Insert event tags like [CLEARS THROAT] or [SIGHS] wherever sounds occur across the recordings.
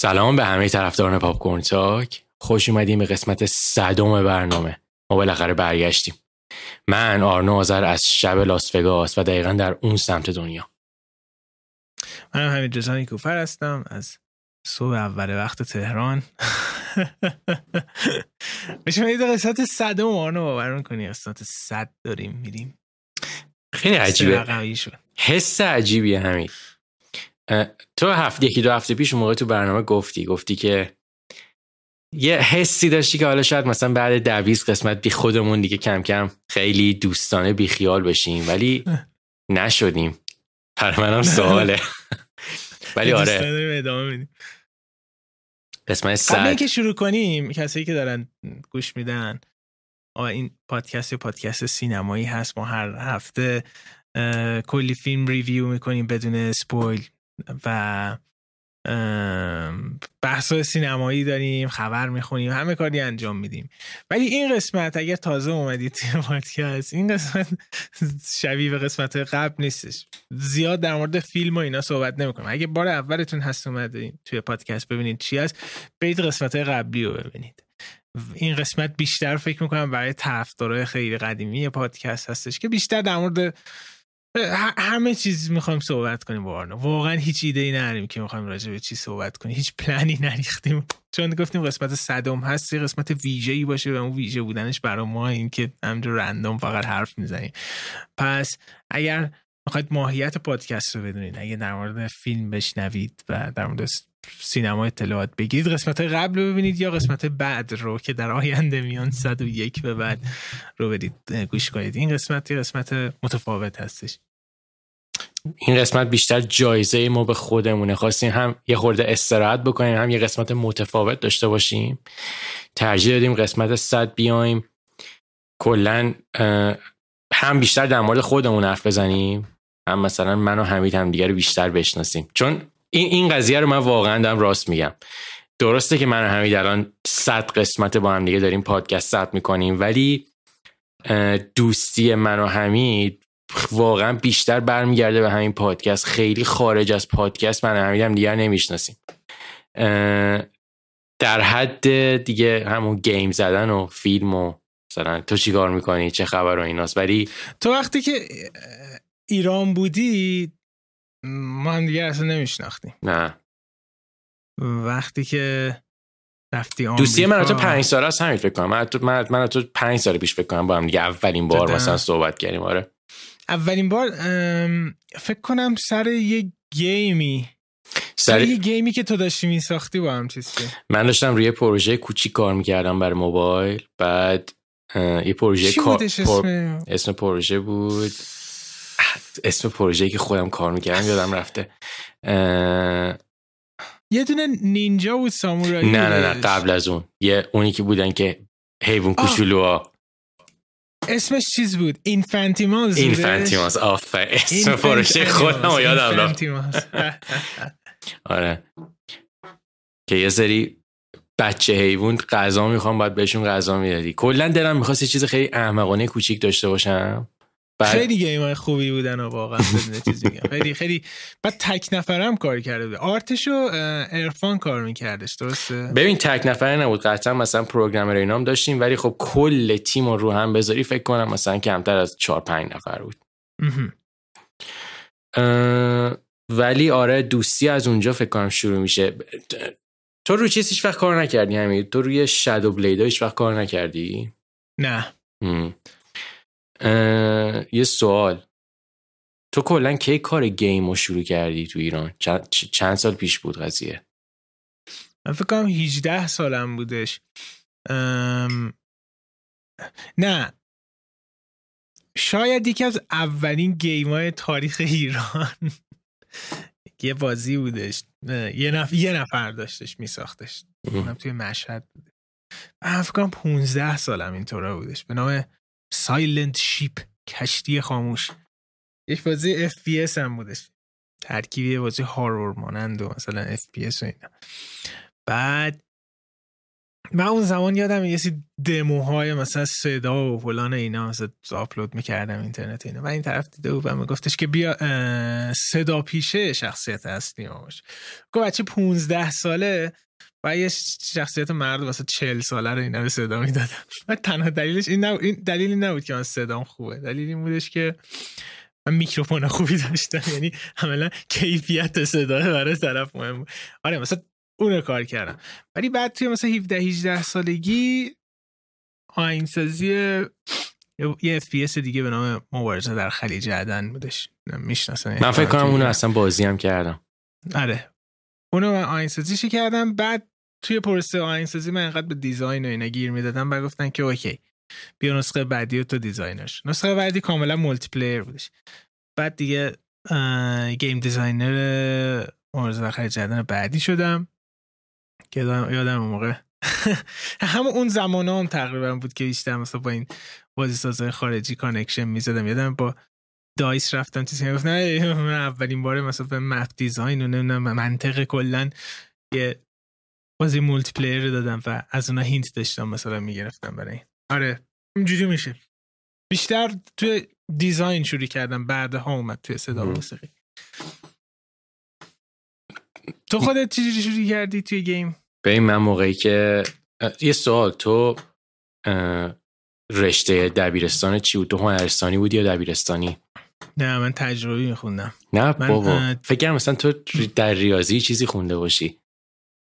سلام به همه طرفداران پاپ کورن تاک. خوش اومدیم به قسمت صدم برنامه. ما بالاخره برگشتیم. من آرنو آذر از شب لاس وگاس و دقیقا در اون سمت دنیا. من همین رزانی کوفر هستم. از صبح اول وقت تهران. [LAUGHS] میشه می‌دید قسمت صدم آرنو باور می‌کنی؟ قسمت صد داریم میریم. خیلی عجیبه. حس عجیبیه همین تو هفته یکی دو هفته پیش موقع تو برنامه گفتی گفتی که یه حسی داشتی که حالا شاید مثلا بعد دویز قسمت بی خودمون دیگه کم کم خیلی دوستانه بی خیال بشیم ولی نشدیم. هر منم سواله. ولی آره. قسمت سر که شروع کنیم کسایی که دارن گوش میدن این پادکست پادکست سینمایی هست ما هر هفته کلی فیلم review می‌کنیم بدون spoil. و بحث سینمایی داریم خبر می‌خونیم همه کاری انجام میدیم. ولی این قسمت اگر تازه اومدید توی پادکست این قسمت شبیه به قسمت قبل نیستش. زیاد در مورد فیلم و اینا صحبت نمی‌کنم اگه بار اولتون هست اومدین توی پادکست ببینید چی هست برید قسمت قبلی رو ببینید. این قسمت بیشتر فکر می‌کنم برای طرفدارای خیلی قدیمی پادکست هستش که بیشتر در مورد همه چیز می‌خوایم صحبت کنیم با آرنا. واقعا هیچ ایده ای نداریم که می‌خوایم راجع به چی صحبت کنیم. هیچ پلنی نریختیم. چون گفتیم قسمت صدم هست یه قسمت ویژه ای باشه و اون ویژه بودنش برای ما این که همجور رندوم فقط حرف می‌زنیم. پس اگر می‌خواید ماهیت پادکست رو بدونید. اگه در مورد فیلم بشنوید و در مورد سینما اطلاعات بگیرید قسمت قبل رو ببینید یا قسمت بعد رو که در آینده میان 101 به بعد رو بدید گوش کنید. این قسمت یه قسمت متفاوت هستش. این قسمت بیشتر جایزه ما به خودمونه. خواستیم هم یه خورده استراحت بکنیم هم یه قسمت متفاوت داشته باشیم. ترجیح دادیم قسمت 100 بیایم. کلا هم بیشتر در مورد خودمون حرف بزنیم. هم مثلا من و حمید هم دیگر رو بیشتر بشناسیم. چون این این قضیه رو من واقعا دارم راست میگم. درسته که من و حمید الان 100 قسمت با هم دیگه داریم پادکست ثبت می‌کنیم ولی دوستی من و حمید واقعا بیشتر برمیگرده به همین پادکست. خیلی خارج از پادکست من و حمید هم دیگر نمی‌شناسیم. در حد دیگه همون گیم زدن و فیلم و مثلا تو چیکار می‌کنی؟ چه خبر و ایناست؟ ولی تو وقتی که ایران بودی ما هم دیگه اصلا نمیشناختیم. نه. وقتی که رفتی آمریکا دوستی من تو پنج سال هست همین فکر کنم. من تو, من, من تو پنج سال پیش فکر کنم با هم دیگه اولین بار جدا. مثلا صحبت کردیم آره. اولین بار فکر کنم سر یه گیمی. سر یه گیمی که تو داشتی میساختی با هم چیزی من داشتم روی پروژه کوچیک کار می‌کردم برای موبایل. بعد یه پروژه کار اسم؟ اسم پروژه بود. اسم پروژه که خودم کار می‌کردم یادم رفته. یه دونه نینجا بود سامورایی نه نه نه قبل از اون. یه اونی که بودن که حیوان ها اسمش چیز بود؟ اینفانتیماز اینفانتیماز آفر اسم پروژه خودم یادم رفت. [LAUGHS] آره. که یه سری بچه حیوان غذا می‌خوام باید بهشون غذا می‌دادی. کلا دلم می‌خواست یه چیز خیلی احمقانه کوچیک داشته باشم. بعد... خیلی گیم خوبی بودن و واقعا خیلی خیلی بعد تک نفرم کار کرده بود. آرتش و ارفان کار میکردش درسته؟ ببین تک نفره نبود. قطعا مثلا پروگرامر اینام داشتیم ولی خب کل تیم رو رو هم بذاری فکر کنم مثلا کمتر از 4 5 نفر بود. ولی آره دوستی از اونجا فکر کنم شروع میشه. تو روی چیز هیچ وقت کار نکردی همین؟ تو روی شادو بلید هیچ وقت کار نکردی؟ نه. یه سوال. تو کلا کی کار گیم رو شروع کردی تو ایران؟ چند, سال پیش بود قضیه؟ من فکر کنم 18 سالم بودش. نه. شاید یکی از اولین گیم های تاریخ ایران. [LAUGHS] یه بازی بودش. یه, نفر, یه نفر داشتش میساختش. توی مشهد بوده. من فکر کنم 15 سالم اینطوره بودش. به نام Silent Ship کشتی خاموش. یک بازی FPS هم بودش. ترکیبی بازی horror مانند و مثلا FPS و اینا. بعد من اون زمان یادم یه سری دموهای مثلا صدا و فلان اینا مثلا آپلود می‌کردم اینترنت اینا. و این طرف دیده و میگفتش که بیا صداپیشه شخصیت اصلی ما باشه گفت بچه 15 ساله. و یه شخصیت مرد واسه 40 ساله رو اینا به صدا می‌دادم و تنها دلیلش این, نب... این دلیلی نبود که من صدام خوبه. دلیل این بودش که من میکروفون خوبی داشتم. یعنی عملا کیفیت صدا برای طرف مهم بود. آره مثلا اون کار کردم. ولی بعد توی مثلا 17 18 سالگی آهنگسازی یه FP دیگه به نام مبارزه در خلیج عدن بودش. می‌شناسن من فکر کنم اونو اصلا بازی هم کردم. آره. اونو من آهنگسازیشو کردم؟ بعد توی پروسه آهنگسازی من انقدر به design و اینا گیر می‌دادم بعد گفتن که okay بیا نسخه بعدی و تو design ش نسخه بعدی کاملا multiplayer بودش. بعد دیگه game designer در خلیج عدن بعدی شدم که یادم اون موقع [LAUGHS] همون اون زمان هم تقریبا بود که بیشتر مثلا با این بازی سازهای خارجی connection می‌زدم. یادم با دایس رفتم تو گفت نه من اولین باره مثلا به map design و نمی‌دونم منطق کلا یه بازی multiplayer دادم و از اونها hint داشتم مثلا می‌گرفتم برای آره اینجوری میشه. بیشتر توی design شروع کردم بعدها اومد توی صدا موسیقی. تو خودت چجوری شروع کردی توی game؟ به من موقعی که یه سوال تو رشته دبیرستان چی بود؟ تو هنرستانی بودی یا دبیرستانی؟ نه من تجربی میخوندم. نه بابا. فکر مثلا تو در ریاضی چیزی خونده باشی.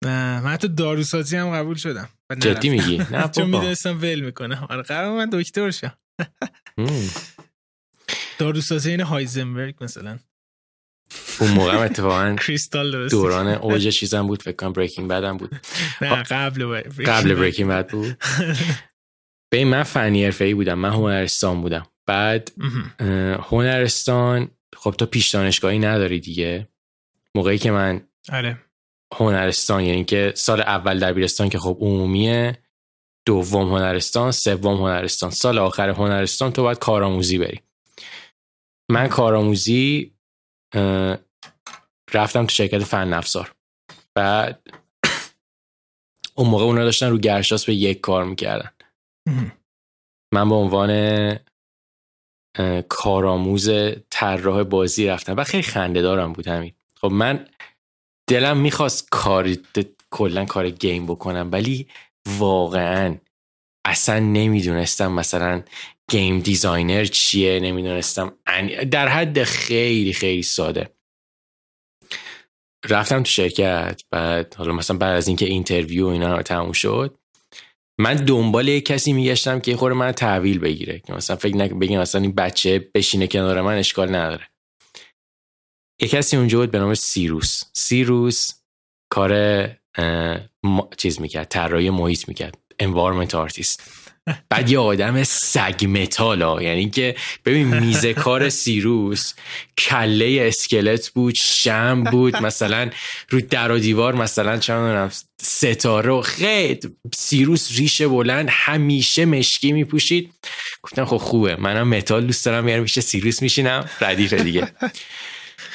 نه من حتی داروسازی هم قبول شدم جدی میگی؟ نه [LAUGHS] بابا. چون می‌دونستم ول می‌کنم. آره قرار من دکتر شم. [LAUGHS] داروسازی این هایزنبرگ مثلا. اون موقع اتفاقا [LAUGHS] کریستال دوران اوج چیزم بود فکر کنم بریکینگ بدم بود. نه قبل قبل بریکینگ بد بود. به من فنی حرفه‌ای بودم. من هنرستان بودم. بعد هنرستان خب تو پیش دانشگاهی نداری دیگه. موقعی که من آره. هنرستان یعنی که سال اول دبیرستان که خب عمومیه دوم هنرستان سوم هنرستان. سال آخر هنرستان تو باید کارآموزی بری. من کارآموزی رفتم تو شرکت فن افزار بعد [CLEARS THROAT] اون موقع اونا داشتن رو گرشاسب یک کار می‌کردن. من به عنوان کارآموز طراح بازی رفتم و خیلی خنده دارم بود همین. خب من دلم می‌خواست کار کلا کار game بکنم ولی واقعا اصلا نمی‌دونستم مثلا game designer چیه نمی‌دونستم در حد خیلی خیلی ساده. رفتم تو شرکت بعد حالا مثلا بعد از اینکه interview اینا تموم شد من دنبال یه کسی میگشتم که خب من تحویل بگیره. که مثلا فکر نکن بگیم مثلا این بچه بشینه کنار من اشکال نداره. یه کسی اونجا بود به نام سیروس. سیروس کار چیز می‌کرد طراحی محیط می‌کرد. Environment artist. بعد یه آدم سگ متالا یعنی که ببین میزه کار سیروس کله اسکلت بود شمع بود مثلا رو در و دیوار مثلا چند ستاره و خیلی سیروس ریشه بلند همیشه مشکی میپوشید. گفتم خب خوبه منم متال دوست دارم میرم پیش سیروس میشینم ردیفه دیگه.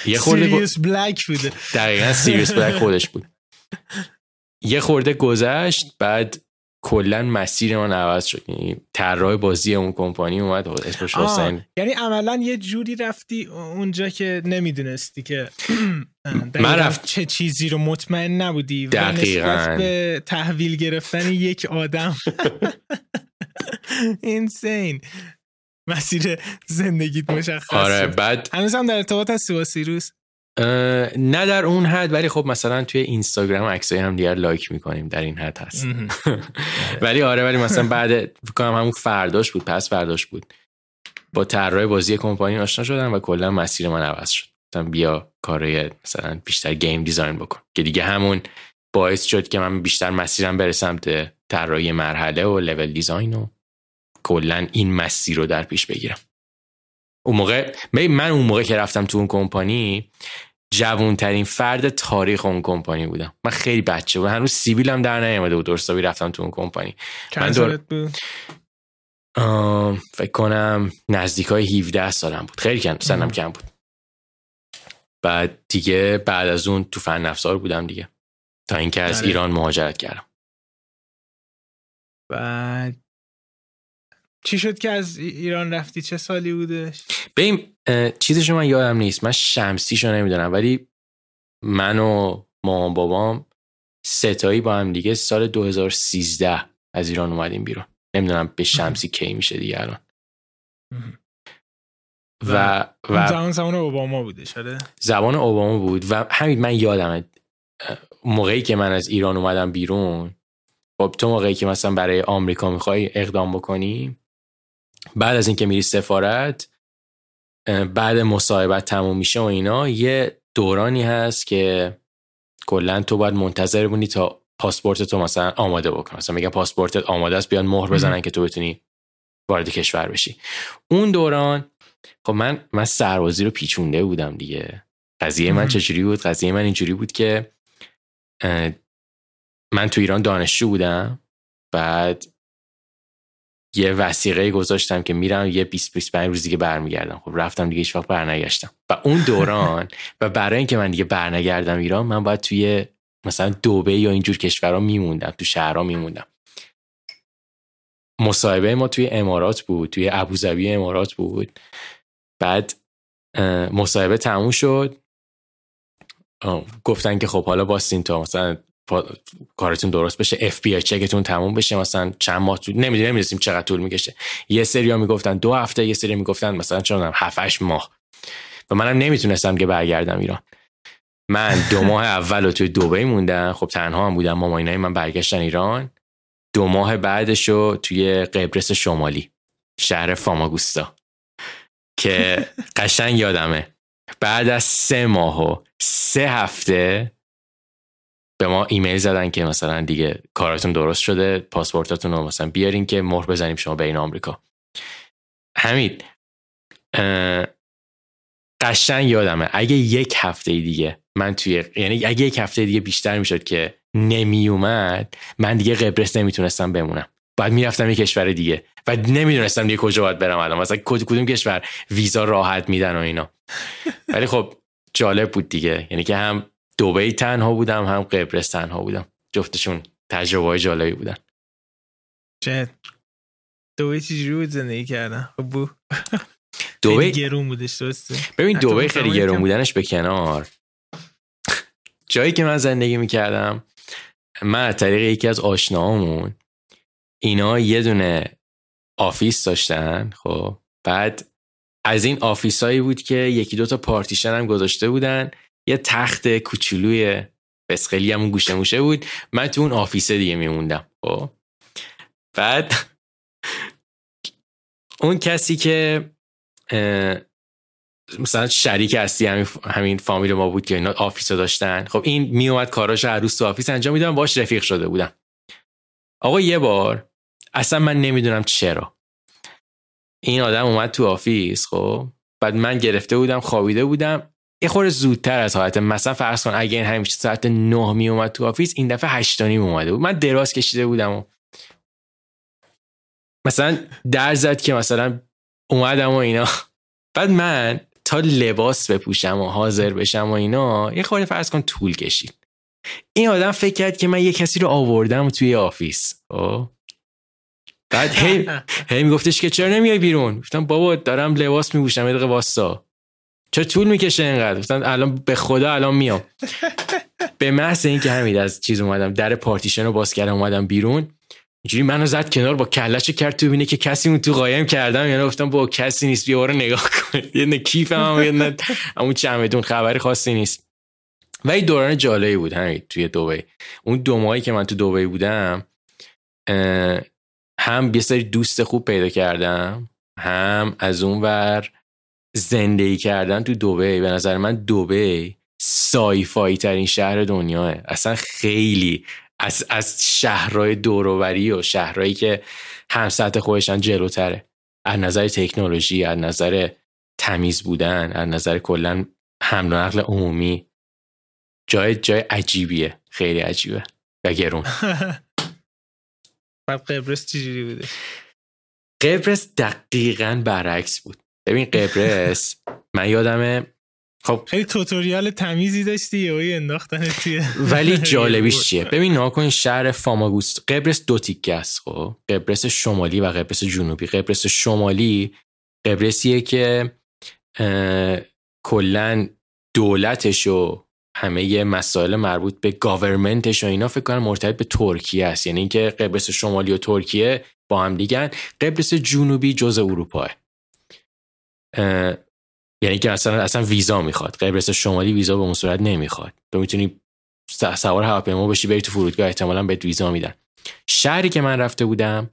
یه خورده Sirius Black بوده. دقیقا Sirius Black خودش بود. یه خورده گذشت بعد کلا مسیر من عوض شد. یعنی طراح بازی اون کمپانی اومد اسمش حسین یعنی عملا یه جوری رفتی اونجا که نمی‌دونستی که [CLEARS THROAT] من رفت چه چیزی رو مطمئن نبودی دقیقاً. و به تحویل گرفتن یک آدم. [LAUGHS] اینسین مسیر زندگیت مشخص آره بعد هنوز هم در ارتباط هستی با سیروس؟ نه در اون حد ولی خب مثلا توی اینستاگرام عکسای هم دیگر like می‌کنیم در این حد هست. [LAUGHS] ولی آره ولی مثلا بعد کنم همون فرداش بود پس فرداش بود. با طراح بازی کمپانی آشنا شدم و کلا مسیر من عوض شد. گفتم بیا کارهای مثلا بیشتر game design بکن. که دیگه همون باعث شد که من بیشتر مسیرم بره سمت طراحی مرحله و level design و کلا این مسیر رو در پیش بگیرم. اون موقع من اون موقع که رفتم تو اون کمپانی جوانترین فرد تاریخ اون کمپانی بودم. من خیلی بچه بودم. هنوز سیبیلم در نیامده بود. درستابی رفتم تو اون کمپانی. من دور... بود؟ فکر کنم نزدیک های 17 سالم بود. خیلی کم سنم کم بود. بعد دیگه بعد از اون تو فن افزار بودم دیگه. تا اینکه از آره. ایران مهاجرت کردم. بعد چی شد که از ایران رفتی؟ چه سالی بودش؟ ببین چیزشو من یادم نیست. من شمسیشو نمی‌دونم ولی من و مامان بابام ستایی با هم دیگه سال 2013 از ایران اومدیم بیرون. نمی‌دونم به شمسی کی میشه دیگه الان. و و زمان زمان اوباما بوده شده زبان اوباما بود. و همین من یادم موقعی که من از ایران اومدم بیرون خب تو موقعی که مثلا برای آمریکا می‌خوای اقدام بکنی؟ بعد از اینکه میری سفارت بعد مصاحبت تموم میشه و اینا یه دورانی هست که کلا تو باید منتظر بونی تا پاسپورت تو مثلا آماده بکن مثلا میگن پاسپورتت آماده است بیان مهر بزنن که تو بتونی وارد کشور بشی. اون دوران خب من من سربازی رو پیچونده بودم دیگه. قضیه من چجوری بود؟ قضیه من اینجوری بود که من تو ایران دانشجو بودم. بعد یه وسیقه گذاشتم که میرم یه 20 25 روز دیگه برمیگردم. خب رفتم دیگه هیچ وقت برنگشتم. و اون دوران [LAUGHS] و برای اینکه من دیگه برنگردم ایران من باید توی مثلا دوبه یا اینجور کشورها میموندم تو شهرها میموندم. مصاحبه ما توی امارات بود توی ابوظبی امارات بود. بعد مصاحبه تموم شد. گفتن که خب حالا باستین تا مثلا کارتون درست بشه اف بی چکتون تموم بشه مثلا چند ماه طول نمی‌دونم نمی‌دونیم چقدر طول می‌کشه. یه سری ها می‌گفتن دو هفته یه سری می‌گفتن مثلا چون 7 ماه. و منم نمی‌تونستم که برگردم ایران. من دو ماه اول رو توی دوبه موندم. خب تنها هم بودم ماماینای من برگشتن ایران. دو ماه بعدش رو توی قبرس شمالی شهر فاماگوستا. که [LAUGHS] قشنگ یادمه. بعد از سه ماه و سه هفته به ما ایمیل زدن که مثلا دیگه کاراتون درست شده پاسپورتاتون رو مثلا بیارین که مهر بزنیم شما بین آمریکا. حمید قشنگ یادمه. اگه یک هفته دیگه من توی یعنی اگه یک هفته دیگه بیشتر می‌شد که نمی اومد من دیگه قبرس نمی‌تونستم بمونم. بعد می‌رفتم یه کشور دیگه و نمی‌دونستم دیگه کجا باید برم الان. مثلا کدوم کشور ویزا راحت میدن و اینا. ولی خب جالب بود دیگه. یعنی که هم دوبی تنها بودم هم قبرس تنها بودم. جفتشون تجربه های جالبی بودن. چه؟ دوبی چجوری بود زندگی کردن؟ خب بو. [LAUGHS] دوبی گرون بودش درسته. ببین دوبی خیلی گرون بودنش به کنار. جایی که من زندگی می‌کردم من از طریق یکی از آشناهامون اینا یه دونه office داشتن خب. بعد از این office ایی بود که یکی دوتا پارتیشن هم گذاشته بودن. یه تخت کوچولوی کسخلی همون گوشه موشه بود. من تو اون office ه دیگه میموندم خب. بعد اون کسی که مثلا شریک هستی همین, فامیل ما بود که اینا office داشتن. خب این میومد کاراش هر روز تو office انجام میدم باش رفیق شده بودم. آقا یه بار اصلا من نمی‌دونم چرا. این آدم اومد تو office خب. بعد من گرفته بودم خوابیده بودم. یه خورده زودتر از حالت. مثلا فرض کن اگه این همیشه ساعت نه می اومد تو office این دفعه هشت نیم اومده بود. من دراز کشیده بودم و مثلا در زد که مثلا اومدم و اینا. بعد من تا لباس بپوشم و حاضر بشم و اینا یه خورده فرض کن طول کشید. این آدم فکر کرد که من یه کسی رو آوردم توی office. او بعد هی, [LAUGHS] هی میگفتش که چرا نمیای بیرون؟ گفتم بابا دارم لباس میپوشم یه دقیقه واسا چرا طول می‌کشه اینقدر؟ گفتم الان به خدا الان میام. [LAUGHS] به محض اینکه همین از چیز اومدم در پارتیشن رو باز کردم اومدم بیرون اینجوری منو زد کنار با کلش کرد تو بینه که کسی اون تو قایم کردم. یعنی گفتم با کسی نیست بیا نگاه کن. یه نه کیف هم یه همون چمدون خبری خاصی نیست. و این دوران جالبی بود همین توی دوبی. اون دو ماهی که من تو دوبی بودم هم یه سری دوست خوب پیدا کردم هم از اون ور زندگی کردن تو دوبه به نظر من دوبه سایفایی ترین شهر دنیاه. اصلا خیلی از, از شهرهای دوروبری و شهرهایی که هم سطح خودشان جلوتره. از نظر تکنولوژی از نظر تمیز بودن از نظر کلا حمل و نقل عمومی. جای جای عجیبیه. خیلی عجیبه. و گرون. [LAUGHS] بعد قبرس چجوری بوده؟ قبرس دقیقا برعکس بود. ببین قبرس من یادمه خب خیلی توتوریال تمیزی داشتی یا انداختن توی [LAUGHS] ولی [LAUGHS] جالبیش چیه؟ ببین ناکن شهر فاماگوست. قبرس دو تیکه است خب. قبرس شمالی و قبرس جنوبی. قبرس شمالی قبرسیه که کلا دولتش و همه مسائل مربوط به گاورمنتش و اینا فکر کنم مرتبط به ترکیه است. یعنی اینکه قبرس شمالی و ترکیه با هم دیگن. قبرس جنوبی جز اروپاه. یعنی که اصلا اصلا ویزا می‌خواد. قبرس شمالی ویزا به اون صورت نمی‌خواد. تو می‌تونی سوار هواپیما بشی بری تو فرودگاه احتمالا بهت ویزا میدن. شهری که من رفته بودم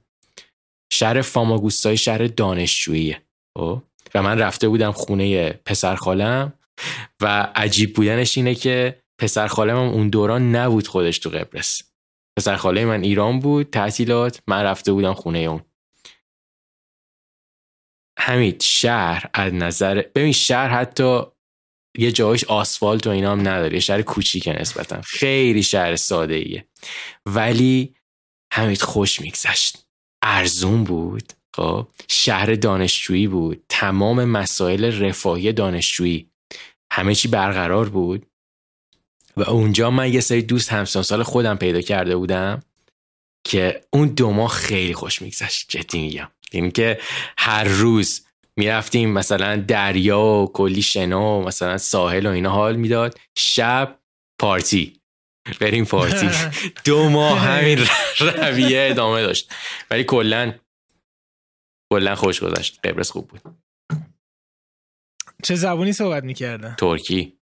شهر فاماگوستای شهر دانشجوییه. خب؟ و من رفته بودم خونه پسر خالم و عجیب بودنش اینه که پسر خالم هم اون دوران نبود خودش تو قبرس. پسر خاله من ایران بود تعطیلات من رفته بودم خونه اون. همین شهر از نظر ببین شهر حتی یه جایش آسفالت و اینا هم نداره شهر کوچیکه نسبتا. خیلی شهر ساده ایه ولی همین خوش میگذشت. ارزون بود. خب؟ شهر دانشجویی بود. تمام مسائل رفاهی دانشجویی. همه چی برقرار بود. و اونجا من یه سری دوست همسان سال خودم پیدا کرده بودم که اون دو ماه خیلی خوش میگذشت. جدی میگم. یعنی که هر روز می‌رفتیم مثلا دریا و کلی شنا و مثلا ساحل و اینا حال می‌داد. شب پارتی. بریم پارتی. [LAUGHS] دو ماه همین رویه ادامه داشت. ولی کلا کلا خوش گذشت. قبرس خوب بود. چه زبونی صحبت می‌کردن؟ ترکی.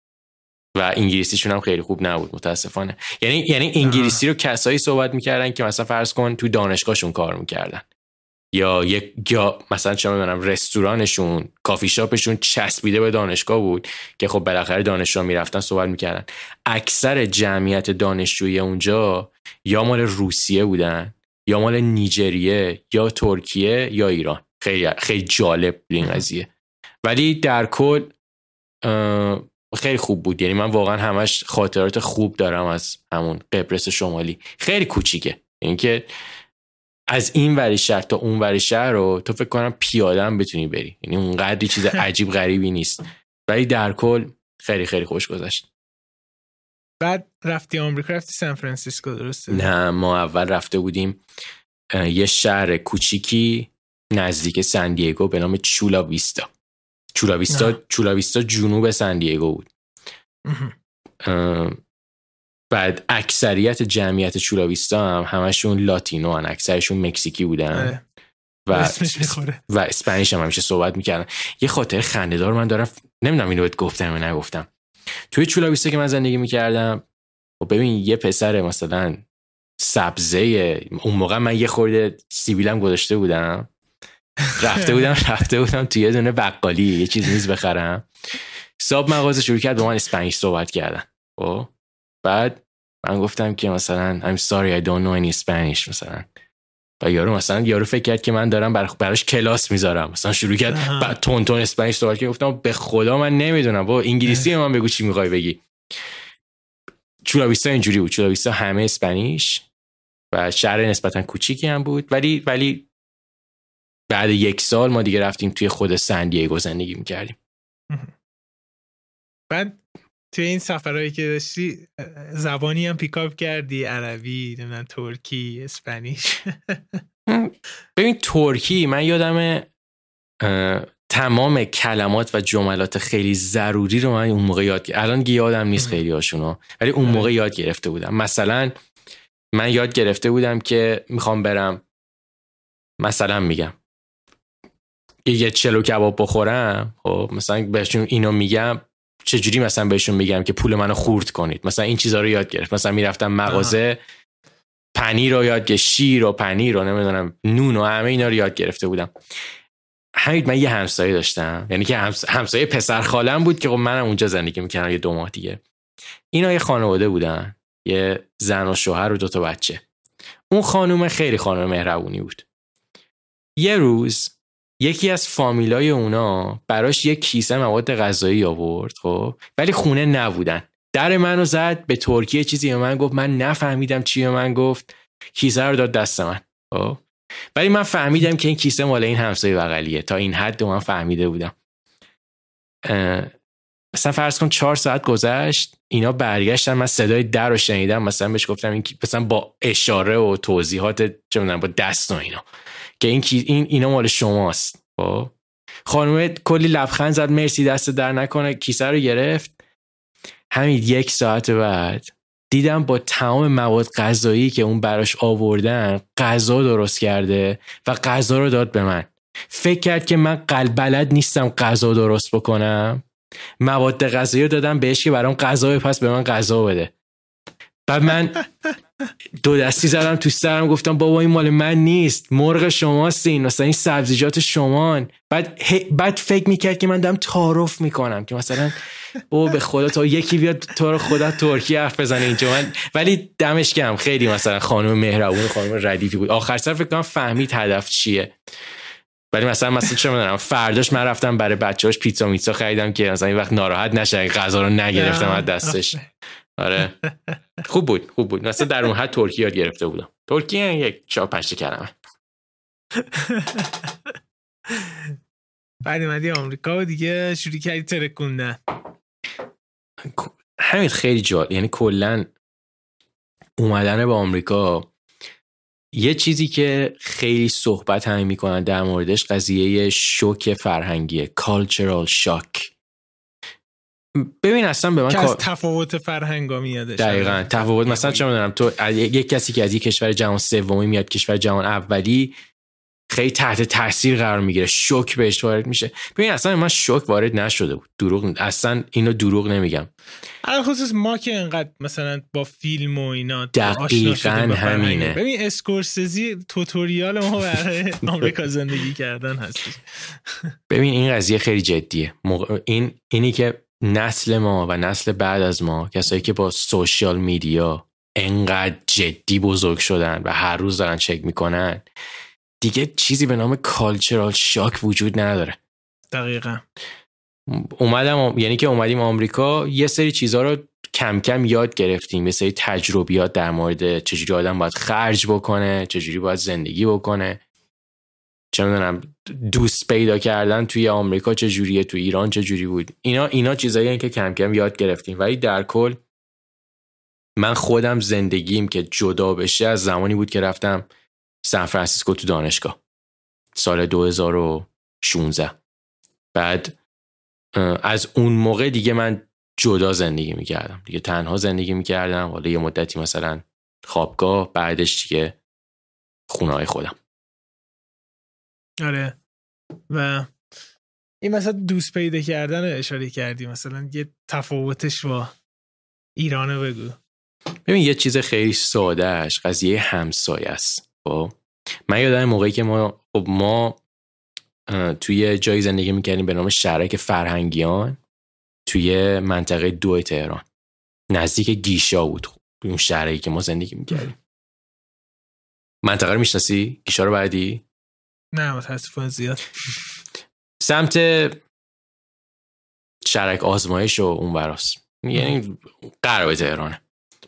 و انگلیسیشون هم خیلی خوب نبود متاسفانه. یعنی یعنی انگلیسی رو کسایی صحبت می‌کردن که مثلا فرض کن تو دانشگاهشون کار می‌کردن. یا یک یا مثلا چه می‌دونم رستورانشون کافی شاپشون چسبیده به دانشگاه بود که خب بالاخره دانشجو می‌رفتن صحبت می‌کردن. اکثر جمعیت دانشجوی اونجا یا مال روسیه بودن یا مال نیجریه یا ترکیه یا ایران. خیلی خیلی جالب بود این قضیه. ولی در کل خیلی خوب بود. یعنی من واقعا همش خاطرات خوب دارم از همون قبرس شمالی. خیلی کوچیکه. اینکه از این وری شهر تا اون وری شهر رو تو فکر کنم پیاده هم بتونی بری. یعنی اونقدری چیز [LAUGHS] عجیب غریبی نیست. ولی در کل خیلی خیلی خوش گذشت. بعد رفتی آمریکا رفتی سان فرانسیسکو درسته؟ نه ما اول رفته بودیم یه شهر کوچیکی نزدیک سندیگو به نام چولا ویستا. چولا ویستا, چولا ویستا جنوب سندیگو بود. بعد اکثریت جمعیت چولاویستا هم همشون لاتینو هن اکثرشون مکزیکی بودن. و و اسپانیش هم همیشه صحبت می‌کردن. یه خاطر خندهدار من دارم. نمی‌دونم اینو بهت گفتم یا نگفتم. توی چولاویستا که من زندگی می‌کردم و خب ببین یه پسر مثلا سبزه اون موقع من یه خورده سیبیلم گذاشته بودم. رفته بودم [LAUGHS] رفته بودم توی یه دونه بقالی یه چیز میز بخرم. صاحب مغازه شروع کرد با من اسپانیش صحبت کردن. خب؟ بعد من گفتم که مثلا I'm sorry I don't know any Spanish مثلا. و یارو مثلا یارو فکر کرد که من دارم بر براش کلاس می‌ذارم. مثلا شروع کرد بعد تون تون اسپانیش صحبت کرد. گفتم به خدا من نمی‌دونم. با انگلیسی من بگو چی می‌خوای بگی. چولاویستا اینجوری بود. چولاویستا همه اسپانیش و شهر نسبتا کوچیکی هم بود. ولی ولی بعد یک سال ما دیگه رفتیم توی خود سندیگو زندگی می‌کردیم. بعد توی این سفرهایی که داشتی زبانی هم پیکاپ کردی؟ عربی نمی‌دونم ترکی اسپانیش؟ [LAUGHS] ببین ترکی من یادم تمام کلمات و جملات خیلی ضروری رو من اون موقع یاد گرفتم الان دیگه یادم نیست خیلی هاشونو ولی اون موقع یاد گرفته بودم. مثلا من یاد گرفته بودم که می‌خوام برم مثلا میگم. یه چلو کباب بخورم خب مثلا بهشون اینو میگم. چجوری مثلا بهشون میگم که پول منو خورد کنید؟ مثلا این چیزها رو یاد گرفت. مثلا می‌رفتم مغازه پنیر رو یاد گرفت شیر و پنیر رو نمی‌دونم نون و همه اینا رو یاد گرفته بودم. همین من یه همسایه داشتم. یعنی که همسایه پسر خالم بود که خب منم اونجا زندگی می‌کردم یه دو ماه دیگه. اینا یه خانواده بودن. یه زن و شوهر و دو تا بچه. اون خانوم خیلی خانم مهربونی بود. یه روز یکی از فامیلای اونا براش یک کیسه مواد غذایی آورد خب؟ ولی خونه نبودن. در منو زد به ترکیه چیزی به من گفت. من نفهمیدم چی به من گفت. کیسه رو داد دست من خب؟ ولی من فهمیدم که این کیسه مال این همسایه بغلیه. تا این حد من فهمیده بودم. مثلا فرض کن چهار ساعت گذشت اینا برگشتن من صدای در رو شنیدم مثلا بهش گفتم این مثلا با اشاره و توضیحات چه با دست و اینا. که این این اینا مال شماست. خب؟ خانم کلی لبخند زد مرسی دست در نکنه. کیسه رو گرفت. همین یک ساعت بعد دیدم با تمام مواد غذایی که اون براش آوردن غذا درست کرده و غذا رو داد به من. فکر کرد که من قلب بلد نیستم غذا درست بکنم. مواد غذایی رو دادم بهش که برام غذا پس به من غذا بده. بعد من دو دستی زدم تو سرم گفتم بابا این مال من نیست مرغ شماست این مثلا این سبزیجات شمان بعد بعد فکر می‌کرد که من دارم تعارف می‌کنم که مثلا او به خدا تا یکی بیاد تو رو خدا ترکی حرف بزنه اینجا. من ولی دمش گرم خیلی مثلا خانم مهربون خانم ردیفی بود. آخر سر فکر کنم فهمید هدف چیه. ولی مثلا مثلا چه می‌دونم فرداش من رفتم برای بچه‌هاش پیتزا میتزا خریدم که مثلا این وقت ناراحت نشه غذا رو نگرفتم از دستش. آره. خوب بود خوب بود. مثلا در اون حد ترکی یاد گرفته بودم. ترکی یک چهار پنج کلمه. بعد اومدی آمریکا و دیگه شروع کردی ترکوندن همین خیلی جالب یعنی کلا اومدن به آمریکا یه چیزی که خیلی صحبت همین می‌کنن در موردش قضیه شوک فرهنگیه cultural shock. ببین اصلا به من که از تفاوت فرهنگا میادش. دقیقا. تفاوت مثلا چه می‌دونم تو یک کسی که از یک کشور جهان سومی میاد کشور جهان اولی خیلی تحت تاثیر قرار می‌گیره. شوک بهش وارد میشه. ببین اصلا من شوک وارد نشده بود. دروغ اصلا اینو دروغ نمیگم. خصوص ما که انقدر مثلا با فیلم و اینا دقیقا همینه. ببین اسکورسزی توتوریال ما برای [LAUGHS] آمریکا زندگی کردن هست ببین این قضیه خیلی جدیه. این اینی که نسل ما و نسل بعد از ما کسایی که با سوشیال میدیا انقدر جدی بزرگ شدن و هر روز دارن چک می‌کنن دیگه چیزی به نام کالچرال شاک وجود نداره. دقیقا. اومدم یعنی که اومدیم آمریکا یه سری چیزها رو کم کم یاد گرفتیم. یه سری تجربیات در مورد چجوری آدم باید خرج بکنه چجوری باید زندگی بکنه. چه می‌دونم دوست پیدا کردن توی آمریکا چجوریه توی ایران چجوری بود. اینا اینا چیزایی که کم کم یاد گرفتیم. ولی در کل من خودم زندگیم که جدا بشه از زمانی بود که رفتم سان فرانسیسکو تو دانشگاه سال 2016 بعد از اون موقع دیگه من جدا زندگی می‌کردم. دیگه تنها زندگی می‌کردم. حالا یه مدتی مثلا خوابگاه بعدش دیگه خونه های خودم. آره. و این مثلا دوست پیدا کردن رو اشاره کردی. مثلا یه تفاوتش با ایرانه بگو. ببین یه چیز خیلی سادهش قضیه همسایه است. خب. من یادم موقعی که ما خب ما توی جایی زندگی می‌کردیم به نام شهرک فرهنگیان توی منطقه دو تهران. نزدیک گیشا بود اون شهرکی که ما زندگی می‌کردیم. منطقه رو می‌شناسی؟ گیشا رو بعدی؟ نه متاسفانه زیاد. سمت شرک آزمایش و اون براست یعنی غرب تهرانه.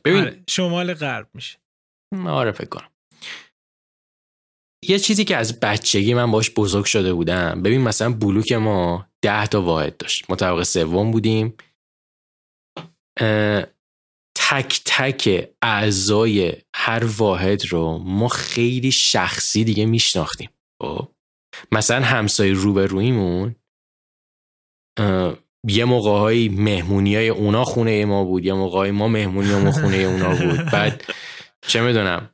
ببین آره، شمال غرب میشه. آره فکر کنم. یه چیزی که از بچگی من باش بزرگ شده بودم. ببین مثلا بلوک ما ده تا واحد داشت. ما طبقه سوم بودیم. تک تک اعضای هر واحد رو ما خیلی شخصی دیگه میشناختیم. خب؟ مثلا همسایه روبرویمون یه موقع مهمونی های اونا خونه ما بود. یه موقع ما مهمونی ما خونه اونا بود. [LAUGHS] بعد چه می‌دونم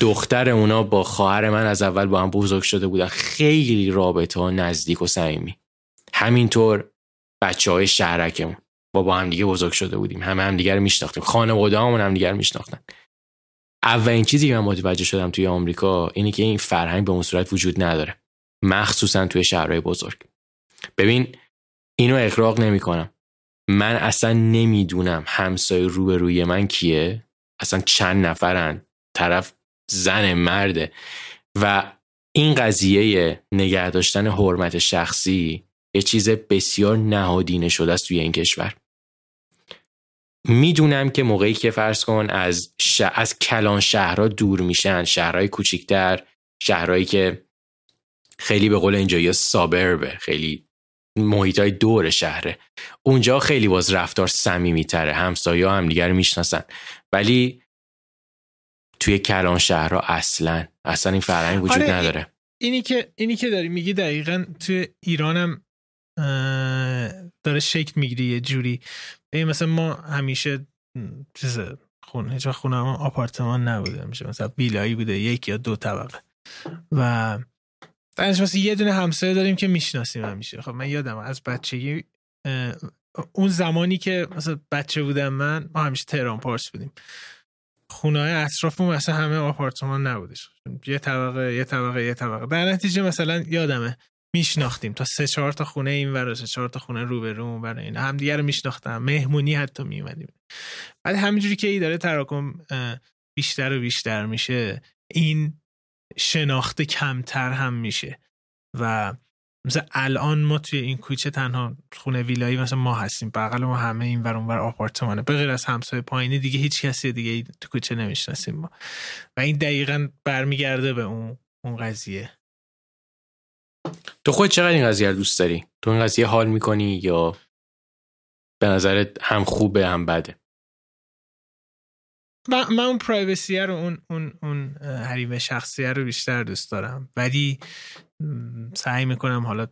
دختر اونا با خواهر من از اول با هم بزرگ شده بودن. خیلی رابطه ها نزدیک و صمیمی. همینطور بچه های شهرکمون. با با هم دیگه بزرگ شده بودیم. همه هم دیگر میشناختیم. خانواده همون هم دیگر میشناختن. اولین چیزی که من متوجه شدم توی آمریکا اینه که این فرهنگ به اون صورت وجود نداره. مخصوصا توی شهرهای بزرگ. ببین اینو اقراق نمی کنم من اصلا نمی‌دونم همسایه روبروی من کیه. اصلا چند نفرن. طرف زن مرده. و این قضیه نگه داشتن حرمت شخصی یه چیز بسیار نهادینه شده است توی این کشور. می‌دونم که موقعی که فرض کن از, از کلان شهرها دور میشن شهرهای کوچیکتر شهرهایی که خیلی به قول اینجا یا سابربه خیلی محیط های دور شهره. اونجا خیلی باز رفتار سمیمی تره همسایه هم دیگر می‌شناسن. ولی توی کلان شهرها اصلا. اصلا این فرهنگ وجود آره نداره. اینی که اینی که داری میگی دقیقا توی ایرانم داره شکل می‌گیری یه جوری. مثلا ما همیشه چیز خونه هیچ خونه هم آپارتمان نبوده میشه مثلا ویلایی بوده یک یا دو طبقه. و بعدش مثلا یه دونه همسایه داریم که می‌شناسیم همیشه. خب من یادم از بچگی اون زمانی که مثلا بچه بودم من ما همیشه تهران پارس بودیم. خونه های اطرافمون مثلا همه آپارتمان نبودش. یه طبقه یه طبقه یه طبقه. در نتیجه مثلا یادمه میشناختیم تا سه چهار تا خونه این ور سه چهار تا خونه رو به رو برای این هم دیگه رو میشناختم. مهمونی حتی میومدیم بعد همینجوری که ای داره تراکم بیشتر و بیشتر میشه این شناخته کمتر هم میشه. و مثلا الان ما توی این کوچه تنها خونه ویلایی مثلا ما هستیم. بغل ما همه این ور اونور آپارتمانه. به غیر از همسایه پایینی دیگه هیچ کسی دیگه تو کوچه نمی‌شناسیم ما. و این دقیقا برمیگرده به اون اون قضیه. تو خود چقدر این قضیه دوست داری؟ تو این قضیه حال می‌کنی یا به نظرت هم خوبه هم بده؟ من, اون پرایوسی رو اون اون اون حریم شخصیه رو بیشتر دوست دارم. ولی سعی می‌کنم حالا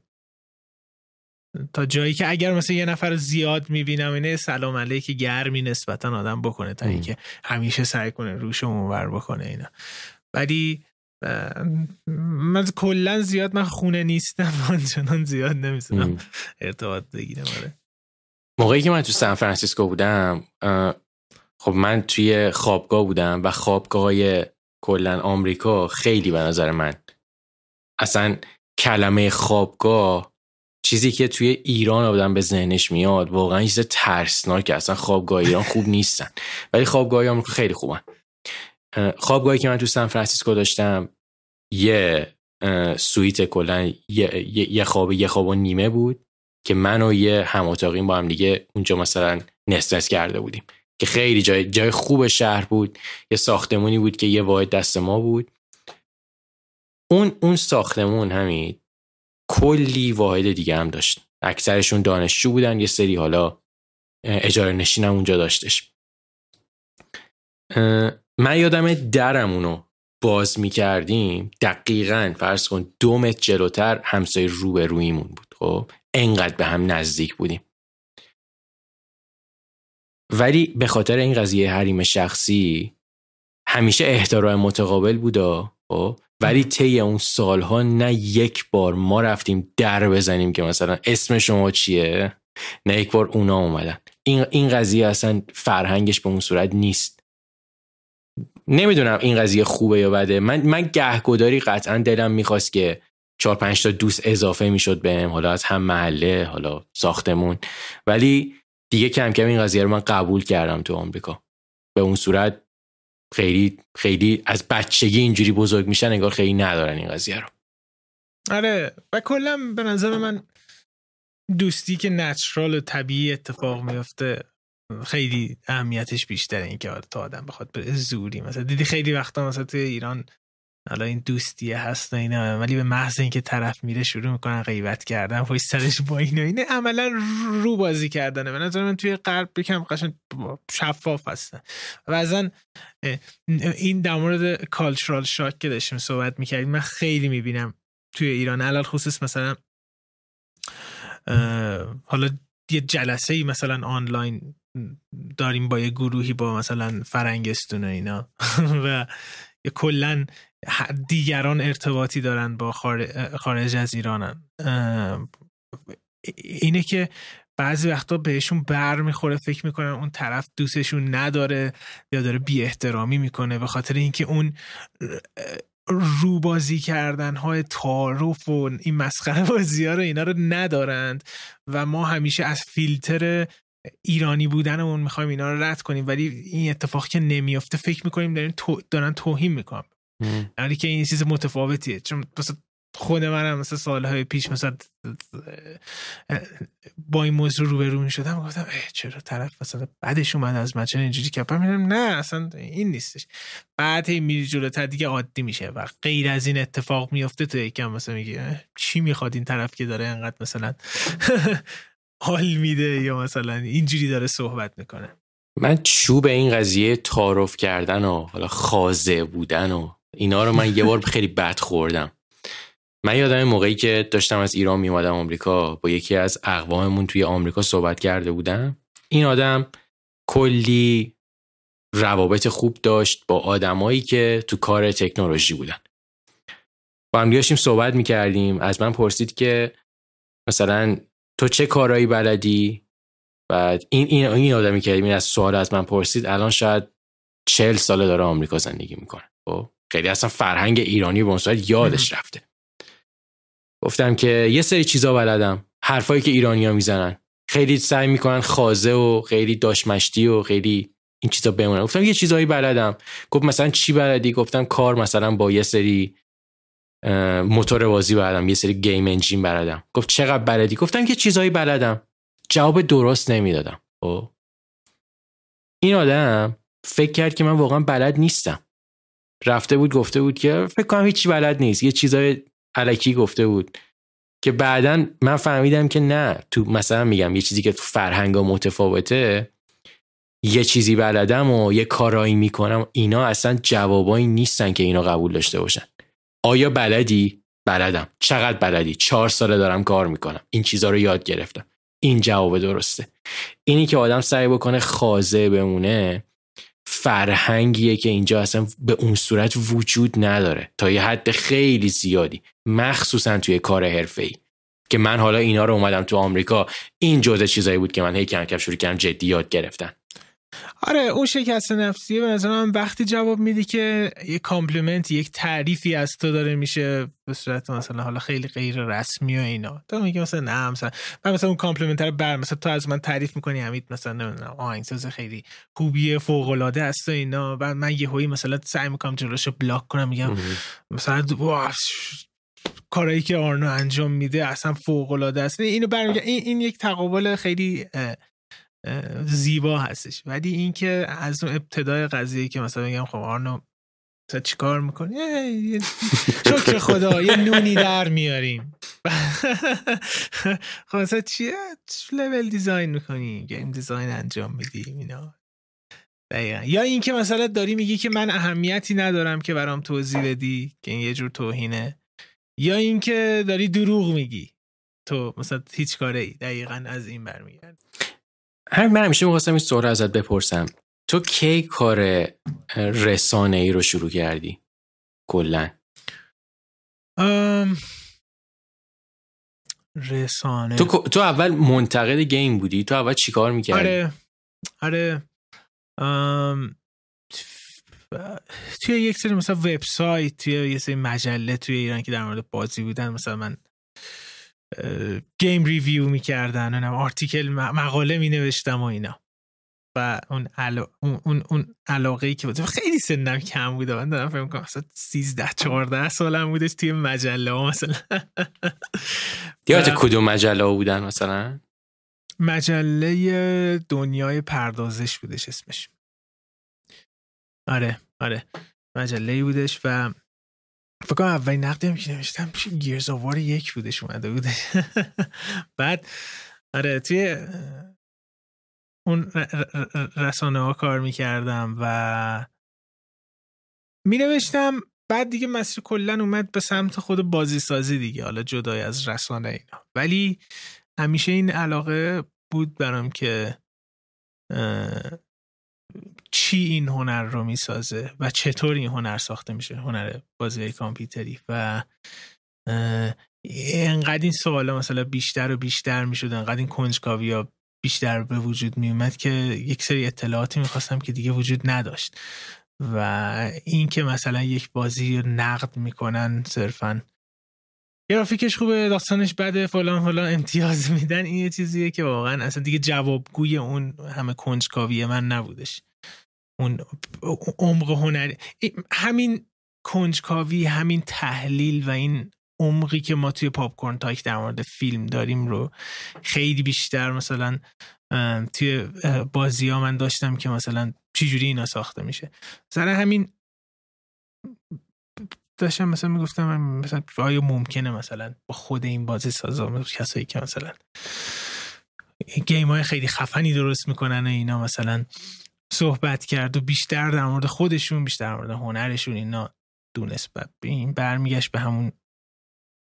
تا جایی که اگر مثلا یه نفر زیاد می‌بینم اینه سلام علیک گرمی نسبتا آدم بکنه تا اینکه همیشه سعی کنه روش اونور بکنه اینا. ولی من کلا زیاد من خونه نیستم [LAUGHS] آنچنان زیاد نمی‌تونم ارتباط بگیرم آره. موقعی که من تو سان فرانسیسکو بودم خب من توی خوابگاه بودم و خوابگاه های کلا آمریکا خیلی به نظر من اصلا کلمه خوابگاه چیزی که توی ایران آدم به ذهنش میاد واقعا چیز ترسناک اصلا خوابگاه ایران خوب نیستن. ولی خوابگاه آمریکا خیلی خوبن. خوابگاهی که من تو سان فرانسیسکو داشتم یه سویت کلا یه, خواب یه خواب و نیمه بود که من و یه هم با هم دیگه اونجا مثلا نسترس کرده بودیم. که خیلی جای جای خوب شهر بود. یه ساختمونی بود که یه واحد دست ما بود. اون اون ساختمون همین کلی واحد دیگه هم داشت. اکثرشون دانشجو بودن یه سری حالا اجاره نشین هم اونجا داشتش. من یادم درمونو باز می کردیم دقیقا فرض کن دو متر جلوتر همسایه روبرویمون بود خب؟ انقدر به هم نزدیک بودیم. ولی به خاطر این قضیه حریم شخصی همیشه احترام متقابل بودا خب؟ ولی طی اون سالها نه یک بار ما رفتیم در بزنیم که مثلا اسم شما چیه؟ نه یک بار اونا اومدن. این این قضیه اصلا فرهنگش به اون صورت نیست. نمی‌دونم این قضیه خوبه یا بده. من من گهگداری قطعا دلم می‌خواست که چهار پنج تا دوست اضافه می‌شد بهم حالا از هم محله حالا ساختمون. ولی دیگه کم کم این قضیه رو من قبول کردم تو آمریکا. به اون صورت خیلی خیلی از بچگی اینجوری بزرگ میشن انگار خیلی ندارن این قضیه رو. آره و کلا به نظر من دوستی که نچرال و طبیعی اتفاق میفته خیلی اهمیتش بیشتره این که تا آدم بخواد به زوری مثلا. دیدی خیلی وقتا مثلا توی ایران حالا این دوستیه هست و اینا. ولی به محض اینکه طرف میره شروع می‌کنن غیبت کردن پشت سرش با اینا اینه عملا رو بازی کردنه. به نظر من توی قلب بکم قشن شفاف هستن. و این در مورد کالچرال شاک که داشتیم صحبت می‌کردیم من خیلی می‌بینم توی ایران. علال خصوص مثلا حالا یه جلسه ای مثلا آنلاین داریم با یه گروهی با مثلا فرنگستون و اینا. [LAUGHS] و کلا دیگران ارتباطی دارن با خارج از ایرانن. اینه که بعضی وقتا بهشون بر می‌خوره فکر می‌کنن اون طرف دوستشون نداره یا داره بی احترامی می‌کنه به خاطر اینکه اون روبازی کردن های تعارف و این مسخره بازی ها رو اینا رو ندارند و ما همیشه از فیلتر ایرانی بودنمون می‌خوایم اینا رو رد کنیم. ولی این اتفاق که نمیافته فکر می‌کنیم دارن توهین می‌کنم یعنی که این چیز متفاوتیه. چون خود منم مثلا سالهای پیش مثلا با این موضوع روبرو می شدم گفتم چرا طرف مثلا بعدش اومد از من اینجوری کپم میرم نه اصلا این نیستش. بعد هی میری جلوتر دیگه عادی میشه. و غیر از این اتفاق میفته تو یکم مثلا میگه چی می‌خواد این طرف که داره انقدر مثلا [LAUGHS] حال میده یا مثلا اینجوری داره صحبت می‌کنه؟ من چوب این قضیه تعارف کردن و حالا خازه بودن و اینا رو من یه بار خیلی بد خوردم. من یادم موقعی که داشتم از ایران میومدم آمریکا با یکی از اقواممون توی آمریکا صحبت کرده بودم. این آدم کلی روابط خوب داشت با آدمایی که تو کار تکنولوژی بودن. با هم داشتیم صحبت می‌کردیم. از من پرسید که مثلا تو چه کارایی بلدی؟ بعد این این این آدمی که این از سوال از من پرسید الان شاید چهل ساله داره آمریکا زندگی می‌کنه. خب؟ خیلی اصلا فرهنگ ایرانی به اون یادش رفته. گفتم که یه سری چیزا بلدم. حرفایی که ایرانیا می‌زنن. خیلی سعی می‌کنن خازه و خیلی داشمشتی و خیلی این چیزا بمونن. گفتم یه چیزایی بلدم. گفت مثلا چی بلدی؟ گفتم کار مثلا با یه سری موتور بازی بلدم. یه سری گیم انجین بلدم. گفت چقدر بلدی؟ گفتم که چیزایی بلدم. جواب درست نمی‌دادم. خب. این آدم فکر کرد که من واقعا بلد نیستم. رفته بود گفته بود که فکر کنم هیچی بلد نیست. یه چیزای علکی گفته بود که بعدا من فهمیدم که نه. تو مثلا میگم یه چیزی که تو فرهنگ متفاوته یه چیزی بلدم و یه کارایی می‌کنم اینا اصلا جوابایی نیستن که اینا قبول داشته باشن. آیا بلدی؟ بلدم. چقدر بلدی؟ چهار ساله دارم کار می‌کنم. این چیزها رو یاد گرفتم. این جواب درسته. اینی که آدم سعی بکنه خازه بمونه فرهنگیه که اینجا اصلا به اون صورت وجود نداره. تا یه حد خیلی زیادی. مخصوصا توی کار حرفه ای که من حالا اینا رو اومدم تو آمریکا این جزء چیزایی بود که من هی کم کم شروع کردم جدی یاد گرفتن. آره اون شکست نفسیه به نظر من وقتی جواب میدی که یک compliment یک تعریفی از تو داره میشه به صورت مثلا حالا خیلی غیر رسمی و اینا. تو میگی مثلا نه مثلا من مثلا اون compliment رو بر مثلا تو از من تعریف می‌کنی همین مثلا نمی‌دونم آهنگساز خیلی خوبیه فوق العاده است و اینا. بعد من یهویی مثلا سعی می‌کنم جلوشو block کنم میگم مثلا کارایی که آرنو انجام میده اصلا فوق العاده است اینو برمیگردم این, این یک تقابل خیلی زیبا هستش. ولی اینکه از اون ابتدای قضیه که مثلا میگم خب آرنو تو چیکار می‌کنی؟ [LAUGHS] شکر خدا یه نونی در میاریم. [LAUGHS] خب مثلا چیه؟ لول دیزاین می‌کنی گیم دیزاین انجام میدی اینا. دقیقا. یا اینکه مثلا داری میگی که من اهمیتی ندارم که برام توضیح بدی که این یه جور توهینه. یا اینکه داری دروغ میگی. تو مثلا هیچ کاره ای دقیقا از این برمیگرد همین من همیشه می‌خواستم این سوال ازت بپرسم. تو کی کار رسانه ای رو شروع کردی؟ کلا. رسانه. تو, تو اول منتقد گیم بودی؟ تو اول چیکار می‌کردی؟ آره. آره. توی یک سری مثلا وبسایت توی یه سری مجله توی ایران که در مورد بازی بودن مثلا من game review می‌کردن اونم article مقاله می نوشتم و اینا. و اون, علا... اون, اون, علاقه ای که بود. خیلی سنم کم بوده. من دارم فکر کنم مثلا 13 14 سالم بودش توی مجله ها مثلا. [LAUGHS] یادت کدوم مجله بودن مثلا؟ مجله دنیای پردازش بودش اسمش. آره آره. مجله بودش و فکر کنم اولین نقدی هم که نوشتم گیرز آوار یک بودش اومده بوده. [LAUGHS] بعد آره توی اون رسانه ها کار می‌کردم و می نوشتم بعد دیگه مسیر کلا اومد به سمت خود بازی سازی دیگه حالا جدای از رسانه اینا. ولی همیشه این علاقه بود برام که چی این هنر رو می‌سازه و چطور این هنر ساخته میشه هنر بازی کامپیوتری و انقدر این سوالا مثلا بیشتر و بیشتر می‌شد انقدر این کنجکاوی ها بیشتر به وجود میومد که یک سری اطلاعاتی می‌خواستم که دیگه وجود نداشت و این که مثلا یک بازی نقد می‌کنن صرفا گرافیکش خوبه داستانش بده فلان فلان امتیاز میدن. این یه چیزیه که واقعا اصلا دیگه جوابگوی اون همه کنجکاوی من نبودش. اون عمق هنری. همین کنجکاوی همین تحلیل و این عمقی که ما توی پاپکورن تاک در مورد فیلم داریم رو خیلی بیشتر مثلا توی بازی ها من داشتم که مثلا چجوری اینا ساخته میشه. سر همین داشتم مثلا می‌گفتم مثلا آیا ممکنه مثلا با خود این بازی سازا کسایی که مثلا گیم های خیلی خفنی درست می‌کنن و اینا مثلا صحبت کرد و بیشتر در مورد خودشون بیشتر در مورد هنرشون اینا دونست. این برمیگشت به همون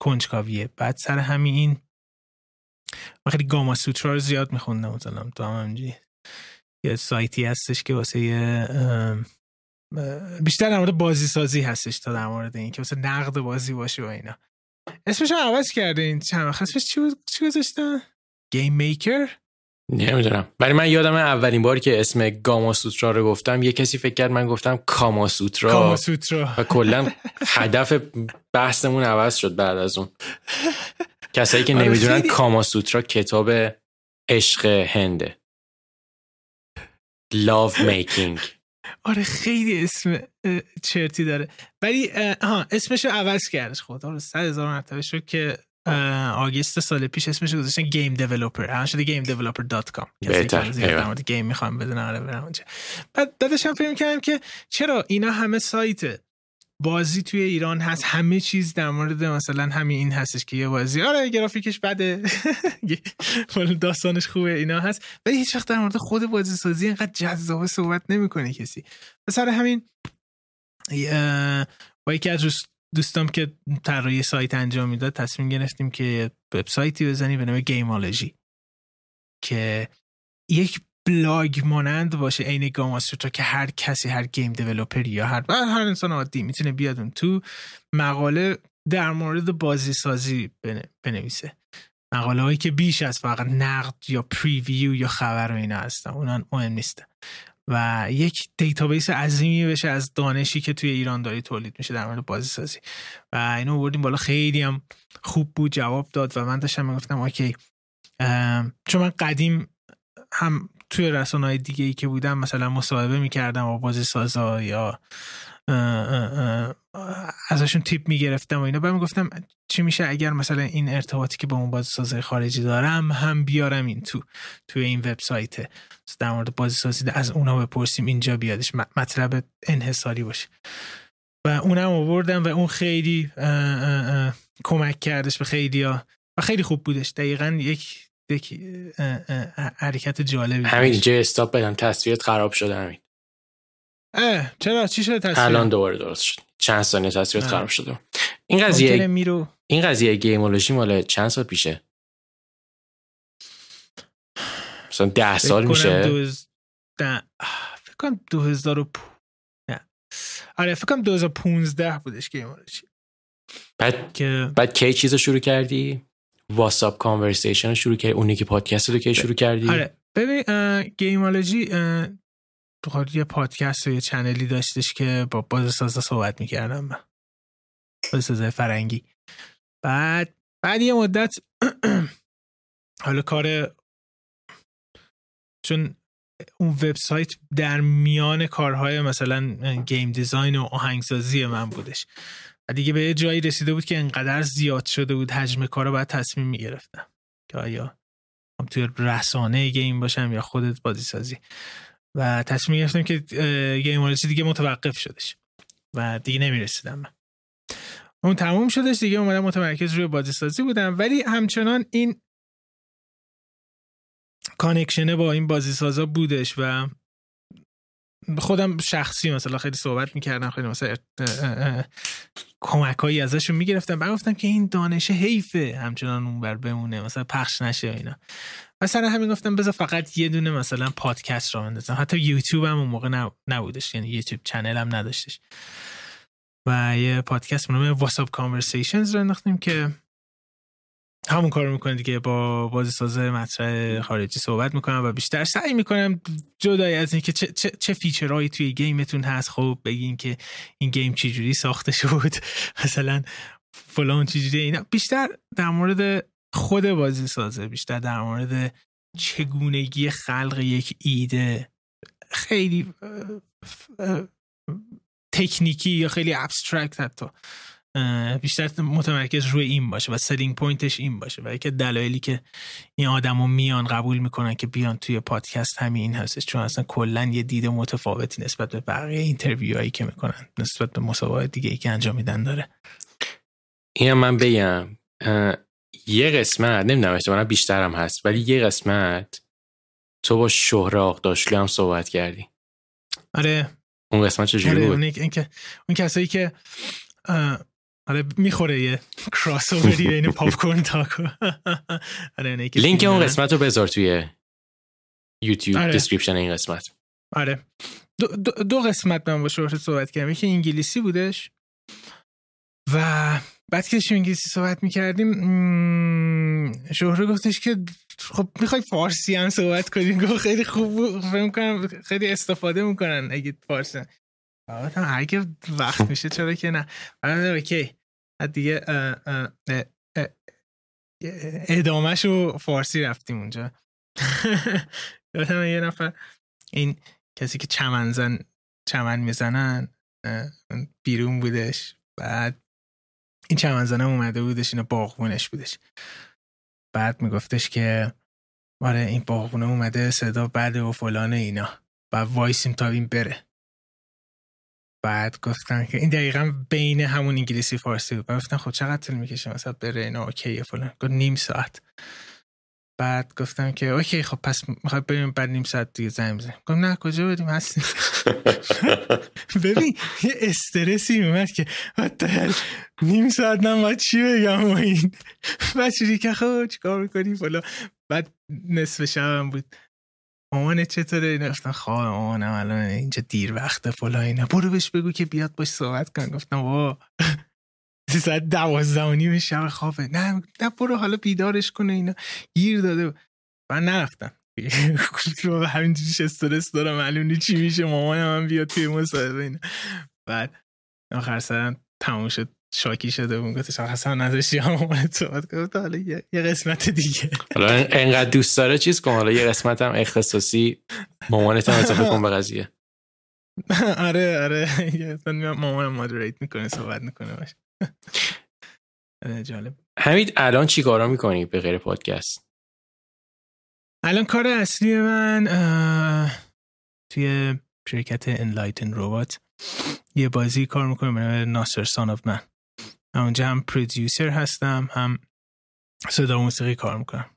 کنجکاویه بعد سر همین این من خیلی گاما سوترا رو زیاد میخوندم. مثلا تو هم یه سایتی هستش که واسه بیشتر در مورد بازی سازی هستش تا در مورد این که واسه نقد بازی باشه و اینا. اسمش عوض کرده این چند وقت اسمش چی, چی گذاشتن؟ گیم میکر؟ نمی‌دونم. ولی من یادم اولین بار که اسم گاما سوترا رو گفتم یه کسی فکر کرد من گفتم کاما سوترا. و کلا هدف بحثمون عوض شد بعد از اون. کسایی که آره، نمی‌دونن کاما سوترا کتاب عشق هنده. Love Making. آره خیلی اسم چرتی داره. ولی ها اسمشو عوض کردش خدا رو صد هزار مرتبه شکر که August سال پیش اسمش گذاشتن Game Developer الان شده Game Developer dot com بهتر game می‌خوام بدونم آره برم اونجا. بعد داداشم فکر کردم که چرا اینا همه سایت بازی توی ایران هست همه چیز در مورد مثلا همین این هستش که یه بازی. آره گرافیکش بده. [LAUGHS] داستانش خوبه اینا هست. ولی هیچ وقت در مورد خود بازی سازی اینقدر جذاب صحبت نمی‌کنه کسی. سر همین با یکی از دوستام که طراحی سایت انجام می‌داد تصمیم گرفتیم که وبسایتی بزنیم به نام گیمالوژی که یک بلاگ مانند باشه عین گاماستر که هر کسی هر گیم دیولپر یا هر هر انسان عادی می‌تونه بیاد اون تو مقاله در مورد بازی سازی بنویسه. مقاله هایی که بیش از فقط نقد یا preview یا خبر و اینا هستن. اونا مهم نیستن و یک database عظیمی بشه از دانشی که توی ایران داری تولید میشه در مورد بازی سازی و اینو بردیم بالا. خیلی هم خوب بود جواب داد و من داشتم می‌گفتم okay. چون من قدیم هم توی رسانه های دیگه ای که بودم مثلا مصاحبه می‌کردم با بازی سازا یا ازشون تیپ می‌گرفتم و اینا. بعد می‌گفتم چی میشه اگر مثلا این ارتباطی که با اون بازی سازای خارجی دارم هم بیارم این تو توی این وبسایت. در مورد بازی سازی از اونا بپرسیم اینجا بیادش. مطلب انحصاری باشه. و اونم آوردم و اون خیلی کمک کردش به خیلی ها و خیلی خوب بودش. دقیقا یک حرکت جالبی همین اینجا استاپ بدم تصویرت خراب شده همین. اه چرا؟ چی شده تصویر؟ الان دوباره درست شد. چند ثانیه تصویرت خراب شده. این قضیه میرو... این قضیه گیمولوژی مال چند سال پیشه؟ مثلا ده سال میشه؟ دوز... ده... فکر کنم 2000 نه. آره فکر کنم 2015 بودش گیمولوژی. بعد که بعد کی چیزو شروع کردی؟ What's Up Conversation شروع کردی؟ اونی که پادکست رو که شروع کردی؟ آره. ببین گیمالوجی تو یه پادکست و یه چنلی داشتش که با بازسازا صحبت می‌کردم من. بازسازه فرنگی. بعد بعد یه مدت [CLEARS THROAT] حالا کار چون اون وبسایت در میان کارهای مثلا گیم دیزاین و آهنگسازی من بودش. دیگه به جایی رسیده بود که انقدر زیاد شده بود حجم کارا باید تصمیم می‌گرفتم. که آیا هم توی رسانه game باشم یا خودت بازی سازی. و تصمیم گرفتم که game دیگه متوقف شدش. و دیگه نمی‌رسیدم من. اون تموم شدش دیگه اومدم متمرکز روی بازی سازی بودم. ولی همچنان این connection ه با این بازی سازا بودش و خودم شخصی مثلا خیلی صحبت می‌کردم خیلی مثلا کمک هایی ازشون می‌گرفتم. بعد گفتم که این دانش حیفه همچنان اون بر بمونه مثلا پخش نشه اینا. مثلا همین گفتم بذار فقط یه دونه مثلا پادکست را بندازم. حتی یوتیوب هم اون موقع نبودش یعنی YouTube channel هم نداشتش. و یه پادکست به نام What's Up Conversations رو انداختیم که همون کار می‌کنه دیگه با بازی سازه مطرح خارجی صحبت می‌کنم و بیشتر سعی می‌کنم جدای از اینکه چه, چه, چه feature هایی توی game تون هست. خب بگین که این game چجوری ساخته شد [LAUGHS] مثلا فلان چجوری اینا. بیشتر در مورد خود بازی سازه بیشتر در مورد چگونگی خلق یک ایده. خیلی تکنیکی یا خیلی abstract حتی. بیشتر متمرکز روی این باشه و selling point ش این باشه و که دلایلی که این آدمو میان قبول می‌کنن که بیان توی پادکست همین هستش. چون اصلا کلا یه دید متفاوتی نسبت به بقیه interview هایی که می‌کنن نسبت به مصاحبات دیگه ای که انجام میدن داره. اینم من بگم. یه قسمت نمی‌دونم احتمالا بیشترم هست ولی یه قسمت تو با شهره آغداشلو هم صحبت کردی. آره. اون قسمت چجوری آره، بود؟ اون, اون, اون کسایی که آره می‌خوره یه کراس اووری [LAUGHS] بین پاپ کورن تاکو. [LAUGHS] آره لینک اون قسمت رو بذار توی یوتیوب آره. description این قسمت. آره. دو, دو, دو قسمت من با شهره صحبت کردم. یکی انگلیسی بودش و بعد که انگلیسی صحبت می‌کردیم شهره گفتش که خب می‌خوای فارسی هم صحبت کنیم گفت خیلی خوب فهم کنم خیلی استفاده می‌کنن اگه فارسی. اگه وقت میشه چرا که نه. اوکی. دیگه ادامهش فارسی رفتیم اونجا. [LAUGHS] یه نفر این کسی که چمن زن چمن می‌زنن بیرون بودش. بعد این چمن زنم اومده بودش اینو باغبونش بودش. بعد میگفتش که آره این باغبونه اومده صدا بعد و فلان اینا. و وایسیم تا این بره. بعد گفتن که این دقیقا بین همون انگلیسی فارسی بود. گفتن خب چقدر طول می‌کشه مثلا بره اینا okay ه فلان. گفت نیم ساعت. بعد گفتم که okay خب پس می‌خواد بریم بعد نیم ساعت دیگه زنگ بزنیم. گفتم نه کجا بریم؟ هستیم [LAUGHS] ببین یه استرسی اومد که نیم ساعت نه باید چی بگم و این؟ [LAUGHS] بعد که خب چیکار می‌کنی فلا بعد نصف شبم بود. مامان چطوره؟ اینا گفتن خواه مامانم الان اینجا دیر وقته فلا اینا. برو بهش بگو که بیاد باش صحبت کن گفتم وا [LAUGHS] ساعت دوازده و نیم شب خوابه. نه نه برو حالا بیدارش کنه اینا. گیر داده. من نرفتم. همین توش استرس دارم معلوم چی میشه. مامانم هم بیاد توی مصاحبه اینا. بعد آخر سرم تموم شد. شاکی شده بود. گفتش اصلا نداشتی هم مامان صحبت گفت حالا یه قسمت دیگه. حالا انقدر دوست داره چیز کن. حالا یه قسمت هم اختصاصی مامانت هم اضافه کن به قضیه. [LAUGHS] آره آره. مامانم مادریت می‌کنه صحبت می‌کنه باشه. [LAUGHS] جالب. حمید الان چی کارا می‌کنی به غیر پادکست؟ الان کار اصلی من توی شرکت Enlighten روبات یه بازی کار می‌کنم به نام Son of Man اونجا هم producer هستم هم صدا موسیقی کار می‌کنم.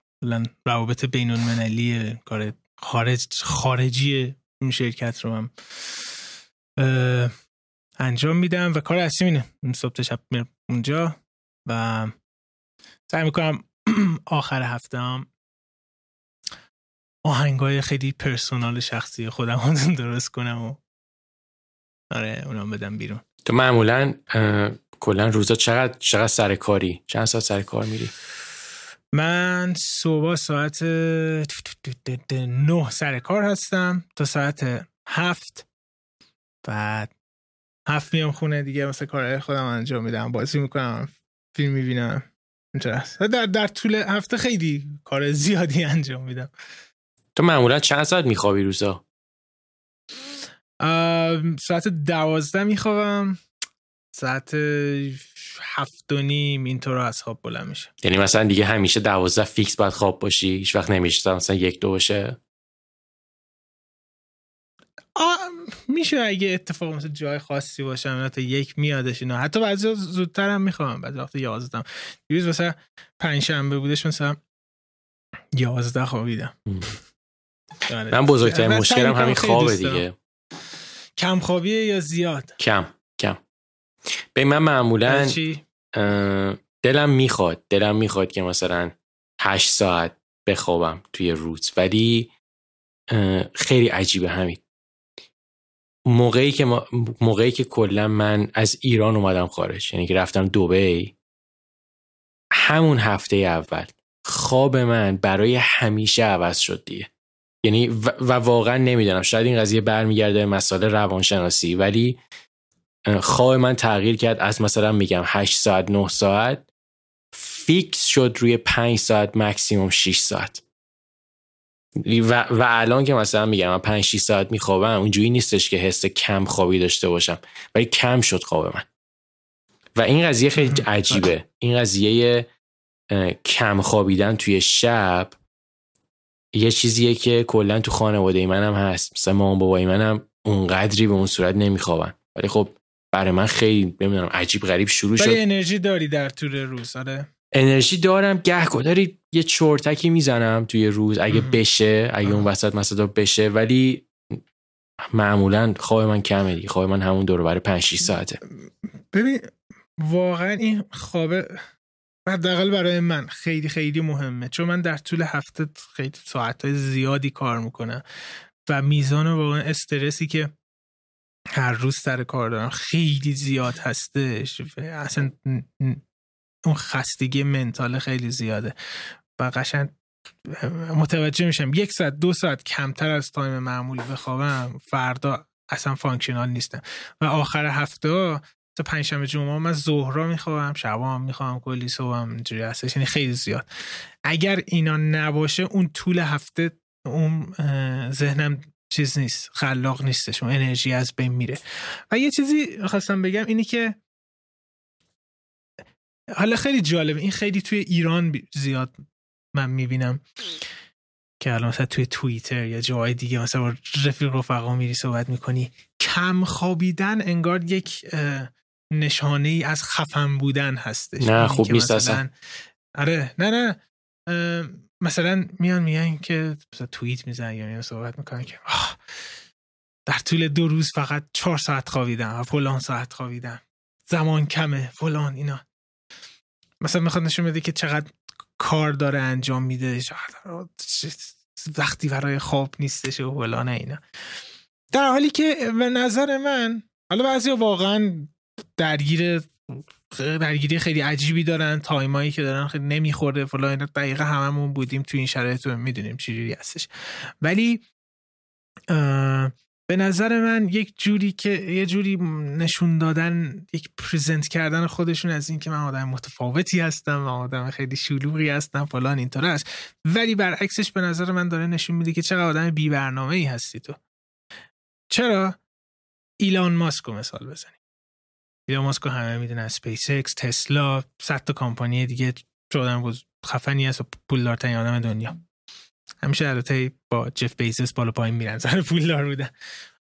روابط بین المللی کار خارج خارجی این شرکت رو هم انجام میدم و کار اصلی اینه. صبح شب میرم اونجا و سعی می‌کنم [CLEARS THROAT] آخر هفته هم آهنگای خیلی پرسونال شخصی خودم درست کنم و آره اونم بدم بیرون. تو معمولا کلا روزا چقدر چقدر سر کاری؟ چند ساعت سر کار میری؟ من صبح ساعت نه سر کار هستم تا ساعت هفت. بعد هفت میام خونه دیگه مثل کارهای خودم انجام میدم بازی می‌کنم فیلم می‌بینم. در, در طول هفته خیلی کار زیادی انجام میدم. تو معمولا چند ساعت میخوابی روزا؟ ساعت دوازده میخوابم. ساعت هفت و نیم اینطور از خواب بلند میشه. یعنی مثلا دیگه همیشه دوازده فیکس باید خواب باشی هیچ وقت نمیشه مثلا یک دو باشه؟ میشه اگه اتفاق مثل جای خاصی باشه تا یک میادش اینا. حتی بعضی زودتر هم می‌خوام بعضی وقت یازدم دیوز مثلا پنج شنبه بودش مثلا یازده خوابیدم. آره. من بزرگترین مشکلم همین خوابه دیگه. کم خوابیه یا زیاد؟ کم کم. به من معمولا دلم می‌خواد دلم می‌خواد که مثلا هشت ساعت بخوابم توی روز. ولی خیلی عجیبه همین. موقعی که موقعی که کلا من از ایران اومدم خارج یعنی که رفتم دوبی همون هفته اول خواب من برای همیشه عوض شد دیگه. یعنی و, واقعا نمی‌دونم شاید این قضیه برمیگرده مسائل روانشناسی ولی خواب من تغییر کرد از مثلا میگم 8 ساعت 9 ساعت فیکس شد روی 5 ساعت مکسیموم 6 ساعت. و, و الان که مثلا میگم من 5 6 ساعت میخوابم اونجوری نیستش که حس کم خوابی داشته باشم ولی کم شد خواب من. و این قضیه خیلی عجیبه. این قضیه کم خوابیدن توی شب یه چیزیه که کلا تو خانواده منم هست. مثلا مامان بابای منم اونقدری به اون صورت نمیخوابن. ولی خب برای من خیلی نمی‌دونم عجیب غریب شروع شد. انرژی داری در طول روز آره. انرژی دارم گهگداری یه چرتکی می‌زنم توی روز اگه بشه اگه اون وسط مثلا بشه ولی معمولا خواب من کمه دیگه خواب من همون دور برای 5 6 ساعته. ببین واقعا این خواب حداقل برای من خیلی خیلی مهمه چون من در طول هفته خیلی ساعت زیادی کار می‌کنم و میزان واقعا استرسی که هر روز سر کار دارم. خیلی زیاد هستش. اصلا اون خستگی منتال خیلی زیاده. و قشنگ متوجه میشم یک ساعت دو ساعت کمتر از time معمولی بخوابم فردا اصلا functional نیستم. و آخر هفته تا پنجشنبه جمعه من ظهرا می‌خوابم شبا هم می‌خوابم کلی صبحم اینجوری هستش. یعنی خیلی زیاد. اگر اینا نباشه اون طول هفته اون ذهنم چیز نیست خلاق نیستش اون انرژی از بین میره. و یه چیزی خواستم بگم اینی که حالا خیلی جالبه این خیلی توی ایران زیاد من می‌بینم که الان مثلا توی توییتر یا جای دیگه مثلا با رفیق رفقا میری صحبت می‌کنی کم خوابیدن انگار یک نشانه ای از خفن بودن هستش. نه یعنی خوب نیست اصلا. آره نه نه مثلا میان میان که توییت میزن یا میان صحبت می‌کنن که در طول دو روز فقط چهار ساعت خوابیدم و فلان ساعت خوابیدم. زمان کمه فلان اینا. مثلا می‌خواد نشون بده که چقدر کار داره انجام میده وقتی برای خواب نیستش و فلان اینا. در حالی که به نظر من حالا بعضی واقعا درگیر درگیری خیلی عجیبی دارن. تایمایی که دارن خیلی نمی‌خوره فلان دقیقا هممون بودیم تو این شرایط می‌دونیم چجوری هستش. ولی به نظر من یک جوری که یه جوری نشون دادن یک present کردن خودشون از اینکه من آدم متفاوتی هستم و آدم خیلی شلوغی هستم فلان اینطور است. ولی برعکسش به نظر من داره نشون میده که چقدر آدم بی برنامه ای هستی تو. چرا؟ ایلان ماسکو مثال بزنیم. ایلان ماسکو همه می‌دونن. SpaceX Tesla صد تا کمپانی دیگه شدن بود. خفنی هست و پولدارترین آدم دنیا. همیشه البته با جف بیزس بالا پایین میرن. سر پولدار بودن.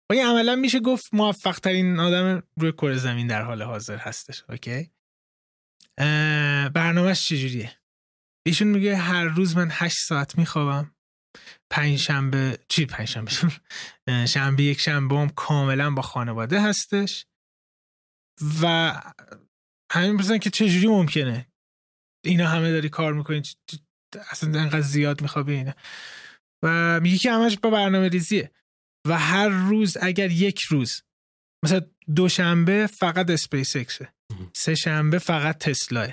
و این عملا میشه گفت موفق ترین آدم روی کره زمین در حال حاضر هستش. اوکی؟ برنامهش چجوریه؟ ایشون میگه هر روز من هشت ساعت میخوابم. پنج شنبه چی پنج شنبه؟ [LAUGHS] شنبه یک شنبه هم کاملا با خانواده هستش. و همین بزن که چجوری ممکنه اینا همه داری کار می‌کنی اصلا انقدر زیاد میخوابی اینا. و میگه که همش با برنامه ریزیه. و هر روز اگر یک روز مثلا دوشنبه فقط اسپیس اکسه سه شنبه فقط تسلاه.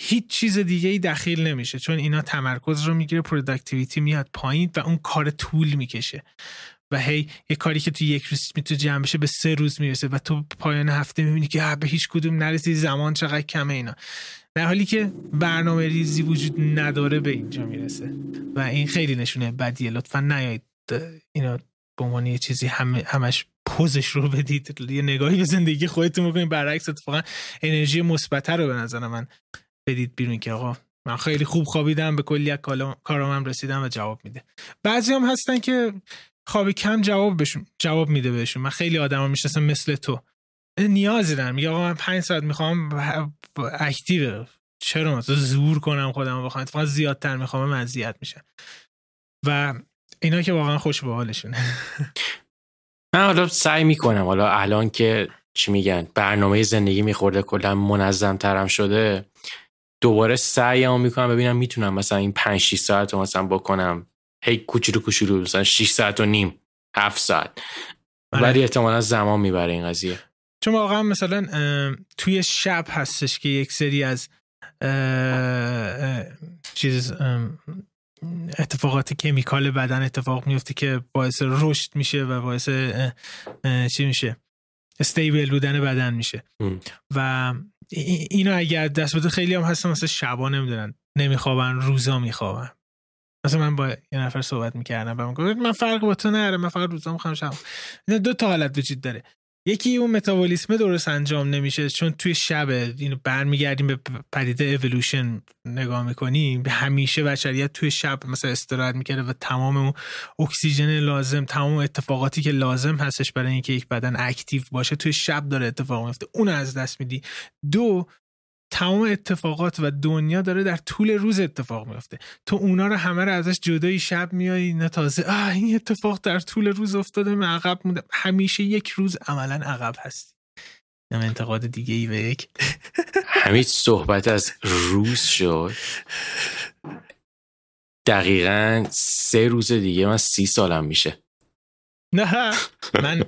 هیچ چیز دیگه ای دخیل نمیشه چون اینا تمرکز رو می‌گیره productivity میاد پایین و اون کار طول می‌کشه. و هی یه کاری که تو یک روز می‌تونه جمع بشه به سه روز می‌رسه و تو پایان هفته می‌بینی که به هیچ کدوم نرسی زمان چقدر کمه اینا. در حالی که برنامه ریزی وجود نداره به اینجا می‌رسه. و این خیلی نشونه بدیه لطفا نیایید اینا به عنوان یه چیزی هم همش پوزش رو بدید. یه نگاهی به زندگی خودتون بکنید. برعکس اتفاقا انرژی مثبت رو به نظر من بدید بیرون که آقا من خیلی خوب خوابیدم به کلی کارام رسیدم و جواب میده. بعضی هم هستن که خواب کم جواب بشون جواب میده بهشون. من خیلی آدما می‌شناسم مثل تو. نیازی دارم. میگه آقا من پنج ساعت می‌خوام اکتیو. چرا مثلا زور کنم خودم بخوام؟ اتفاقا زیادتر می‌خوام اذیت میشم. و اینا که واقعا خوش به حالشونه [LAUGHS] من حالا سعی می‌کنم. حالا الان که چی میگن برنامه زندگی میخورده کلا منظم ترم شده دوباره سعی می‌کنم ببینم می‌تونم مثلا این 5 6 ساعت رو مثلا بکنم. هی کوچولو کوچولو مثلا 6 ساعت و نیم 7 ساعت. آره. ولی احتمالا زمان می‌بره این قضیه. چون واقعا مثلا توی شب هستش که یک سری از چیز اتفاقات کمیکال بدن اتفاق میفته که باعث رشد میشه و باعث چی میشه؟ استیبل بودن بدن میشه. و اینو اگر دست بده خیلی هم هستن مثلا شبا نمی‌دونن. نمیخوابن روزا میخوابن. مثلا من با یه نفر صحبت می‌کردم و من فرق با تو نره من فقط روزا می‌خوام شب دو تا حالت وجود داره. یکی اون متابولیسم درست انجام نمیشه چون توی شب اینو برمیگردیم به پدیده اولوشن نگاه می‌کنیم. همیشه بشریت توی شب مثلا استراحت می‌کرده و تمام اون اکسیژن لازم تمام اتفاقاتی که لازم هستش برای اینکه یک بدن اکتیو باشه توی شب داره اتفاق میفته اون از دست میدی. دو تمام اتفاقات و دنیا داره در طول روز اتفاق میفته تو اونا رو همه رو ازش جدای شب میای نه تازه آه این اتفاق در طول روز افتاده من عقب مونده همیشه یک روز عملا عقب هستی. نم انتقاد دیگه ای به یک. همین صحبت از روز شد. دقیقا سه روز دیگه من سی سالم میشه. نه من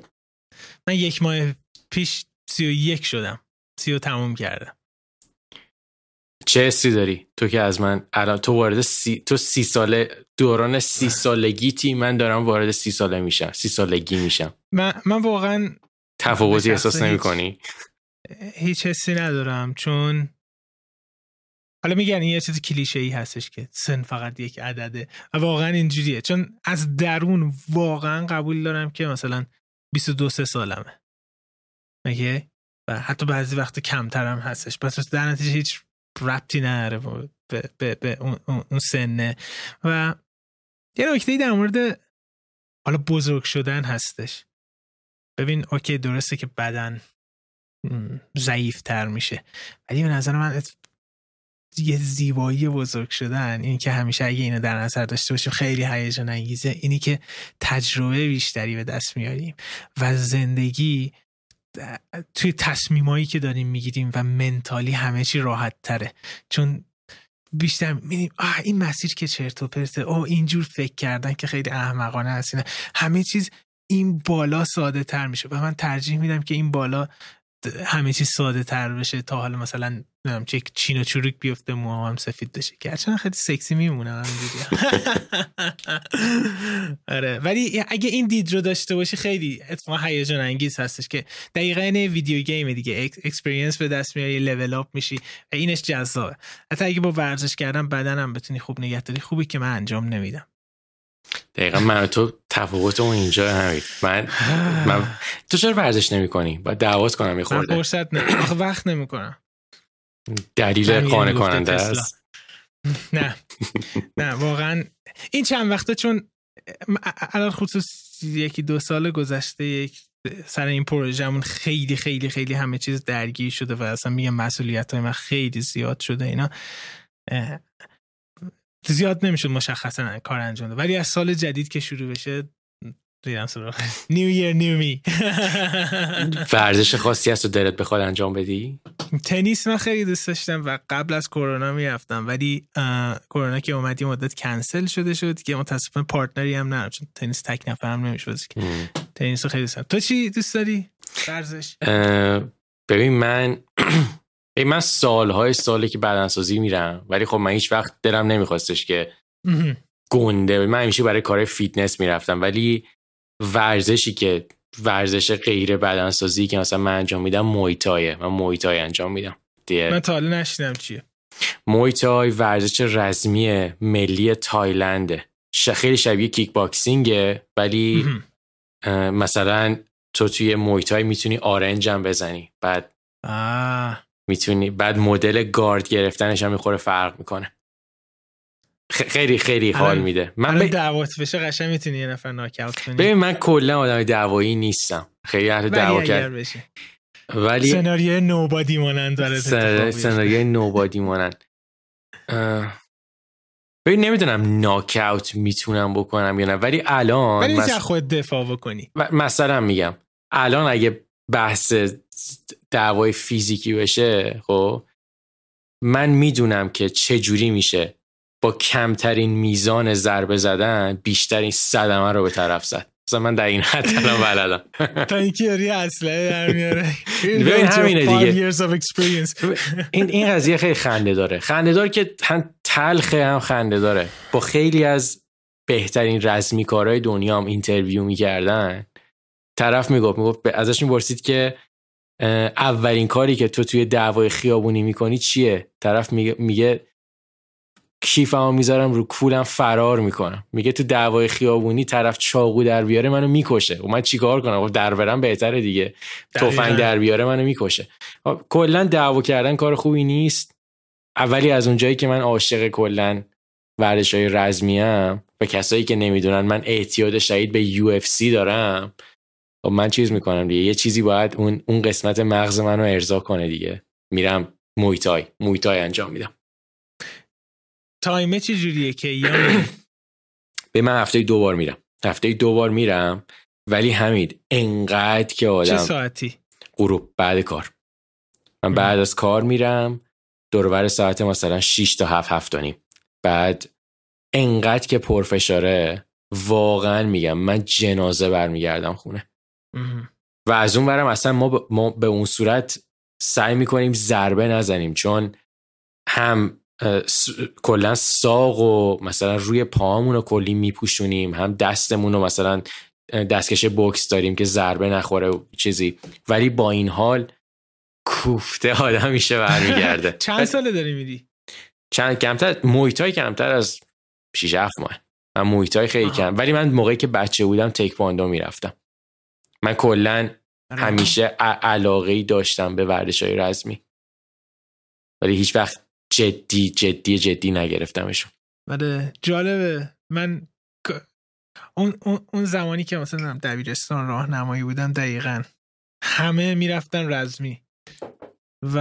من یک ماه پیش سی و یک شدم. سی و تموم کردم. چه حسی داری؟ تو که از من الان تو وارد سی تو سی ساله دوران سی سالگیتی من دارم وارد سی ساله میشم. سی سالگی میشم. من, من واقعا تفاوتی احساس نمی کنی هیچ حسی ندارم چون حالا میگن این یه چیز کلیشه ای هستش که سن فقط یک عدده و واقعا اینجوریه. چون از درون واقعا قبول دارم که مثلا 22 سه سالمه. مگه و حتی بعضی وقت کمترم هستش. پس در نتیجه هیچ ربطی نداره به, به, به اون, اون سنه. و یه نکته در مورد حالا بزرگ شدن هستش. ببین اوکی درسته که بدن ضعیف تر میشه. ولی به نظر من یه زیبایی بزرگ شدن اینی که همیشه اگه اینو در نظر داشته باشیم خیلی هیجان انگیزه اینی که تجربه بیشتری به دست میاریم. و زندگی توی تصمیمایی که داریم می‌گیریم و منتالی همه چی راحت تره. چون بیشتر می‌بینیم آه این مسیر که چرت و پرته او اینجور فکر کردن که خیلی احمقانه هست همه چیز این بالا ساده تر میشه و من ترجیح میدم که این بالا همه چیز ساده تر بشه تا حالا مثلا نمی‌دونم چه چین و چروک بیفته موها هم سفید بشه. گرچه خیلی سکسی میمونه [LAUGHS] آره. ولی اگه این دید رو داشته باشی خیلی اتفاقا هیجان انگیز هستش که دقیقا این video game دیگه. experience به دست میاری level up میشی. و اینش جذابه. حتی اگه با ورزش کردن بدنم بتونی خوب نگهداری خوبی که من انجام نمیدم. دقیقا من تو تفاوتمون اینجا همین. من, من تو چرا ورزش نمی کنی باید دعوت کنم یه خورده. فرصت نه وقت نمی کنم دلیل قانع کننده است. [LAUGHS] نه. نه واقعا این چند وقته چون الان خصوص یکی دو سال گذشته یک سر این پروژهمون خیلی خیلی خیلی همه چیز درگیر شده و اصلا میگم مسئولیت های من خیلی زیاد شده اینا. زیاد نمی‌شد مشخصا کار انجام ده ولی از سال جدید که شروع بشه ریدم سراغ نیو یر نیو می ورزش خاصی هست و دلت بخواد انجام بدی؟ تنیس من خیلی دوست داشتم و قبل از کرونا می‌رفتم. ولی کرونا که اومد یه مدت کنسل شده شد که متاسفانه partner ی هم ندارم چون تنیس تک نفر هم نمیشه بازی تنیس خیلی دوست تو چی دوست داری؟ ورزش. ببین من [CLEARS THROAT] [CLEARS THROAT] ای من سالهای سالی که بدنسازی میرم ولی خب من هیچ وقت دلم نمیخواستش که گنده من همیشه برای کار فیتنس می‌رفتم ولی ورزشی که ورزش غیر بدنسازی که مثلا من انجام میدم مویتایه من مویتای انجام میدم. من تا حالا نشنیدم چیه. مویتای ورزش رزمی ملی تایلنده. خیلی شبیه کیک باکسینگه ولی مثلا تو توی مویتای می‌تونی آرنج هم بزنی. بعد آه. می‌تونی بعد مدل گارد گرفتنش هم می‌خوره فرق می‌کنه. خیلی خیلی حال میده. من ب... دعوت بشه قشنگ می‌تونی یه نفر ناکاوت کنی؟ ببین من کلا آدم دعوایی نیستم. خیلی اهل دعوا کرد ولی سناریوی نوبادی مانند داره سن... سناریوی نوبادی مانند. ببین نمی‌دونم ناکاوت می‌تونم بکنم یا نه ولی الان ولی مس... خود دفاع بکنی. مثلا میگم الان اگه بحث دعوای فیزیکی بشه خب؟ من می‌دونم که چه جوری میشه با کمترین میزان ضربه زدن بیشترین صدمه رو به طرف زد. مثلا من در این حد الان بلدم. [LAUGHS] تا اینکه یاری اصله در میاره. [LAUGHS] ببین همینه دیگه. [LAUGHS] این این قضیه خیلی خنده داره. خنده داره که هم تلخه هم خنده داره. با خیلی از بهترین رزمی کارهای دنیا هم اینترویو می‌کردن. طرف می‌گفت می‌گفت ازش می‌پرسید که اولین کاری که تو توی دعوای خیابونی می‌کنی چیه؟ طرف میگه, میگه کیفمو می‌ذارم رو کولم فرار می‌کنم. میگه تو دعوای خیابونی طرف چاقو در بیاره منو می‌کشه. و من چیکار کنم؟ خب در برم بهتره دیگه. تفنگ در بیاره منو می‌کشه. خب، کلا دعوا کردن کار خوبی نیست. اولی از اونجایی که من عاشق کلا ورزش های رزمی و کسایی که نمی‌دونن من اعتیاد شدید به یو دارم. خب من چیز می‌کنم دیگه. یه چیزی باید اون اون قسمت مغز منو ارضا کنه دیگه. میرم مویتای مویتای انجام میدم. تایمه چه جوریه که یا به من هفته دو بار میرم. هفته دو بار میرم ولی همین انقدر که آدم چه ساعتی؟ غروب بعد کار. من بعد از کار میرم دورور ساعت مثلا 6 تا 7 هفت نیم. بعد انقدر که پرفشاره واقعا میگم من جنازه برمیگردم خونه. و از اون برم اصلا ما, ما به اون صورت سعی می‌کنیم ضربه نزنیم چون هم کلا ساق و مثلا روی پاهامون رو کلی میپوشونیم هم دستمون رو مثلا دستکش بوکس داریم که ضربه نخوره و چیزی. ولی با این حال کوفته آدم میشه برمیگرده. [LAUGHS] چند ساله داری میری؟ چند کمتر محیطای کمتر از 6 7 ماه. من محیطای خیلی کم ولی من موقعی که بچه بودم تکواندو می‌رفتم. من کلا آره. همیشه علاقه داشتم به ورزش های رزمی ولی هیچ وقت جدی جدی جدی نگرفتمشون. آره جالبه. من اون, اون زمانی که مثلا دبیرستان راهنمایی بودم دقیقا همه می‌رفتن رزمی. و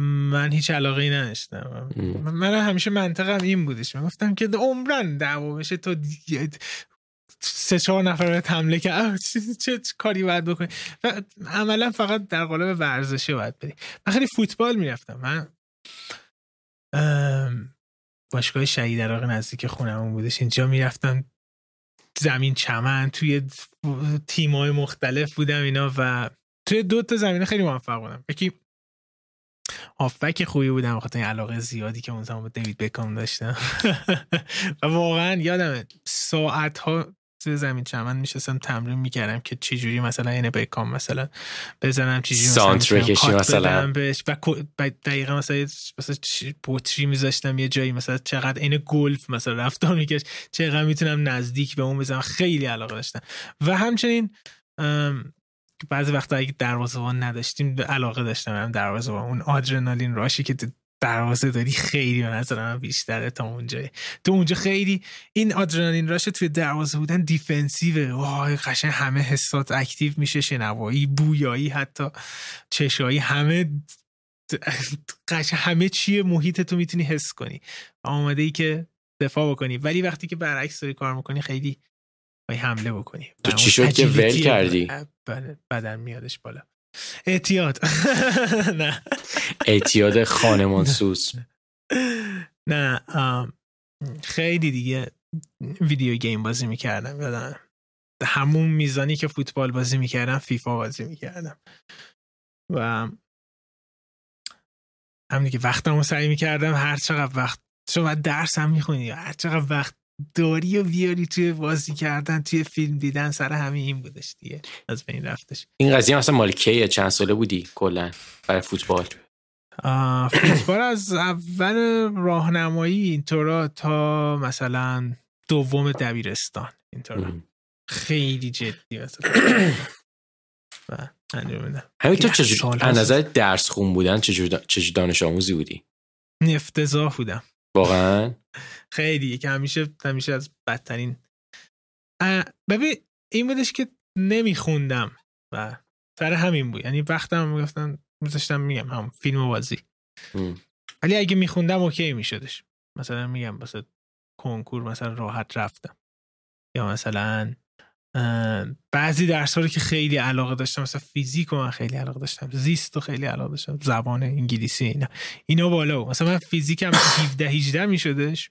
من هیچ علاقه ای نداشتم من همیشه منطقم این بودش. من گفتم که عمرن دعوا بشه تو سه چهار نفر حمله که چه, کاری باید بکنی؟ و عملا فقط در قالب ورزشی باید بری من خیلی فوتبال می‌رفتم. من باشگاه شهید عراق نزدیک خونمون بودش. اینجا می‌رفتم. زمین چمن توی تیمای مختلف بودم اینا و توی دو تا زمینه خیلی موفق بودم. یکی هافبک خوبی بودم خاطر این علاقه زیادی که اون زمان با دیوید بکام داشتم. [LAUGHS] و واقعا یادم ساعت ها توی زمین چمن میشستم تمرین می‌کردم که چجوری مثلا این بکام مثلا بزنم چجوری مثلا مثلا. بهش. و دقیقا مثلا مثلا پوتری میذاشتم یه جایی مثلا چقدر این گلف مثلا رفتار میکش چقدر می‌تونم نزدیک به اون بزنم. خیلی علاقه داشتم. و همچنین بعضی وقتا اگه دروازه‌بان نداشتیم علاقه داشتم هم دروازه‌بان. اون آدرنالین راشی که دروازه داری خیلی به نظر من بیشتره تا اونجا. تو اونجا خیلی این آدرنالین راش توی دروازه بودن دیفنسیوه. وای قشنگ همه حسات اکتیو میشه شنوایی بویایی حتی چشایی همه قشنگ همه چیه محیط تو می‌تونی حس کنی. آماده ای که دفاع بکنی. ولی وقتی که برعکس داری کار می‌کنی خیلی حمله بکنی. تو چی شد که ول کردی؟ بله، بدن میادش بالا. اعتیاد. [LAUGHS] نه. اعتیاد [LAUGHS] خانمان سوز. نه خیلی دیگه ویدیو گیم بازی می‌کردم. یادم. همون میزانی که فوتبال بازی می‌کردم فیفا بازی می‌کردم. و هم دیگه وقتم رو سعی می‌کردم هر چقدر وقت شما درس هم می‌خونی هر چقدر وقت داری و بیاری توی بازی کردن توی فیلم دیدن سر همین این بودش دیگه. از بین رفتش. این قضیه مثلا مال کیه؟ چند ساله بودی کلا برای فوتبال؟ فوتبال از اول راهنمایی اینطورا تا مثلا دوم دبیرستان اینطورا. خیلی جدی [COUGHS] مثلا همین تو چجور از نظر درس خون بودن چجور دانش آموزی بودی؟ افتضاح بودم. واقعا؟ [LAUGHS] خیلی که همیشه همیشه از بدترین. ببین این بودش که نمیخوندم و سر همین بود. یعنی وقتم می‌گفتن میذاشتم میگم هم فیلم و بازی ولی اگه میخوندم اوکی میشدش. مثلا میگم واسه کنکور مثلا راحت رفتم. یا مثلا بعضی درس رو که خیلی علاقه داشتم مثلا فیزیک و من خیلی علاقه داشتم زیست و خیلی علاقه داشتم زبان انگلیسی اینا. اینا بالا مثلا من فیزیکم 17 18 میشدش.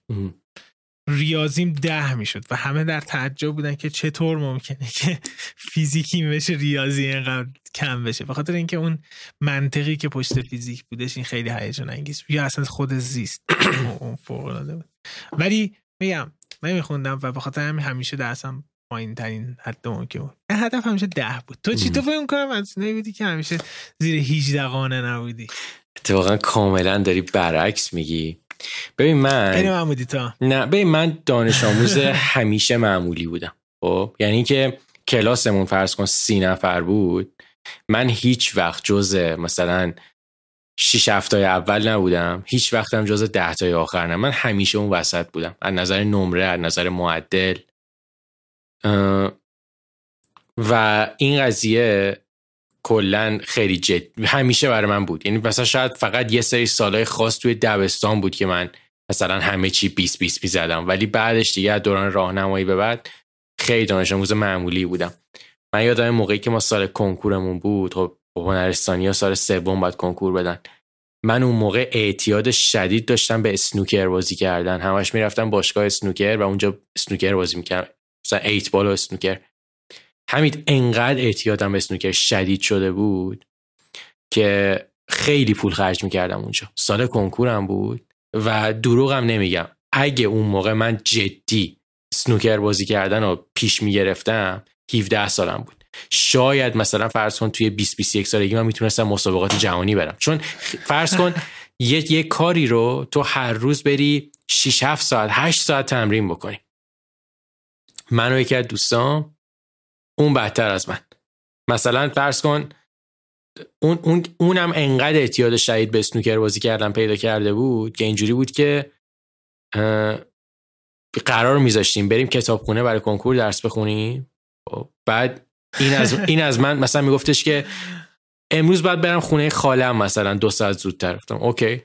ریاضیم ده می‌شد و همه در تعجب بودن که چطور ممکنه که فیزیکی بشه ریاضی اینقدر کم بشه. به خاطر اینکه اون منطقی که پشت فیزیک بودش این خیلی هیجان انگیز یا اصلا خود زیست [CLEARS THROAT] اون فوق العاده بود. ولی میگم من میخوندم و به خاطر همین همیشه درسم پایین ترین حد ممکن بود. هدف همیشه ده بود. تو چی؟ تو فکر کنم از نمیدی که همیشه زیر 18 قانه نبودی. اتفاقا کاملا داری برعکس میگی. ببین من معمولی تا. نه ببین من دانش آموز همیشه معمولی بودم. خب؟ یعنی که کلاسمون فرض کن سی نفر بود من هیچ وقت جز مثلا شیش هفتای اول نبودم هیچ وقتم جز ده تای آخر نه. من همیشه اون وسط بودم. از نظر نمره از نظر معدل. و این قضیه کلا خیلی جد همیشه برای من بود. یعنی مثلا شاید فقط یه سری سالهای خاص توی دبستان بود که من مثلا همه چی 20 20 زدم. ولی بعدش دیگه دوران راهنمایی به بعد خیلی دانش آموز معمولی بودم. من یادم موقعی که ما سال کنکورمون بود خب هنرستانی ها سال سوم باید کنکور بدن. من اون موقع اعتیاد شدید داشتم به اسنوکر بازی کردن. همش می‌رفتم باشگاه اسنوکر و اونجا اسنوکر بازی می‌کردم. مثلا ایت بال و اسنوکر. همین انقدر اعتیادم به اسنوکر شدید شده بود که خیلی پول خرج می‌کردم اونجا. سال کنکورم بود و دروغم نمیگم. اگه اون موقع من جدی سنوکر بازی کردن رو پیش می‌گرفتم 17 سالم بود. شاید مثلا فرض کن توی 20 21 سالگی من می‌تونستم مسابقات جهانی برم. چون فرض کن [LAUGHS] یه یه کاری رو تو هر روز بری 6 7 ساعت 8 ساعت تمرین بکنی. من و یکی از دوستان اون بدتر از من. مثلا فرض کن اون, اون اونم انقدر اعتیاد شدید به اسنوکر بازی کردن پیدا کرده بود که اینجوری بود که قرار میذاشتیم بریم کتابخونه برای کنکور درس بخونیم. خب، بعد این از این از من مثلا میگفتش که امروز باید برم خونه خالم مثلا دو ساعت زودتر گفتم اوکی.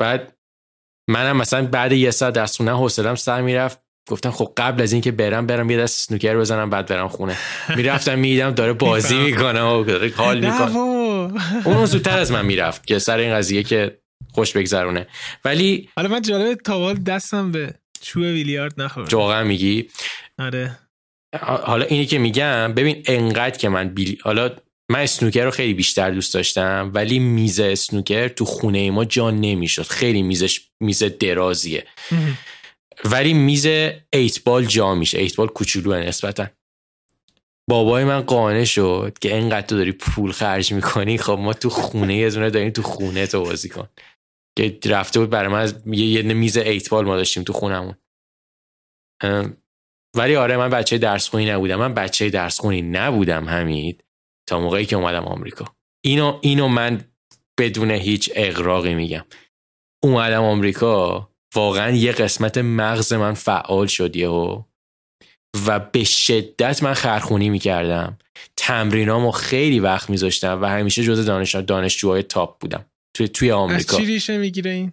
بعد منم مثلا بعد یه ساعت درس خونه حوصلم سر می‌رفت. گفتم خب قبل از اینکه برم برم یه دست سنوکر بزنم بعد برم خونه. می‌رفتم می‌دیدم داره بازی می‌کنه و داره حال می‌کنه. اون زودتر از من می‌رفت که سر این قضیه که خوش بگذرونه. ولی حالا من جالب تاوال دستم به چوب ویلیارد نخورد. واقعا میگی؟ آره. حالا اینی که میگم ببین انقدر که من بیل... حالا من اسنوکر رو خیلی بیشتر دوست داشتم ولی میز اسنوکر تو خونه ما جا نمی‌شد. خیلی میزش میز درازیه. ولی میز ایت بال جا میشه. ایت بال کوچولو نسبتا. بابای من قانع شد که اینقدر تو داری پول خرج می‌کنی خب ما تو خونه یه دونه داریم تو خونه تو بازی کن. که رفته بود برای من یه, یه میز ایت بال ما داشتیم تو خونمون. ولی آره من بچه درس خونی نبودم. من بچه درس خونی نبودم همید تا موقعی که اومدم آمریکا. اینو اینو من بدون هیچ اقراقی میگم. اومدم آمریکا واقعا یه قسمت مغز من فعال شد یهو. و به شدت من خرخونی می‌کردم. تمرینامو خیلی وقت میذاشتم و همیشه جز دانش دانشجوهای تاپ بودم. توی توی آمریکا. از چی ریشه می‌گیره این؟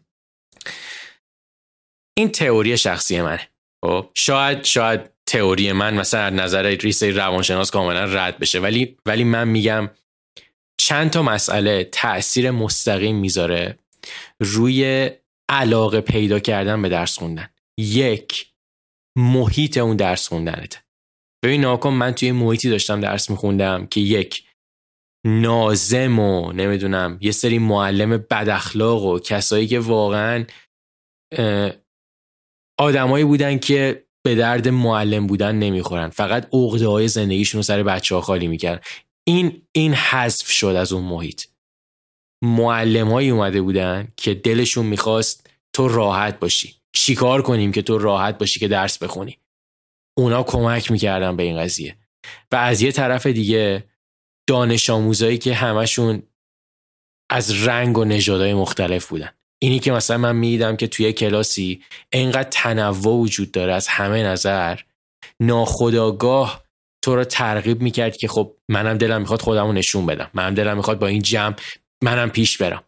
این تئوری شخصی منه. خب؟ شاید شاید تئوری من مثلا از نظر ریسه روانشناس کاملا رد بشه. ولی ولی من میگم چند تا مسئله تاثیر مستقیم می‌ذاره روی علاقه پیدا کردن به درس خوندن. یک محیط اون درس خوندنت. ببین ناکن من توی محیطی داشتم درس میخوندم که یک نازم و نمی‌دونم یه سری معلم بد اخلاق و کسایی که واقعا آدمایی بودن که به درد معلم بودن نمی‌خورن. فقط عقده های زندگیشون رو سر بچه ها خالی می‌کردن. این این حذف شد از اون محیط. معلمایی اومده بودن که دلشون می‌خواست تو راحت باشی. چیکار کنیم که تو راحت باشی که درس بخونی؟ اونا کمک می‌کردن به این قضیه. و از یه طرف دیگه دانش آموزایی که همشون از رنگ و نژادهای مختلف بودن. اینی که مثلا من می‌دیدم که توی کلاسی انقدر تنوع وجود داره از همه نظر ناخداگاه تو رو ترغیب می‌کرد که خب منم دلم می‌خواد خودمو نشون بدم. منم دلم می‌خواد با این جمع منم پیش برم.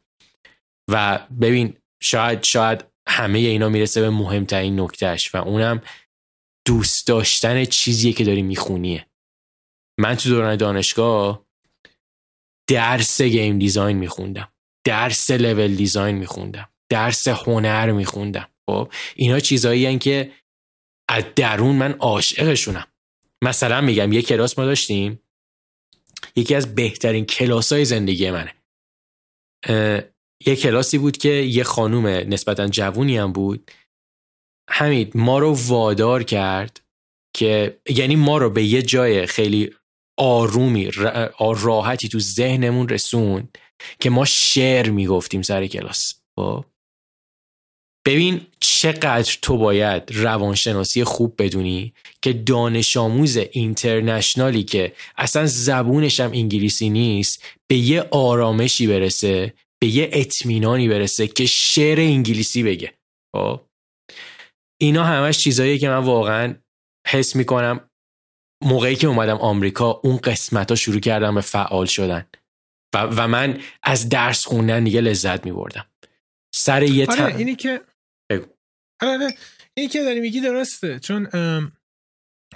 و ببین شاید شاید همه اینا می‌رسه به مهمترین نکتهش و اونم دوست داشتن چیزیه که داری میخونیه. من تو دوران دانشگاه درس گیم دیزاین میخوندم درس لول دیزاین میخوندم درس هنر میخوندم. خب اینا چیزایی که از درون من عاشقشونم. مثلا میگم یه کلاس ما داشتیم یکی از بهترین کلاس های زندگی منه. یه کلاسی بود که یه خانوم نسبتا جوونی هم بود. همین ما رو وادار کرد که یعنی ما رو به یه جای خیلی آرومی راحتی تو ذهنمون رسوند که ما شعر می‌گفتیم سر کلاس. خب؟ ببین چقدر تو باید روانشناسی خوب بدونی که دانش آموز اینترنشنالی که اصلا زبونش هم انگلیسی نیست به یه آرامشی برسه به یه اطمینانی برسه که شعر انگلیسی بگه. خب؟ اینا همش چیزاییه که من واقعا حس می‌کنم موقعی که اومدم آمریکا اون قسمت ها شروع کردم به فعال شدن. و, و من از درس خوندن دیگه لذت میبردم. سر یه آره اینی که آره اینی که داری میگی درسته. چون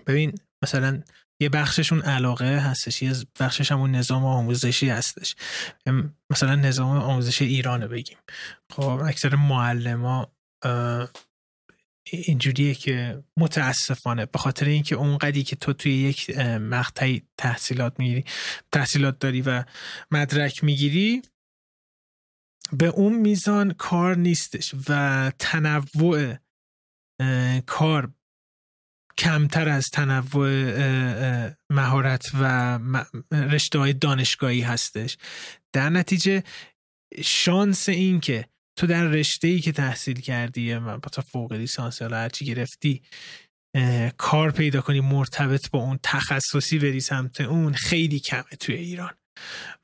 ببین مثلا یه بخششون علاقه هستش یه بخشش همون نظام آموزشی هستش. مثلا نظام آموزشی ایرانه بگیم. خب اکثر معلم اینجوریه که متاسفانه به خاطر اینکه اونقدی که تو توی یک مقطعی تحصیلات می‌گیری تحصیلات داری و مدرک می‌گیری به اون میزان کار نیستش و تنوع کار کمتر از تنوع مهارت و رشته های دانشگاهی هستش. در نتیجه شانس این که تو در رشته ای که تحصیل کردی با تا فوق لیسانس یا هرچی گرفتی کار پیدا کنی مرتبط با اون تخصصی بری سمت اون خیلی کمه توی ایران.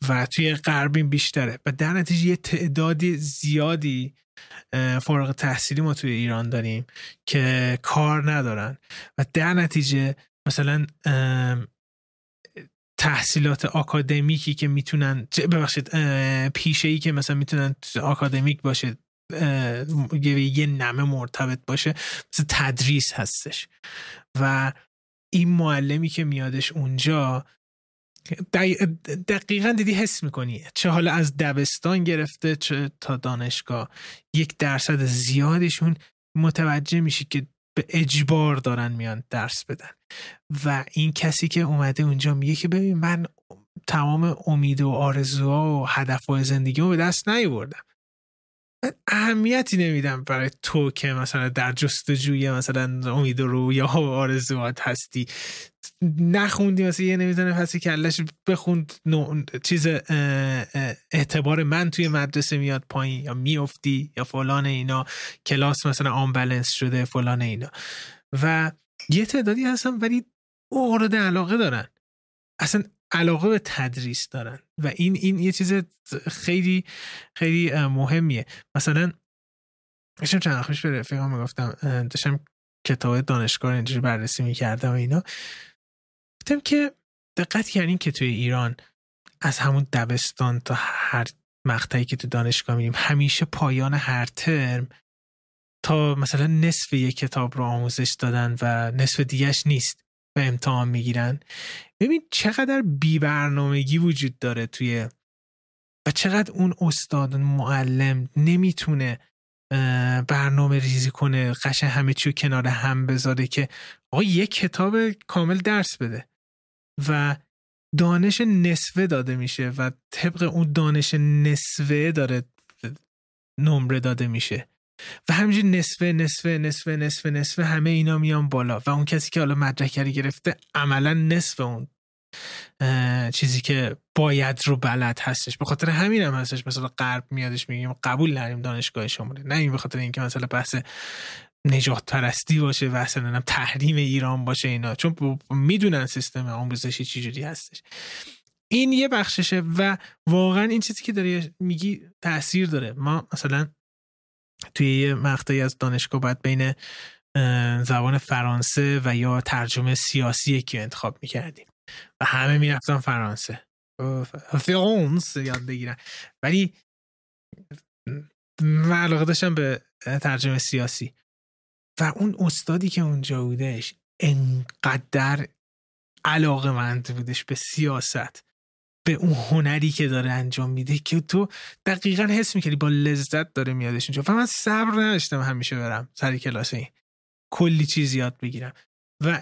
و توی غربین بیشتره. و در نتیجه یه تعدادی زیادی فارغ تحصیلی ما توی ایران داریم که کار ندارن. و در نتیجه مثلا تحصیلات آکادمیکی که می‌تونن ببخشید پیشه ای که مثلا می‌تونن آکادمیک باشه یه نمه مرتبط باشه مثل تدریس هستش. و این معلمی که میادش اونجا دقیقا دیدی حس می‌کنی چه حالا از دبستان گرفته چه تا دانشگاه. یک درصد زیادشون متوجه میشی که به اجبار دارن میان درس بدن. و این کسی که اومده اونجا میگه که ببین من تمام امید و آرزوها و هدفهای زندگیمو به دست نیاوردم. اهمیتی نمیدم برای تو که مثلا در جستجوی مثلا امید و رویا آرزوات هستی. نخوندی مثلا یه نمی‌دونه پسی کلش بخوند چیز اعتبار من توی مدرسه میاد پایین یا میافتی یا فلان اینا. کلاس مثلا آن شده فلان اینا. و یه تعدادی هستن ولی مورد علاقه دارن. اصلا علاقه به تدریس دارن. و این این یه چیز خیلی خیلی مهمیه. مثلا داشتم چند خوش به رفیقام می‌گفتم داشتم کتاب دانشگاه اینجوری بررسی می‌کردم و اینا. گفتم که دقت کردین که توی ایران از همون دبستان تا هر مقطعی که تو دانشگاه میریم همیشه پایان هر ترم تا مثلا نصف یک کتاب رو آموزش دادن و نصف دیگهش نیست. و امتحان می‌گیرن. ببین چقدر بی برنامگی وجود داره توی و چقدر اون استاد معلم نمی‌تونه برنامه ریزی کنه قشن همه چی کنار هم بذاره که آقا یک کتاب کامل درس بده. و دانش نصفه داده میشه و طبق اون دانش نصفه داره نمره داده میشه. و همینجور نصفه نصفه نصفه نصفه نصفه همه اینا میان بالا و اون کسی که حالا مدرکری گرفته عملا نصف اون چیزی که باید رو بلد هستش. به خاطر همین هم هستش مثلا غرب میادش میگیم قبول نریم دانشگاه شماره نه این به خاطر اینکه مثلا بحث نجات پرستی باشه و اصلا تحریم ایران باشه اینا. چون می‌دونن سیستم آموزشی چجوری هستش. این یه بخششه و واقعا این چیزی که داری میگی تاثیر داره. ما مثلا توی یه مقطعی از دانشگاه باید بین زبان فرانسه و یا ترجمه سیاسی که انتخاب می‌کردیم. و همه می‌رفتن فرانسه. فرانس یاد بگیرن ولی من علاقه داشتم به ترجمه سیاسی. و اون استادی که اونجا بودش انقدر علاقه مند بودش به سیاست. به اون هنری که داره انجام میده که تو دقیقا حس می‌کردی با لذت داره میادش اونجا. و من صبر نداشتم همیشه برم سر کلاس این. کلی چیز یاد بگیرم. و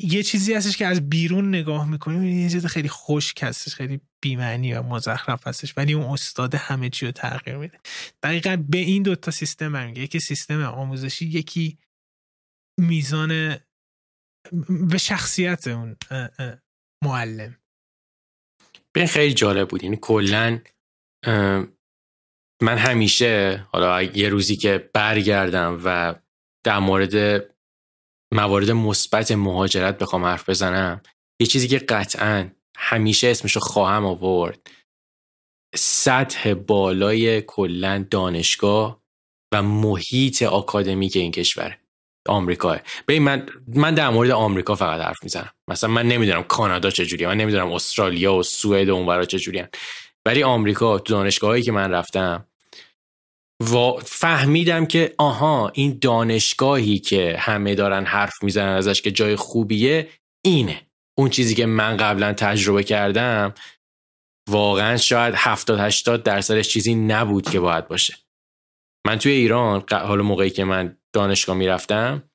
یه چیزی هستش که از بیرون نگاه می‌کنیم یه چیز خیلی خشک هستش خیلی بیمعنی و مزخرف هستش ولی اون استاد همه چی رو تغییر میده. دقیقا به این دوتا سیستم هم یکی سیستم آموزشی یکی میزان به شخصیت اون معلم. به خیلی جالب بود. یعنی کلا من همیشه حالا یه روزی که برگردم و در مورد موارد مثبت مهاجرت بخوام حرف بزنم یه چیزی که قطعا همیشه اسمشو خواهم آورد. سطح بالای کلا دانشگاه و محیط آکادمیک این کشوره آمریکا ببین من من در مورد آمریکا فقط حرف می‌زنم. مثلا من نمی‌دونم کانادا چجوریه من نمی‌دونم استرالیا و سوئد و اونورا چجوریان ولی آمریکا تو دانشگاهایی که من رفتم و فهمیدم که آها این دانشگاهی که همه دارن حرف می‌زنن ازش که جای خوبیه اینه. اون چیزی که من قبلا تجربه کردم واقعا شاید 70 80 درصدش چیزی نبود که باید باشه. من توی ایران حالا موقعی که من دانشگاه می‌رفتم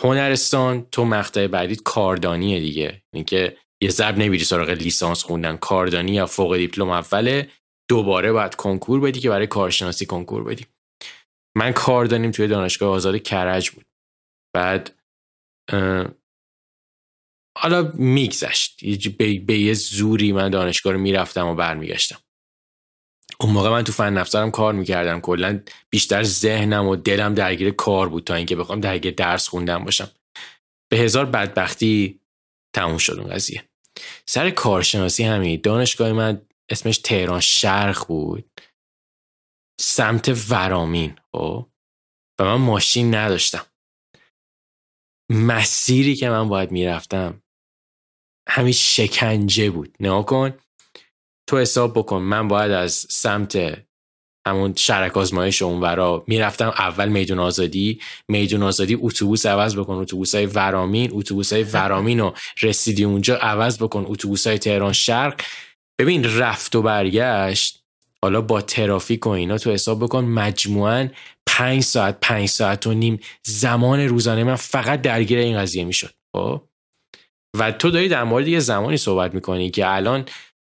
هنرستان تو مقطع بعدی کاردانیه دیگه. اینکه یه ضرب نمیری سراغ لیسانس خوندن. کاردانی یا فوق دیپلم اوله دوباره باید کنکور بدی که برای کارشناسی کنکور بدی. من کاردانیم توی دانشگاه آزاد کرج بود. بعد حالا میگذشت. به یه زوری من دانشگاه رو می‌رفتم و برمیگشتم. اون موقع من تو فن نفسرم کار می‌کردم. کلا بیشتر ذهنم و دلم درگیر کار بود تا اینکه بخوام درگیر درس خوندم باشم. به هزار بدبختی تموم شد اون قضیه. سر کارشناسی همین دانشگاه من اسمش تهران شرق بود. سمت ورامین خب؟ و من ماشین نداشتم. مسیری که من باید می‌رفتم همین شکنجه بود. نه کن تو حساب بکن من باید از سمت همون شرک آزمایش اون ورا می‌رفتم اول میدون آزادی. میدون آزادی اتوبوس عوض بکن اتوبوس های ورامین اتوبوس های ورامین رو رسیدی اونجا عوض بکن اتوبوس های تهران شرق. ببین رفت و برگشت حالا با ترافیک و اینا تو حساب بکن مجموعا پنج ساعت پنج ساعت و نیم زمان روزانه من فقط درگیر این قضیه می‌شد. خب؟ و تو داری در مورد یه زمانی صحبت می‌کنی که الان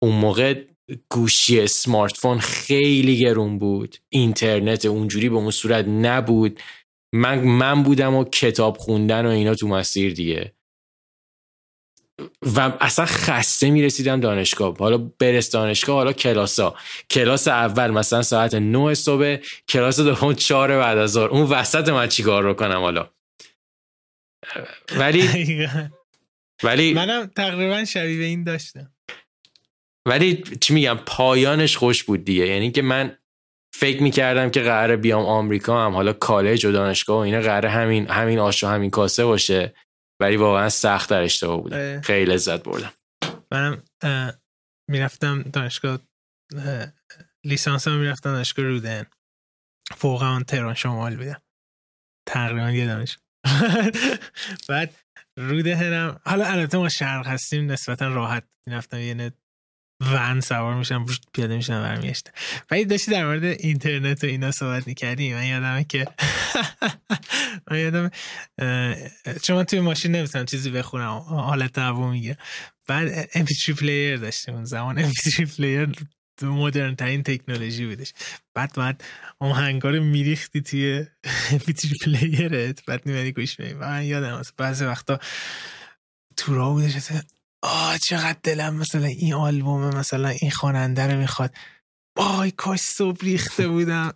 اون موقع گوشی سمارت فون خیلی گرون بود. اینترنت اونجوری به اون صورت نبود. من من بودم و کتاب خوندن و اینا تو مسیر دیگه. و اصلا خسته می‌رسیدم دانشگاه. حالا برس دانشگاه حالا کلاسا کلاس اول مثلا ساعت 9 صبح کلاس دوم 4 بعد از ظهر. اون وسط من چیکار رو کنم حالا؟ ولی [LAUGHS] ولی منم تقریبا شبیه این داشتم. ولی چی میگم پایانش خوش بود دیگه. یعنی که من فکر می‌کردم که قراره بیام آمریکا هم. حالا کالج و دانشگاه و اینا قراره همین همین آش و همین کاسه باشه. ولی واقعا سخت در اشتباه بود خیلی لذت بردم. منم می‌رفتم دانشگاه لیسانس هم می‌رفتم دانشگاه رودن. فوق آن تهران شمال بودم تقریبا یه دانش. [LAUGHS] بعد رودهنم حالا البته ما شرق هستیم نسبتا راحت می‌رفتم. یه ون سوار میشم پیاده میشم برمیگشتم. ولی داشتی در مورد اینترنت و اینا صحبت می‌کردی؟ من یادمه که من یادم [LAUGHS] چون من توی ماشین نمی‌تونم چیزی بخونم. حالت تهوع میگیره. بعد MP3 player داشتیم اون زمان. MP3 player مدرن ترین تکنولوژی بودش. بعد بعد آهنگارو میریختی توی MP3 player ت. بعد میومدی گوش میدی. من یادم بعضی وقتا تو راه بودش. آه چقدر دلم مثلا این آلبوم مثلا این خواننده رو می‌خواد. وای کاش صبح ریخته بودم.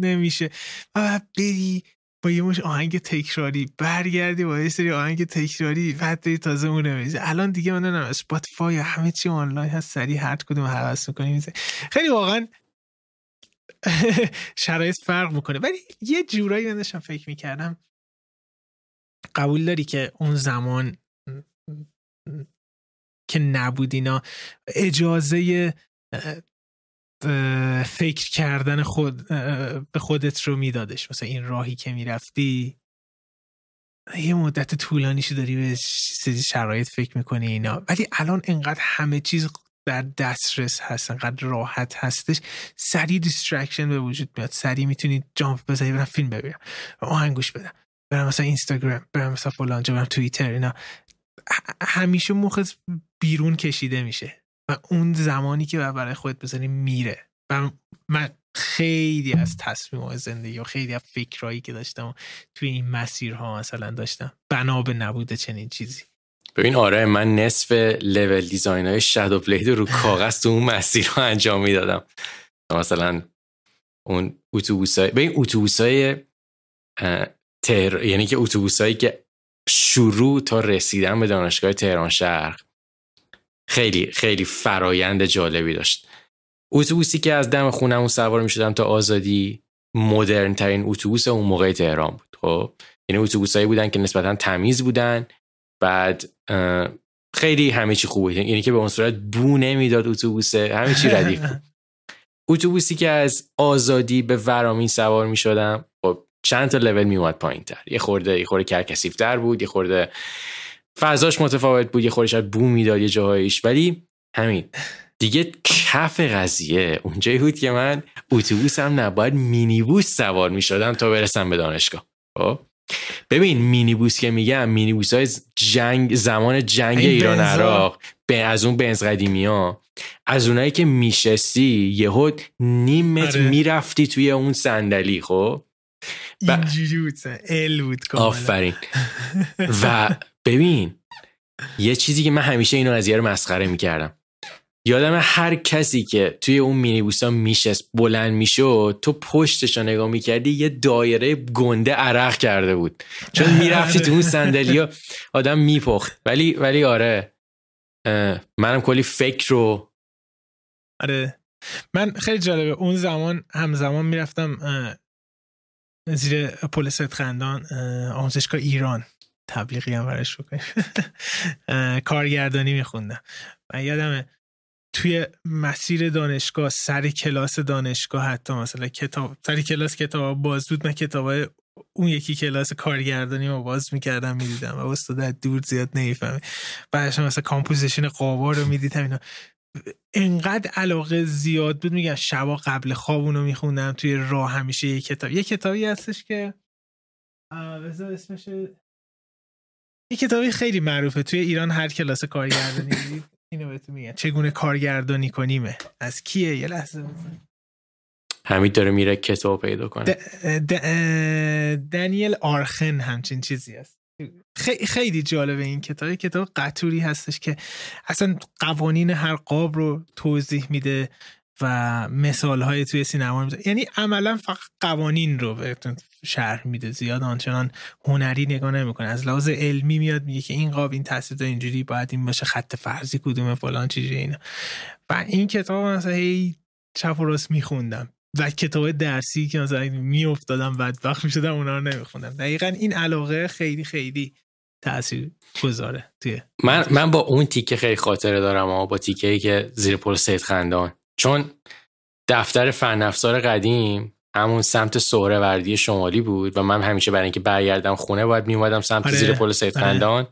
نمیشه. و بری با یه مش آهنگ تکراری برگردی با یه سری آهنگ تکراری بعد داری تازه اون نمیزه الان دیگه من نمی‌دونم اسپاتیفای همه چی آنلاین هست سریع هر کدوم حواس می‌کنی خیلی واقعا [LAUGHS] شرایط فرق می‌کنه. ولی یه جورایی من فکر می‌کردم قبول داری که اون زمان که نبود اینا اجازه فکر کردن خود به خودت رو میدادش. مثلا این راهی که می‌رفتی یه مدت طولانیشو داری یه سری شرایط فکر می‌کنی اینا. ولی الان انقدر همه چیز در دسترس هست انقدر راحت هستش. سریع distraction به وجود میاد. سریع می‌تونی jump بزنی برم فیلم ببینم. آهنگ گوش بدم. برم مثلا اینستاگرام برم مثلا فلان جا برم توییتر اینا. همیشه مخت بیرون کشیده میشه و اون زمانی که برای خودت بزنی میره. و من خیلی از تصمیم زندگی و خیلی از فکرهایی که داشتم توی این مسیرها مثلا داشتم بنا به نبوده چنین چیزی. ببین آره من نصف لول دیزاین های شادو بلید رو کاغذ تو اون مسیرها انجام می‌دادم. مثلا اون اتوبوس های به این اتوبوس های تهر... یعنی که اتوبوس هایی که شروع تا رسیدن به دانشگاه تهران شرق. خیلی خیلی فرایند جالبی داشت. اتوبوسی که از دم خونمون سوار می شدم تا آزادی مدرن ترین اتوبوس اون موقع تهران بود. خب یعنی اتوبوسایی بودن که نسبتا تمیز بودن. بعد خیلی همه چی خوب بود یعنی که به اون صورت بو نمی‌داد اتوبوسه همه چی ردیف [LAUGHS] اتوبوسی که از آزادی به ورامین سوار می شدم خب چند تا لول می اومد پایین تر. یه خورده یه خورده کرکسیف تر بود یه خورده فضاش متفاوت بود یه خورده شاید بو می‌داد یه جاهایش. ولی همین دیگه کف قضیه. اونجایی بود که من اتوبوسم نباید مینیبوس سوار می شدم تا برسم به دانشگاه. خب؟ ببین مینیبوس که میگم مینیبوس های جنگ زمان جنگ ایران عراق به از اون بنز قدیمی ها از اونایی که میشستی یهو نیم متر آره. می‌رفتی توی اون صندلی. خب؟ اینجوری بود ال بود آفرین. [LAUGHS] و ببین یه چیزی که من همیشه اینو از یه مسخره می‌کردم. یادم هر کسی که توی اون مینیبوسا میشست بلند می‌شد تو پشتش رو نگاه می‌کردی یه دایره گنده عرق کرده بود. چون می‌رفتی تو اون [LAUGHS] صندلی آدم میپخت. ولی ولی آره منم کلی فکر رو آره. من خیلی جالبه. اون زمان همزمان می‌رفتم زیر پل سیدخندان آموزشگاه ایران تبلیغی هم برش بکنیم. [LAUGHS] کارگردانی میخوندم. و یادمه توی مسیر دانشگاه سر کلاس دانشگاه حتی مثلا کتاب سر کلاس کتاب باز بود من کتاب اون یکی کلاس کارگردانی ما باز می‌کردم می‌دیدم و استاد دور زیاد نمی‌فهمه بعدش مثلا composition قابا رو می‌دیدم اینا. انقدر علاقه زیاد بود میگم شبا قبل خواب اونو میخوندم توی راه همیشه یه کتاب یه کتابی هستش که بذار اسمش یه کتابی خیلی معروفه توی ایران هر کلاس کارگردانی اینو بهتون میگن چگونه کارگردانی کنیمه؟ از کیه؟ یه لحظه همین داره میره کتاب پیدا کنه. دنیل آرخن همچین چیزی هست. خیلی جالبه این کتاب. کتاب قطوری هستش که اصلا قوانین هر قاب رو توضیح میده و مثال های توی سینما میده یعنی عملا فقط قوانین رو شرح میده. زیاد آنچنان هنری نگاه نمی‌کنه. از لحاظ علمی میاد میگه که این قاب این تاثیر اینجوری باید این باشه خط فرضی کدومه فلان چیزی اینا. و این کتاب مثلا هی چپ و راست میخوندم. و کتاب درسی که مثلا میافتادم بدبخت می‌شدم اونا رو نمیخوندم دقیقا این علاقه خیلی خیلی تاثیر گذاره توی من من با اون تیکه خیلی خاطره دارم اما با تیکه ای که زیر پل سید خندان چون دفتر فن افزار قدیم همون سمت سهره وردی شمالی بود و من همیشه برای اینکه برگردم خونه باید میومدم سمت آره. زیر پل سید آره. خندان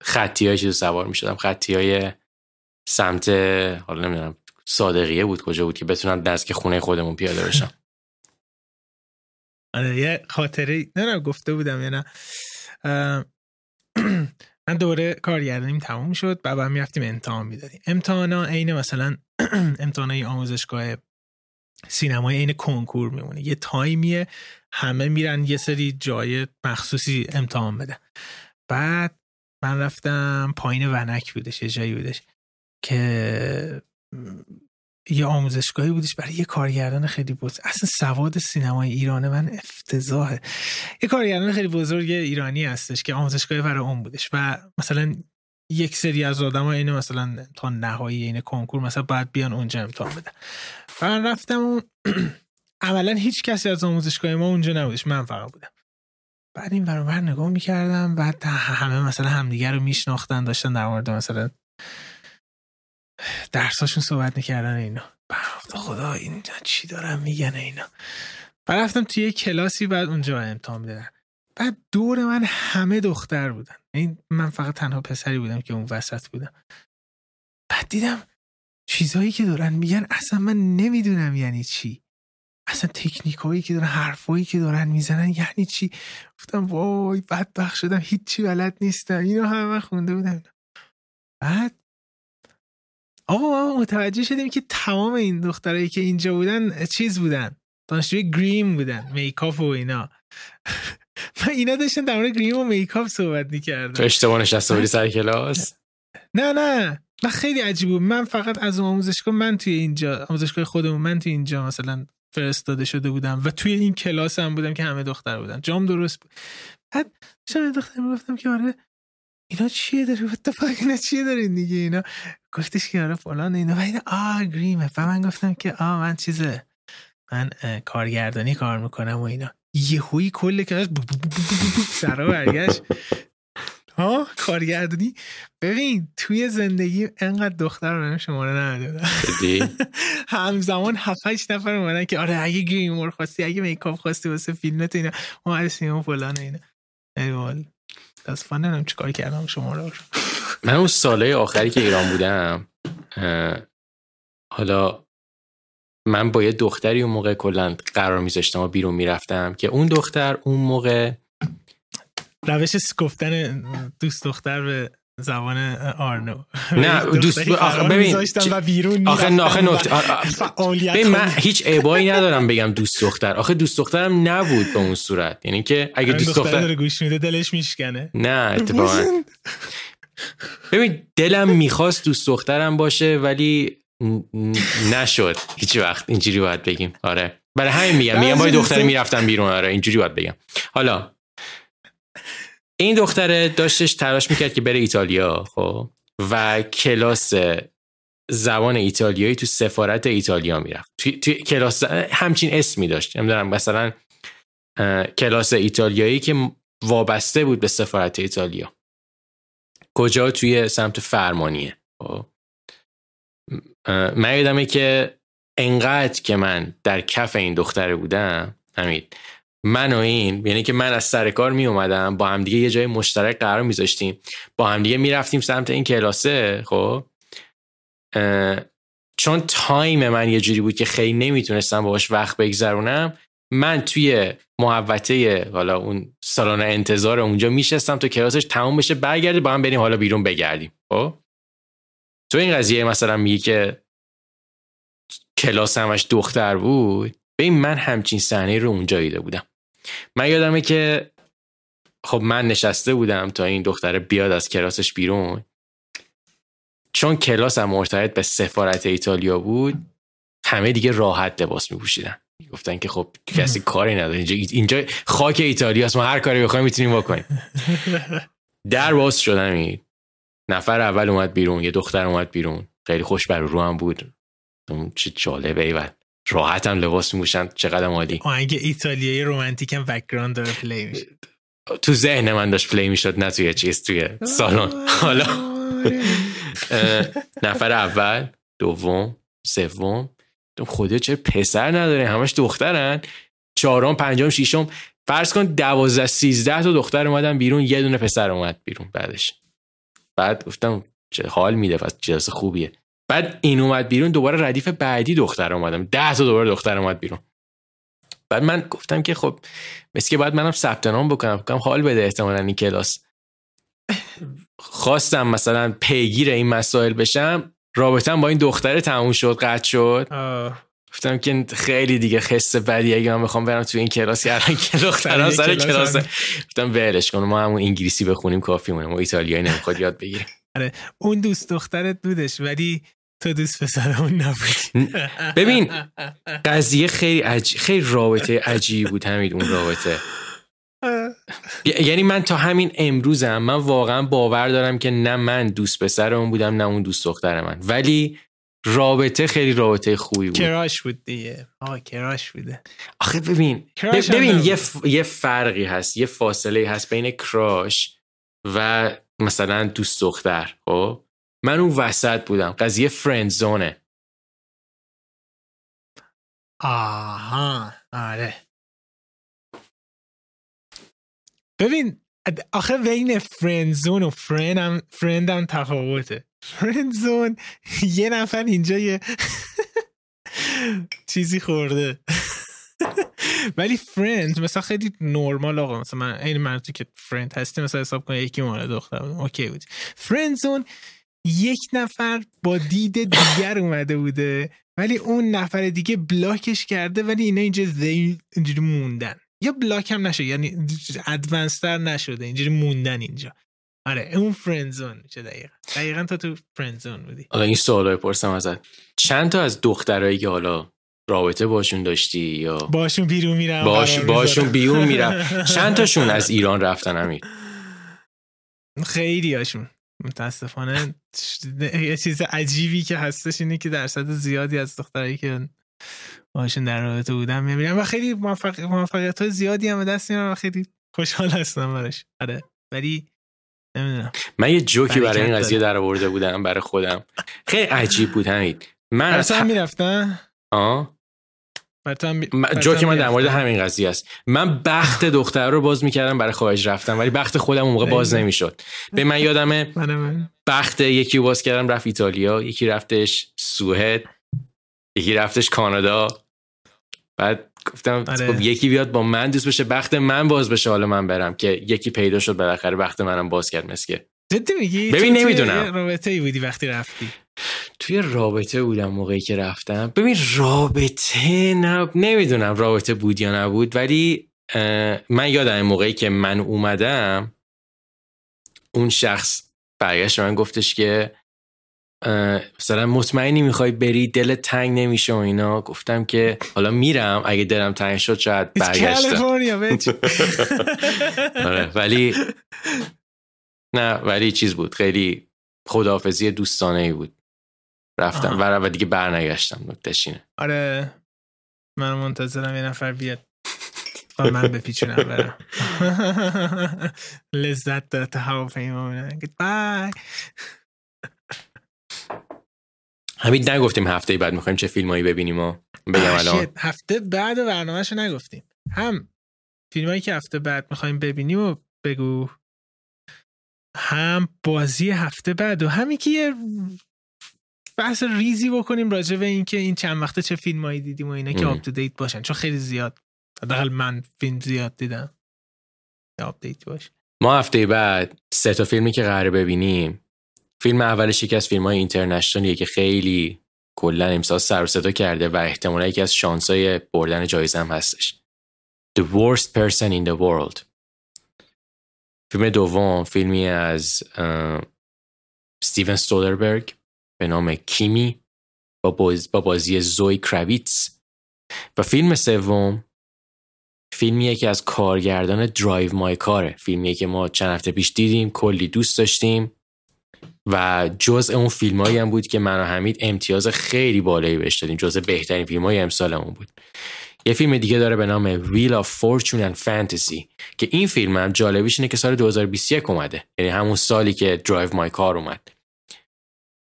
خطی های سوار می‌شدم خطی های سمت حالا نمی‌دونم صادقیه بود کجا بود که بتونم دست خونه خودمون پیاده بشم آره یه خاطره نه گفته بودم یا نه. [CLEARS THROAT] من دوره کارگردانیم تموم شد بعد هم می‌رفتیم امتحان می‌دادیم. امتحان ها عین مثلا [CLEARS THROAT] امتحان آموزشگاه سینمای عین کنکور میمونه. یه تایمیه همه میرن یه سری جای مخصوصی امتحان بدن. بعد من رفتم پایین ونک بودش یه جایی بودش که یه آموزشگاهی بودش برای یه کارگردان خیلی بود اصلا سواد سینمای ایران من افتضاحه. یه کارگردان خیلی بزرگ ایرانی هستش که آموزشگاهی برای اون بودش و مثلا یک سری از آدم ها اینه مثلا تا نهایی این کنکور مثلا باید بیان اونجا امتحان بدن. و من رفتم و [CLEARS THROAT] عملا هیچ کسی از آموزشگاه ما اونجا نبودش. من فقط بودم. بعد این برابر نگاه می‌کردم بعد همه مثلا همدیگه رو میشناختن داشتن در مورد مثلا درساشون صحبت می‌کردن اینا. خدا این چی دارم میگن اینا؟ بعد رفتم توی یه کلاسی بعد اونجا امتحان می‌دادن بعد دور من همه دختر بودن. این من فقط تنها پسری بودم که اون وسط بودم. بعد دیدم چیزهایی که دارن میگن اصلا من نمی‌دونم یعنی چی. اصلا تکنیکایی که دارن حرفایی که دارن می‌زنن یعنی چی؟ گفتم وای بدبخ شدم هیچی بلد نیستم. اینو همه خونده بودم. بعد آقا ما متوجه شدیم که تمام این دخترایی که اینجا بودن چیز بودن. دانشجوی گریم بودن میکاپ و اینا. [LAUGHS] من اینا داشتن در مورد گریم و میکاپ صحبت می‌کردن. تو اشتباه نشسته بودی سر کلاس؟ نه نه. نه خیلی عجیب بود. من فقط از اون آموزشگاه من توی اینجا آموزشگاه خودمون من توی اینجا مثلا فرستاده شده بودم و توی این کلاس هم بودم که همه دختر بودن. جام درست بود. بعد شما دختر می‌گفتم که آره اینا چیه داره اتفاق اینا چیه دارین دیگه؟ اینا گفتش که آره فلان اینا. و اینا آه گریمه و من گفتم که آه من چیزه. من کارگردانی کار می‌کنم و اینا. یهویی کل کلاس سرا برگشت. ها کارگردانی. ببین توی زندگی انقدر دختر رو شماره نداده [LAUGHS] همزمان 7 8 نفر اومدن که آره اگه گریمور خواستی اگه میکاپ خواستی واسه فیلمت اینا. اومد و فلان اینا. ایوال دست فن نمی‌دونم چیکار کردم شما رو من اون ساله آخری که ایران بودم حالا من با یه دختری اون موقع کلا قرار میذاشتم و بیرون می‌رفتم که اون دختر اون موقع روش گفتن دوست دختر به زبان آرنو. نه [LAUGHS] دوست آخه ببین و بیرون آخه آخه نکته من هیچ عبایی ندارم بگم دوست دختر. آخه دوست دخترم نبود به اون صورت. یعنی که اگه دوست دختر داره گوش میده دلش میشکنه. نه اتفاقا. ببین دلم می‌خواست دوست دخترم باشه ولی نشد. هیچ وقت. اینجوری باید بگیم. آره. برای همین میگم. میگم با دختر می‌رفتم بیرون. آره اینجوری باید بگم. حالا این دختره داشتش تلاش می‌کرد که بره ایتالیا خب؟ و کلاس زبان ایتالیایی تو سفارت ایتالیا می‌رفت. تو, تو کلاس همچین اسمی داشت. نمی‌دونم مثلا کلاس ایتالیایی که وابسته بود به سفارت ایتالیا. کجا؟ توی سمت فرمانیه. خب؟ من یادمه که انقدر که من در کف این دختره بودم همین من و این یعنی که من از سر کار می اومدم با همدیگه یه جای مشترک قرار میذاشتیم. با همدیگه می‌رفتیم سمت این کلاسه خب؟ چون تایم من یه جوری بود که خیلی نمی‌تونستم باش وقت بگذرونم من توی محوطه حالا اون سالن انتظار اونجا میشستم تا کلاسش تموم بشه برگرده با هم بریم حالا بیرون بگردیم خب؟ تو این قضیه مثلا میگی که کلاس همش دختر بود؟ ببین من همچین صحنه رو اونجا دیده بودم. من یادمه که خب من نشسته بودم تا این دختره بیاد از کلاسش بیرون. چون کلاس هم مرتبط به سفارت ایتالیا بود همه دیگه راحت لباس میپوشیدن. گفتن که خب کسی [LAUGHS] کاری نداره. اینجا اینجا خاک ایتالیا ما هر کاری بخوایم می‌تونیم بکنیم. [LAUGHS] در باز شدم نفر اول اومد بیرون یه دختر اومد بیرون. خیلی خوش بر رو هم بود چه جالبه ایول راحت هم لباس میموشن چقدر عالی آهنگ ایتالیایی رومانتیک هم background داره play میشه. تو ذهن من داشت play می‌شد نه توی چیز توی سالن. حالا. [LAUGHS] نفر اول دوم سوم. خدا چه پسر نداره؟ همش دخترن. چهارم پنجم ششم. فرض کن دوازده سیزده تا دختر اومدن بیرون یه دونه پسر اومد بیرون بعدش. بعد گفتم چه حال میده پس کلاس خوبیه. بعد این اومد بیرون دوباره ردیف بعدی دختر اومدم. ده تا دوباره دختر اومد بیرون. بعد من گفتم که خب مثل که باید منم ثبت نام بکنم. بکنم حال بده احتمالا این کلاس. خواستم مثلا پیگیر این مسائل بشم. رابطم با این دختره تموم شد قطع شد. گفتم که خیلی دیگه خست بدی اگه من بخوام برم تو این کلاس الان که دخترها سر کلاس گفتم ولش کن ما همون انگلیسی بخونیم کافی مونه. ما ایتالیایی نمی‌خواد یاد بگیریم. آره. اون دوست دخترت بودش ولی تو دوست پسر اون نبودی ببین قضیه خیلی عج... خیلی رابطه عجیبی بود همین اون رابطه. یعنی من تا همین امروزم من واقعا باور دارم که نه من دوست پسر اون بودم نه اون دوست دختر من. ولی رابطه خیلی رابطه خوبی بود. کراش بود دیگه. آه کراش بوده. آخه ببین ببین یه, یه فرقی هست یه فاصله هست بین کراش و مثلا دوست دختر خب؟ من اون وسط بودم. قضیه فرند زونه آها. آره. ببین آخه بین فرند زون و فرند هم, فرند هم تفاوته. فرند زون یه نفر اینجا یه [LAUGHS] چیزی خورده. [LAUGHS] ولی فرند مثلا خیلی نرمال آقا. مثلا من این مرتی که فرند هستی مثلا حساب کنه یکی مال دختر اوکی بود. فرند زون یک نفر با دید دیگر اومده بوده ولی اون نفر دیگه بلاکش کرده ولی اینا اینجا اینجوری موندن. یا بلاک هم نشه یعنی ادوانستر نشده اینجوری موندن اینجا. آره اون فرندزون چه دقیقا. دقیقا تا تو فرندزون بودی. حالا این سوال پرسم ازت. چند تا از دخترایی که حالا رابطه باشون داشتی یا باشون بیرون میرم باش باشون بیرون میرم. [LAUGHS] چند تاشون از ایران رفتن همین خیلی هاشون متاسفانه یه چیز عجیبی که هستش اینه که درصد زیادی از دخترایی که باشون در رابطه بودن می‌بینم و خیلی موفق... موفقیت های زیادی هم دست میارم و خیلی خوشحال هستم براش. آره. ولی نمی‌دونم. من یه جوکی برای این قضیه در آورده بودم برای خودم. خیلی عجیب بود همین من از هم می‌رفتن؟ آه. برتم جوکی من در مورد همین قضیه است. من بخت دختر رو باز می‌کردم برای خواهش رفتم ولی بخت خودم اون موقع باز نمی‌شد. به من یادمه بخت یکی باز کردم رفت ایتالیا یکی رفتش سوئد یکی رفتش کانادا. بعد گفتم آره. خب یکی بیاد با من دوست بشه بخت من باز بشه حالا من برم که یکی پیدا شد بالاخره بخت منم باز کرد مسکه. جدی میگی؟ ببین نمی‌دونم. رابطه ای بودی وقتی رفتی؟ توی رابطه بودم موقعی که رفتم. ببین رابطه نه نمی‌دونم رابطه بود یا نبود ولی من یادم موقعی که من اومدم اون شخص برگشت من گفتش که مثلا مطمئنی می‌خوای بری؟ دل تنگ نمیشه و اینا. گفتم که حالا میرم. اگه دلم تنگ شد شاید برگشتم. [LAUGHS] آره ولی نه ولی چیز بود. خیلی خداحافظی دوستانه ای بود. رفتم. و, و دیگه برنگشتم نکتشینه آره. من منتظرم یه نفر بیاد. و من بپیچونم برم. [LAUGHS] لذت داره تا هواپیما بای همین نگفتیم هفته بعد می‌خوایم چه فیلمایی ببینیم و بگم الان. هفته بعد و برنامهشو نگفتیم. هم فیلمایی که هفته بعد می‌خوایم ببینیم و بگو. هم بازی هفته بعد و همین که یه بحث ریزی بکنیم راجع به اینکه این چند وقته چه فیلمایی دیدیم و اینا که up to date باشن. چون خیلی زیاد حداقل من فیلم زیاد دیدم. update باشه. ما هفته بعد سه تا فیلمی که قرار ببینیم. فیلم اولش یکی از فیلم های international یه که خیلی کلا امسال سر صدا کرده و احتمالا یکی از شانسای بردن جایزه هم هستش. The Worst Person in the World. فیلم دوم فیلمی از استیون سودربرگ به نام کیمی با, با بازی زوی کراویتس. و فیلم سوم فیلمیه که از کارگردان Drive My Car ه. فیلمیه که ما چند هفته پیش دیدیم کلی دوست داشتیم. و جز اون فیلم هم بود که من و حمید امتیاز خیلی بالایی بهش دادیم. جز بهترین فیلم های امسالمون بود. یه فیلم دیگه داره به نام Wheel of Fortune and Fantasy که این فیلم هم جالبیش اینه که سال 2021 اومده. یعنی همون سالی که درایو مای کار اومد.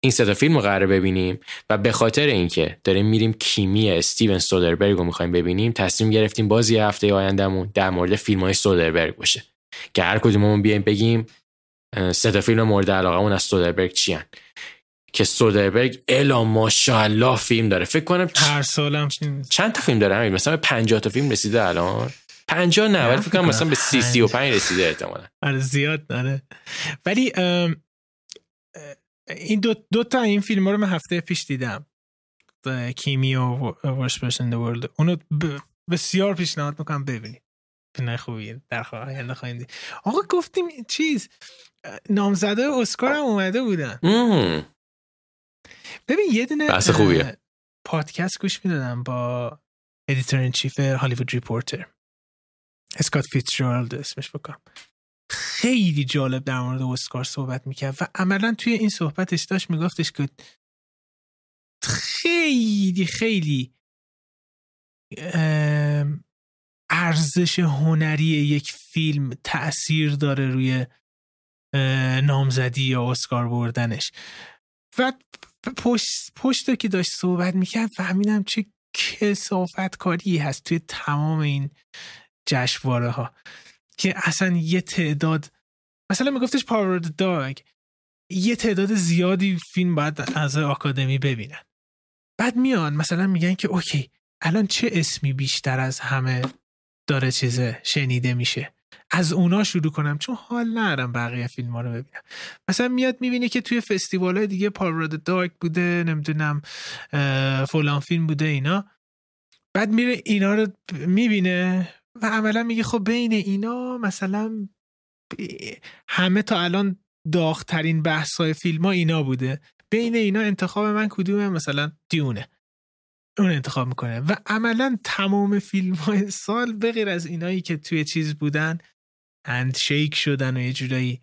این سه تا فیلم رو قرار ببینیم و به خاطر اینکه داریم میریم کیمی استیون سودربرگ رو می‌خوایم ببینیم تصمیم گرفتیم بازی هفته آیندهمون در مورد فیلم های سودربرگ باشه. که هر کدوممون بیایم بگیم سه تا فیلم مورد علاقه از سودربرگ چی که سودربرگ الا ماشاءالله فیلم داره. فکر کنم هر سالم چند تا فیلم داره؟ همین مثلا 50 تا فیلم رسیده الان. 50 نه ولی فکر کنم مثلا به 30 35 رسیده احتمالاً. آره زیاد داره ولی این دو, دو تا این فیلم رو من هفته پیش دیدم. کیمی و ورش پرسن ورلد اونو بسیار پیشنهاد می‌کنم ببینید. نه خوبیه. در آینده خواهیم دید. آقا گفتیم چیز نامزده اسکار هم اومده بودن. ببین یه دونه بحث خوبیه. پادکست گوش می‌دادم با editor in chief هالیوود ریپورتر اسکات فیتزجرالد اسمش بکنم خیلی جالب در مورد اسکار صحبت می‌کرد و عملا توی این صحبتش داشت میگفتش که خیلی خیلی ارزش هنری یک فیلم تاثیر داره روی نامزدی یا اسکار بردنش. و پشت, پشت که داشت صحبت می‌کرد فهمیدم چه کسافت کاری هست توی تمام این جشنواره ها که اصلا یه تعداد مثلا میگفتش پاورد داگ یه تعداد زیادی فیلم باید از آکادمی ببینن. بعد میان مثلا میگن که اوکی الان چه اسمی بیشتر از همه داره چیزه شنیده میشه؟ از اونا شروع کنم چون حال نرم بقیه فیلم ها رو ببینم. مثلا میاد می‌بینه که توی فستیوال های دیگه پاراد دارک بوده نمی‌دونم فلان فیلم بوده اینا. بعد میره اینا رو می‌بینه. و عملا میگه خب بین اینا مثلا همه تا الان داغترین بحث های فیلم ها اینا بوده. بین اینا انتخاب من کدومه؟ مثلا دیونه. اون انتخاب می‌کنه. و عملا تمام فیلم های سال بغیر از اینایی که توی چیز بودن شیک شدن و یه جورایی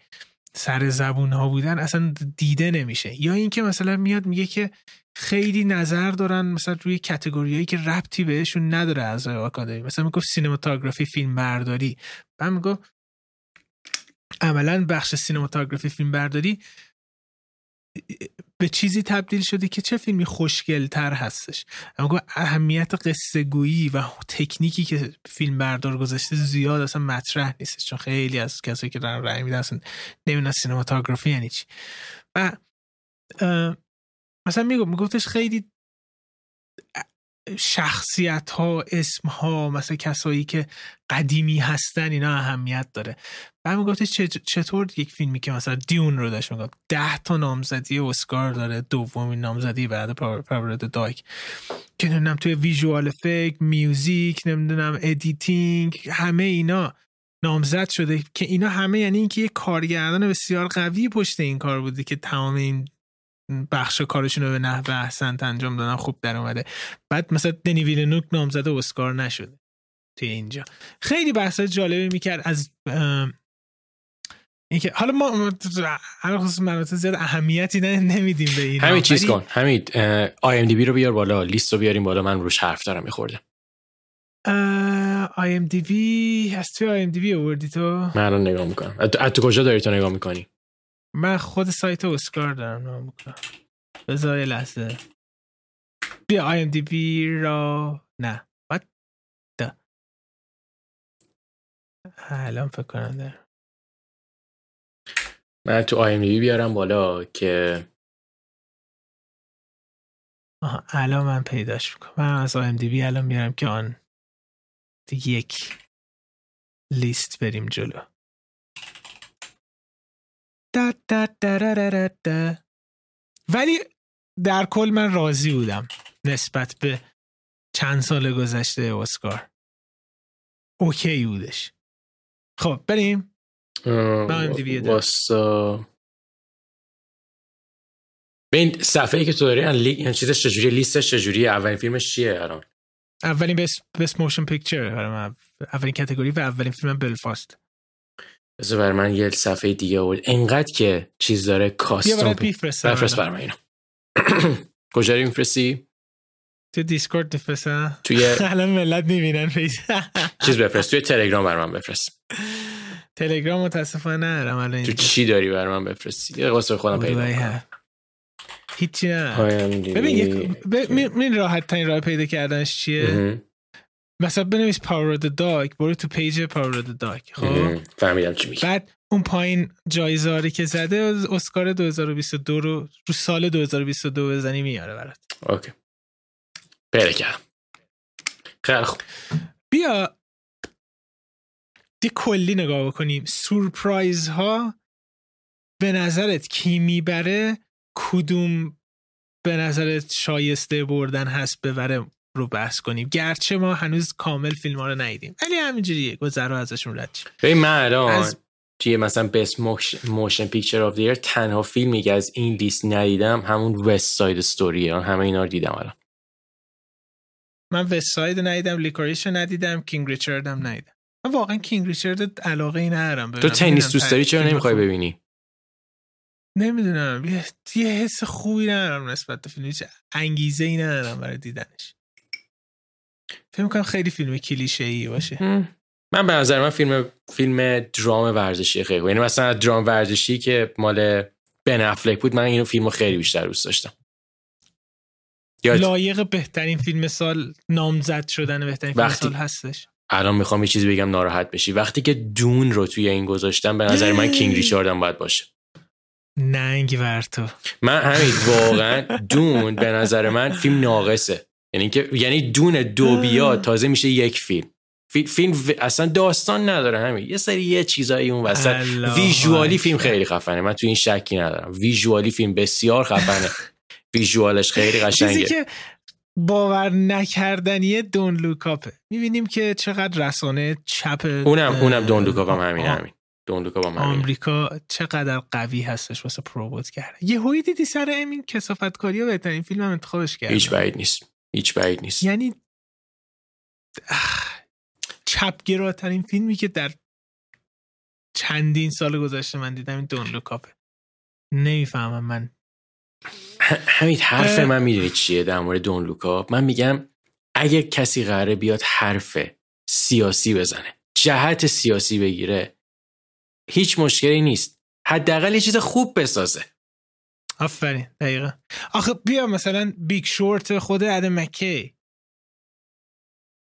سر زبون ها بودن اصلا دیده نمیشه. یا اینکه مثلا میاد میگه که خیلی نظر دارن مثلا روی کتگوریایی که ربطی بهشون نداره از آکادمی. مثلا می‌گفت سینماتوگرافی فیلم برداری بعد می‌گفت عملا بخش سینماتوگرافی فیلم برداری به چیزی تبدیل شده که چه فیلمی خوشگل تر هستش. اما اهمیت قصه گویی و تکنیکی که فیلم بردار گذاشته زیاد اصلا مطرح نیستش. چون خیلی از کسایی که دارن رأی میدن اصلا نمی‌دونن cinematography یعنی چی. و مثلا میگو میگفتش خیلی شخصیت ها اسم ها مثلا کسایی که قدیمی هستن اینا اهمیت داره. بعد میگفتش چطور یک فیلمی که مثلا دیون رو داشت می‌گفت. ده تا نامزدی اسکار داره دومین نامزدی بعد Power of the Dog. که نمی‌دونم توی visual effect music نمی‌دونم editing همه اینا نامزد شده. که اینا همه یعنی اینکه یه کارگردان بسیار قوی پشت این کار بوده که تمام این بخش کارشون رو به نحو احسنت انجام دادن خوب در اومده. بعد مثلا دنی ویلنوک نامزد اسکار نشده توی اینجا. خیلی بحث جالبی می‌کرد از اینکه حالا ما هر خصوص مناطق زیاد اهمیتی نمیدیم به این همین چیز کن. همین آی ام دی بی رو بیار بالا. لیست رو بیاریم بالا. من روش حرف دارم میخورده. آی ام دی بی هست توی آی ام دی بی آوردی تو؟ من الان نگاه می‌کنم. از تو کجا داری تو نگاه می‌کنی؟ من خود سایت اسکار دارم نام می‌کنم بذار لحظه. بیا آی ام دی بی را نه what الان فکر کنم دارم. من تو آی ام دی بی بیارم بالا که آها الان من پیداش می‌کنم. من از آی ام دی بی الان میارم که آن دیگه یک لیست بریم جلو. دا دا دا دا ولی در کل من راضی بودم نسبت به چند سال گذشته اسکار. اوکی بودش. خب بریم. واسا به این صفحه ای که تو داری این یعنی چیزش چجوری لیستش چجوری اولین فیلمش چیه الان؟ اولین best motion picture اولین category و اولین فیلم بلفاست. بذار برا من یه صفحه دیگه بود انقدر که چیز داره کاستوم بفرست. بر من اینو. [CLEARS THROAT] کجا رو میفرستی تو دیسکورد بفرست توی [LAUGHS] الان ملت می‌بینن فیس [LAUGHS] چیز بفرست. توی تلگرام بر من بفرست. تلگرام متاسفانه ندارم الان تو چی داری بر من بفرستی؟ یه واسه خودم پیدا هیچی نه. ببین من راحت ترین راه پیدا کردنش چیه؟ مثلا بنویس Power of the Dog برو تو page Power of the Dog خب؟ فهمیدم چی میگی. بعد اون پایین جایزاری که زده اسکار 2022 رو رو سال 2022 بزنی میاره برات. okay. پیدا کردم خیلی خوب. بیا دی کلی نگاه بکنیم. سورپرایز ها به نظرت کی می‌بره؟ کدوم به نظرت شایسته بردن هست ببره رو بحث کنیم. گرچه ما هنوز کامل فیلم ها رو ندیدیم ولی همینجوریه گذرا ازشون رد ببین من الان از... توی مثلا best motion picture of the year تنها فیلمی که از این لیست ندیدم همون West Side Story ه همه اینا رو دیدم الان. من West Side ندیدم Licorice ندیدم King Richard هم ندیدم. من واقعا King Richard علاقه ای ندارم تو تنیس دوست داری چرا نمی‌خوای ببینی؟ نمی‌دونم یه حس خوبی ندارم نسبت به فیلم انگیزه ای ندارم برای دیدنش. فکر کنم خیلی فیلم کلیشه ای باشه من به نظر من فیلم فیلم درام ورزشی خیلی یعنی مثلا درام ورزشی که مال بن افلک بود من اینو فیلمو خیلی بیشتر دوست داشتم. لایق بهترین فیلم سال نامزد شدن بهترین فیلم سال هستش. الان می‌خوام یه چیزی بگم ناراحت بشی. وقتی که دون رو توی این گذاشتم به نظر من کینگ ریچاردم باید باشه. ننگ ورتو. من همین واقعا دون به نظر من فیلم ناقصه. یعنی که یعنی دون دو بیاد تازه میشه یک فیلم. فیلم اصلا داستان نداره همین. یه سری یه چیزایی اون وسط. ویژوالی فیلم خیلی خفنه. من تو این شکی ندارم. ویژوالی فیلم بسیار خفنه. [LAUGHS] ویژوالش خیلی قشنگه. که باور نکردنی دون لوکاپه. می‌بینیم که چقدر رسانه چپ اونم اونم دون لوکاپ هم همین همین. دون لوکاپ هم همین آمریکا چقدر قوی هستش واسه پروبوت کرده یه دیدی سر امین کسافتکاری و بهترین فیلم هم انتخابش کرد هیچ بعید نیست. هیچ بعید نیست. یعنی [SIGHS] چپگراترین فیلمی که در چندین سال گذشته من دیدم این دون لوکاپه. نمی‌فهمم من. همین حرف من می‌دونی چیه در مورد Don't Look Up؟ من میگم اگه کسی قراره بیاد حرف سیاسی بزنه جهت سیاسی بگیره هیچ مشکلی نیست. حداقل یه چیز خوب بسازه. آفرین دقیقا. آخه بیا مثلا Big Short خود آدام مک‌کی.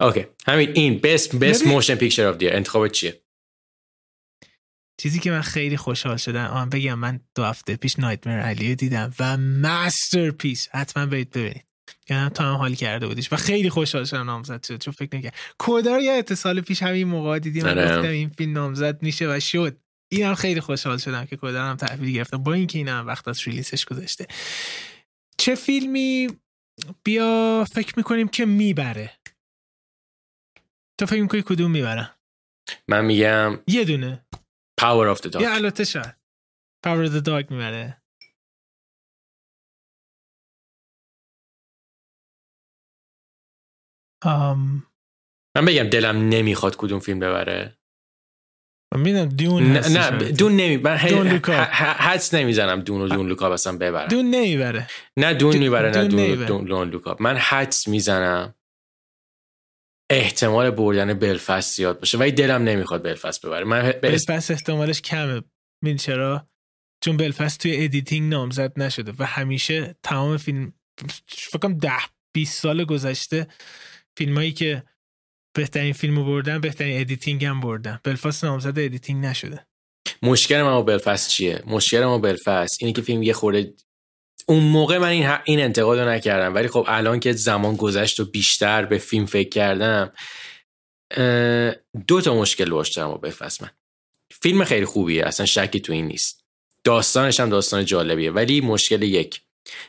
okay. همین این best best motion picture of the year انتخاب چیه؟ چیزی که من خیلی خوشحال شدم آن بگم من دو هفته پیش نایتمر علی دیدم و مستر پیس حتما برید ببینید. یعنی تو هم حال کرده بودیش و خیلی خوشحال شدم نامزد شد چون فکر نکرد کودار یا اتصال پیش همین موقع دیدیم من گفتم این فیلم نامزد میشه و شد. این هم خیلی خوشحال شدم که هم تحویل گرفتم. با اینکه این هم وقت از ریلیسش گذاشته چه فیلمی؟ بیا فکر می‌کنیم که می‌بره. تو فکر می‌کنی کدوم می‌بره؟ من میگم یه دونه. Power of the Dog. یه البته شاید. Power of the Dog می‌بره. um, من بگم دلم نمی‌خواد کدوم فیلم ببره. می‌دونم دون نه, نه دون نمی من حدس نمی‌زنم دون و دون لوکا اصلا ببرم دون نمی‌بره. نه دون می‌بره نه دون, دون, دون لوکا من حدس می‌زنم احتمال بردن بلفاست زیاد باشه. ولی دلم نمی‌خواد بلفاست ببره. من بلفاست احتمالش کمه. می‌دونی چرا؟ چون بلفاست توی editing نامزد نشده و همیشه تمام فیلم فکرم ده 20 سال گذشته فیلمایی که بهترین فیلمو بردن بهترین editing هم بردن بلفاست نامزد editing نشده. مشکل ما با بلفاست چیه؟ مشکل ما بلفاست اینه که فیلم یه خورده اون موقع من این, این انتقاد رو نکردم. ولی خب الان که زمان گذشت و بیشتر به فیلم فکر کردم دو تا مشکل باش دارم با بلفاست من. فیلم خیلی خوبیه اصلا شکی تو این نیست. داستانش هم داستان جالبیه ولی مشکل یک.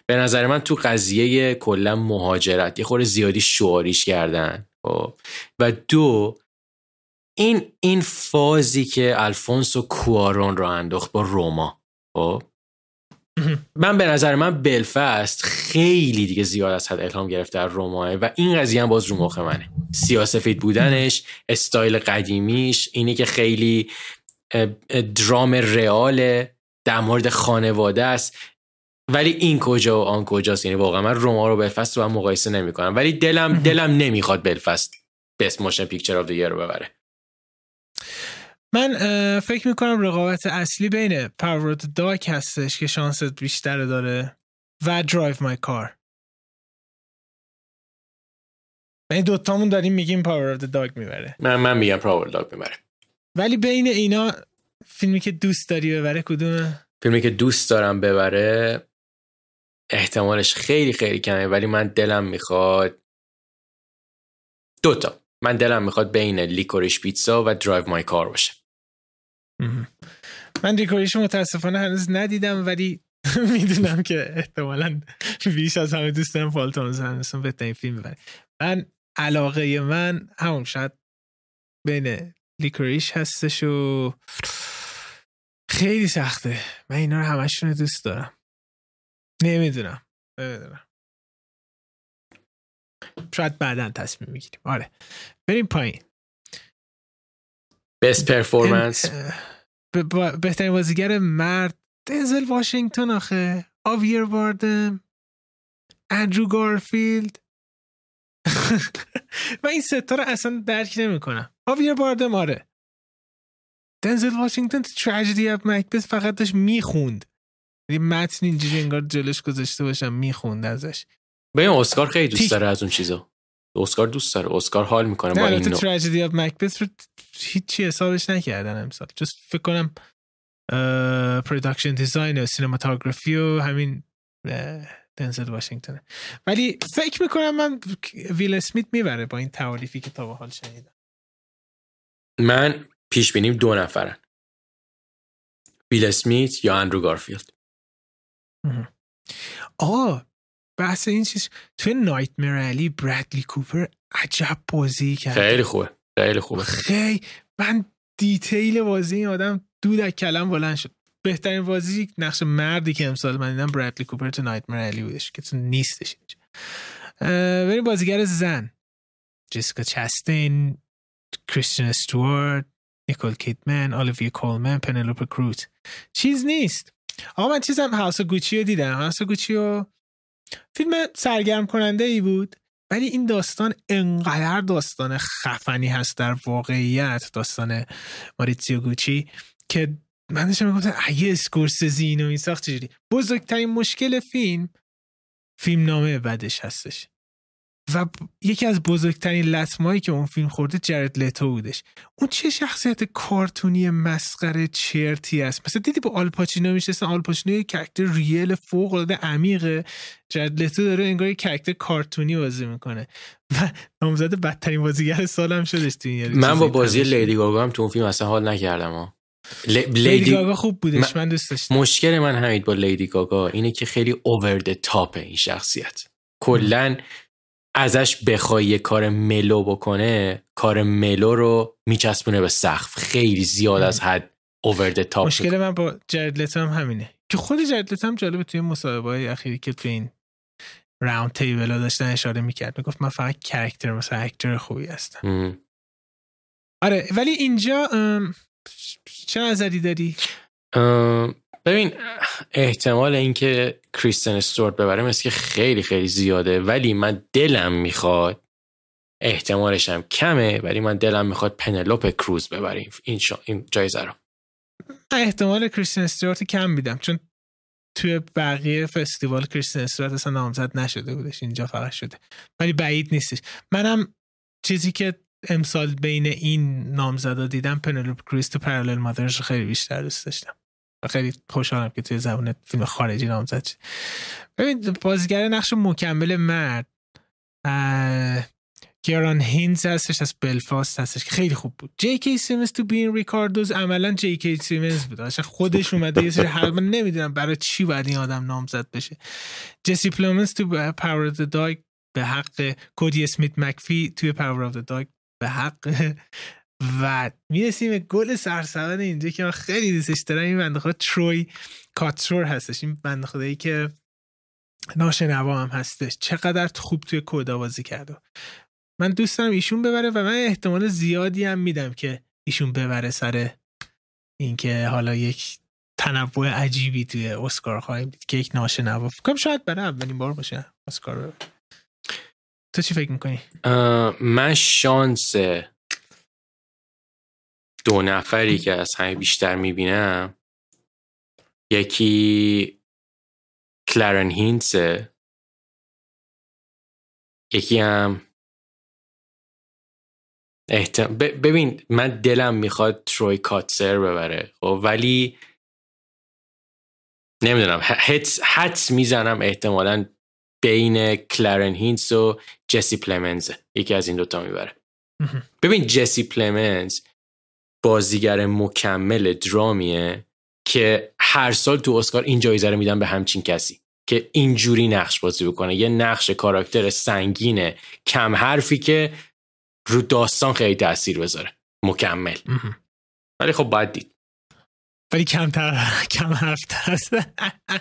به نظر من تو قضیه کلا مهاجرت یه خورده زیادی شعاریش کردن. خب. و دو این این فازی که الفونسو کوارون رو انداخت با روما. خب. من به نظر من بلفست خیلی دیگه زیاد از حد الهام گرفته در روماه و این قضیه هم باز رو مخ منه. سیاسفید بودنش استایل قدیمیش اینه که خیلی درام رئاله در مورد خانواده است. ولی این کجا و آن کجاست؟ یعنی واقعا من روما رو بلفست رو هم مقایسه نمی‌کنم. ولی دلم دلم نمی‌خواد بلفست Best Motion Picture of رو ببره. من فکر می‌کنم رقابت اصلی بین Power of the Dog هستش که شانس بیشتر داره و Drive My Car این دوتامون داریم میگیم Power of the Dog می‌بره. من من میگم Power Dog می‌بره. ولی بین اینا فیلمی که دوست داری ببره کدومه؟ فیلمی که دوست دارم ببره احتمالش خیلی خیلی کمه ولی من دلم می‌خواد دوتا من دلم می‌خواد بین Licorice Pizza و Drive My Car باشه. من Licorice متاسفانه هنوز ندیدم ولی [LAUGHS] می‌دونم که احتمالا بیش از همه دوست دارم فالتون هنوز بهترین فیلم ببره. من علاقه من همون شاید بین لیکوریش هستش و خیلی سخته. من اینا رو همشون دوست دارم. نمی‌دونم. نمی‌دونم. شاید بعدا تصمیم می‌گیریم. آره. بریم پایین. بست پرفورمنس بهترین بازیگر مرد. دنزل واشنگتن آخه. خاویر باردم اندرو گارفیلد. [LAUGHS] و این سه تا رو اصلا درک نمی‌کنم. خاویر باردم آره. دنزل واشنگتن تو Tragedy of Macbeth فقط داشت می‌خوند. یه متن اینجوری انگار جلوش گذاشته باشم می‌خوند ازش. به اسکار خیلی دوست داره از اون چیزا. اسکار دوست داره. اسکار حال می‌کنه با این نوع Tragedy of Macbeth رو هیچی حسابش نکردن امسال. جز فکر کنم production design و cinematography و همین دنزل واشنگتن ولی فکر می‌کنم من ویل اسمیت می‌بره با این تعاریفی که تا به حال شنیدم. من پیش بینیم دو نفرن. ویل اسمیت یا اندرو گارفیلد. آه بحث این چیز توی Nightmare Alley برادلی کوپر عجب بازی کرد. خیلی خوبه خیلی خوبه. خیلی من detail بازی این آدم دود از کلم بلند شد. بهترین بازی نقش مردی که امسال من دیدم برادلی کوپر تو Nightmare Alley بودش که تو نیستش بریم بازیگر زن. جسیکا چستین کریستین استوارت نیکول کیدمن الیویا کولمن پنلوپ کروز چیز نیست. آقا من چیزم House of Gucci رو دیدم. House of Gucci رو فیلم سرگرم کننده ای بود ولی این داستان انقدر داستان خفنی هست در واقعیت داستان ماریتسیو گوچی که من داشتم می‌گفتم اگه اسکورسزی اینو میساخت چجوری؟ بزرگترین مشکل فیلم فیلم نامه بدش هستش. و یکی از بزرگترین لطمایی که اون فیلم خورده جرد لتو بودش. اون چه شخصیت کارتونی مسخره چرتی است؟ مثلا دیدی با آلپاچینو میشستن؟ آلپاچینو یه character real فوق العاده عمیقه جرد لتو داره انگار یه character کارتونی بازی می‌کنه. و نامزد بدترین بازیگر سال هم شدش تو این من با بازی لیدی گاگا هم تو اون فیلم اصلا حال نکردم ها. ل... لیدی گاگا خوب بودش من, دوست داشتم. مشکل من همین با لیدی گاگا اینه که خیلی over the top این شخصیت. کلا ازش بخوای یه کار mellow بکنه کار mellow رو میچسبونه به سقف. خیلی زیاد از حد over the top مشکل من با جرد هم همینه. که خود جرد هم جالبه توی مصاحبه های اخیری که توی این راوند تیبل ها داشتن اشاره می‌کرد. می‌گفت من فقط کرکتر مثلا اکتر خوبی هستم. آره ولی اینجا چه نظری داری؟ ببین احتمال اینکه کریستن استورت ببره مثل که خیلی خیلی زیاده ولی من دلم می‌خواد احتمالش هم کمه ولی من دلم می‌خواد پنلوپ کروز ببریم. این, شا... این جایزه رو احتمال کریستن استورت کم میدم چون توی بقیه فستیوال کریستن استورت اصلا نامزد نشده بودش اینجا فقط شده. ولی بعید نیستش. منم چیزی که امسال بین این نامزدا دیدم پنلوپ کروز تو Parallel Mothers خیلی بیشتر دوست داشتم. خیلی خوشحالم که توی زبان فیلم خارجی نامزد شد ببین بازیگر نقش مکمل مرد کیرن هایندز هستش از بلفاست هستش که خیلی خوب بود. جی کی سیمنز تو Being the Ricardos عملا جی کی سیمنز بود. اصلا خودش اومده یه سری من نمی‌دونم برای چی باید این آدم نامزد بشه. جسی پلومنز تو Power of the Dog به حق کودی اسمیت مکفی توی Power of the Dog به حق. و می‌رسیم به گل سرسبد اینجا که من خیلی دوستش دارم. این بنده خدا تروی کاتسور هستش. این بنده خدایی که ناشنوا هم هستش. چقدر خوب توی کودا بازی کرده من دوست دارم ایشون ببره و من احتمال زیادی هم میدم که ایشون ببره سر اینکه حالا یک تنوع عجیبی توی اسکار خواهیم دید که یک ناشنوا. فکرم شاید برای اولین بار باشه اسکار رو. تو چی فکر می‌کنی؟ من شانس دو نفری که از همه بیشتر می‌بینم یکی کلارن هینسه یکی هم احتم... ببین من دلم می‌خواد تروی کاتسر ببره خب؟ ولی نمی‌دونم حدس, حدس می‌زنم احتمالا بین کلارن هینس و جسی پلمنز یکی از این دوتا می‌بره. ببین جسی پلمنز بازیگر مکمل درامیه که هر سال تو اسکار این جایزه رو میدن به همچین کسی که اینجوری نقش بازی بکنه. یه نقش کاراکتر سنگینه کم حرفی که رو داستان خیلی تاثیر بذاره. مکمل. ولی خب باید دید. ولی کمتر کم حرف هست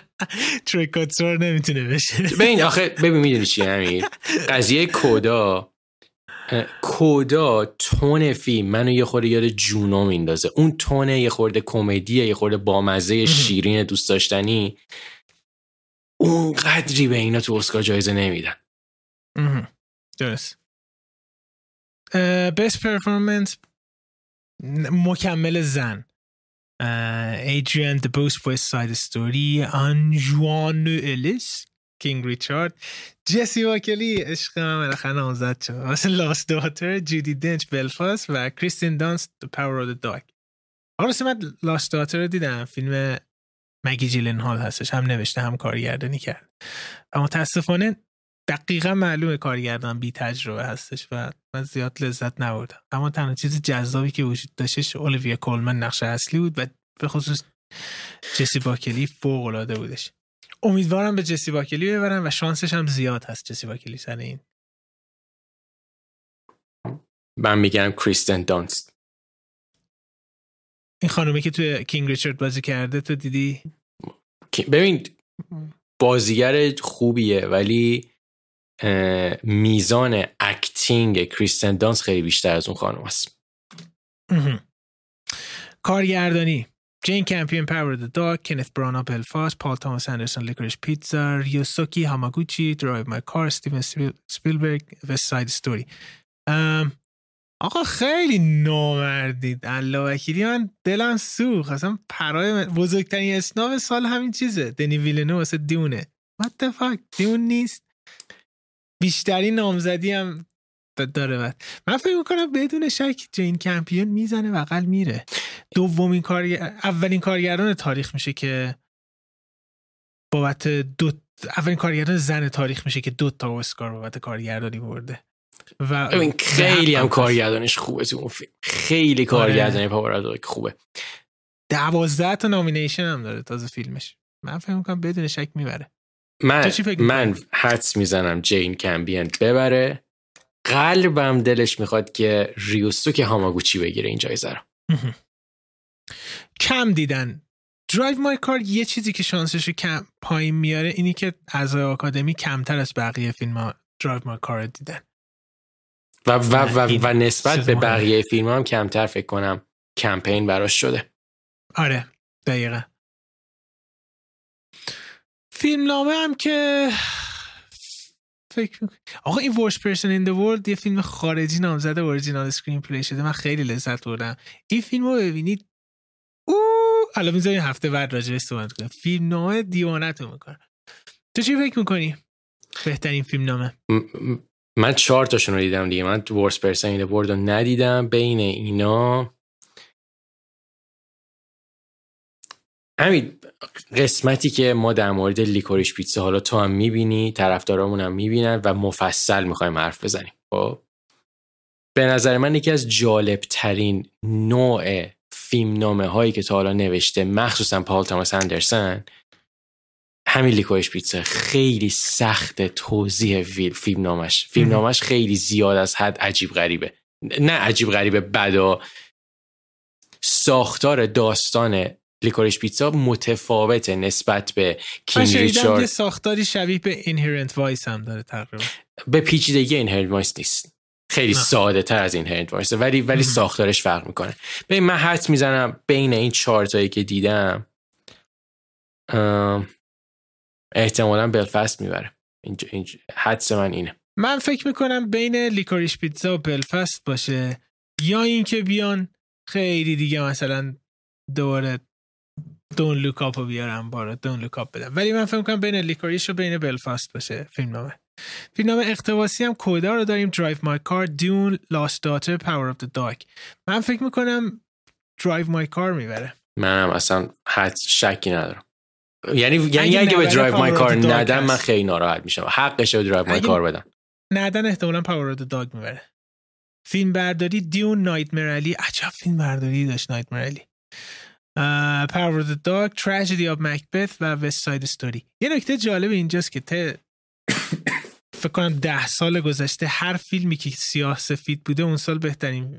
[LAUGHS] تریکاتسور نمی‌تونه بشه. ببین آخه ببین می‌دونی چی همین قضیه [LAUGHS] کودا کودا تون فیلم. منو یه خورده یاد جونو میندازه. اون تون یه خورده کمدیه یه خورده بامزه شیرین دوست داشتنی. اون قدری به اینا تو اسکار جایزه نمیدن. درست. best performance مکمل زن. آریانا دبوز West Side Story آنجانو الیس King Richard. جسی باکلی عشق من بالاخره نامزد شد. Lost Daughter جودی دنچ بلفاست و کریستین دانس Power of the Dog. آقا من Lost Daughter رو دیدم. فیلم مگی جیلن هال هستش. هم نوشته هم کارگردانی کرد. و متاسفانه دقیقا معلومه کارگردان بی تجربه هستش و من زیاد لذت نبردم. اما تنها چیز جذابی که وجود داشتش اولیویا کولمن نقش اصلی بود و به خصوص جسی باکلی فوق العاده بودش. امیدوارم به جسی باکلی ببرم و شانسش هم زیاد هست جسی باکلی سر این. من میگم کریستن دانست. این خانومه که توی کینگ ریچارد بازی کرده تو دیدی؟ ببین بازیگر خوبیه ولی میزان acting کریستن دانس خیلی بیشتر از اون خانم است. کارگردانی. جین کمپیون Power of the Dog کنت برانا بلفاست پال تاماس اندرسون Licorice Pizza ریوسوکی هاماگوچی Drive My Car استیون سپیلبرگ West Side Story آقا خیلی نامردید. الله وکیلی من دلم سوخ اصلا برای بزرگترین snub سال همین چیزه. دنی ویلنو واسه Dune. What the fuck دیون نیست. بیشترین نامزدی هم داره بعد. من فکر می‌کنم بدون شک جین کمپیون می‌زنه بغل میره. دومین کار اولین کارگردان تاریخ میشه که بابت دو اولین کارگردان زن تاریخ میشه که دو تا اسکار بابت کارگردانی برده. و خیلی هم کارگردانش خوبه تو اون فیلم. خیلی کارگردانی پاورادو خوبه. دوازده تا nomination هم داره تازه فیلمش. من فکر می‌کنم بدون شک می‌بره. من من حدس می‌زنم جین کمپیون ببره. قلبم دلش می‌خواد که ریوسوکی هاماگوچی بگیره این جایزه رو. کم دیدن. Drive My Car یه چیزی که شانسش کم پایین میاره اینی که اعضای آکادمی کمتر از بقیه فیلم ها Drive My Car دیدن. و, و, و, و نسبت به بقیه فیلم هم کمتر فکر کنم کمپین براش شده. آره دقیقا. فیلم نامه هم که فکر آقا این Worst Person in World یه فیلم خارجی نامزد original screenplay شده. من خیلی لذت بردم. این فیلم رو ببینید. او الان می‌ذاریم هفته بعد راجع صحبت کنم. فیلم نامه دیوانت می‌کنه تو چی فکر می‌کنی؟ بهترین فیلم نامه من چهار تاشون رو دیدم دیگه. من Worst Person in World رو ندیدم. بین اینا همین قسمتی که ما در مورد لیکوریش پیتزا حالا تو هم می‌بینی طرفدارامون هم می‌بینن و مفصل می‌خوایم حرف بزنیم. خب؟ به نظر من یکی از جالب ترین نوع فیلم نامه هایی که تا حالا نوشته مخصوصا پال تاماس اندرسن همین لیکوریش پیتزا. خیلی سخت توضیح فیلم نامش. فیلم نامش خیلی زیاد از حد عجیب غریبه. نه عجیب غریبه بدا ساختار داستان Licorice Pizza متفاوته نسبت به King Richard. یه ساختاری شبیه به Inherent Vice هم داره تقریبا. به پیچیدگی Inherent Vice نیست. خیلی نه. ساده تر از Inherent Vice ولی ولی ساختارش فرق می‌کنه. به من حدس می‌زنم بین این چارتایی که دیدم احتمالا بلفست می‌بره. اینجا اینج... حدس من اینه. من فکر می‌کنم بین Licorice Pizza و بلفست باشه. یا اینکه بیان خیلی دیگه مثلا دوباره Don't Look Up رو بیارم بارا Don't Look Up بدم ولی من فکر کنم بین Licorice و بین بلفست باشه فیلم نامه. فیلم نامه اقتباسی هم CODA رو داریم. Drive My Car Dune Lost Daughter Power of the Dog من فکر می‌کنم Drive My Car می‌بره. منم اصلا حد شکی ندارم. یعنی یعنی اگه به Drive My Car ندم من خیلی ناراحت میشم. حقش رو Drive My Car بدم. ندن احتمالا Power of Dog می‌بره. فیلم برداری Dune Nightmare Alley عجب فیلم برداری داشت Nightmare Alley Power the Dog Tragedy of Macbeth و West Side Story یه نکته جالب اینجاست که ته [COUGHS] فکر کنم ده سال گذشته هر فیلمی که سیاه سفید بوده اون سال بهترین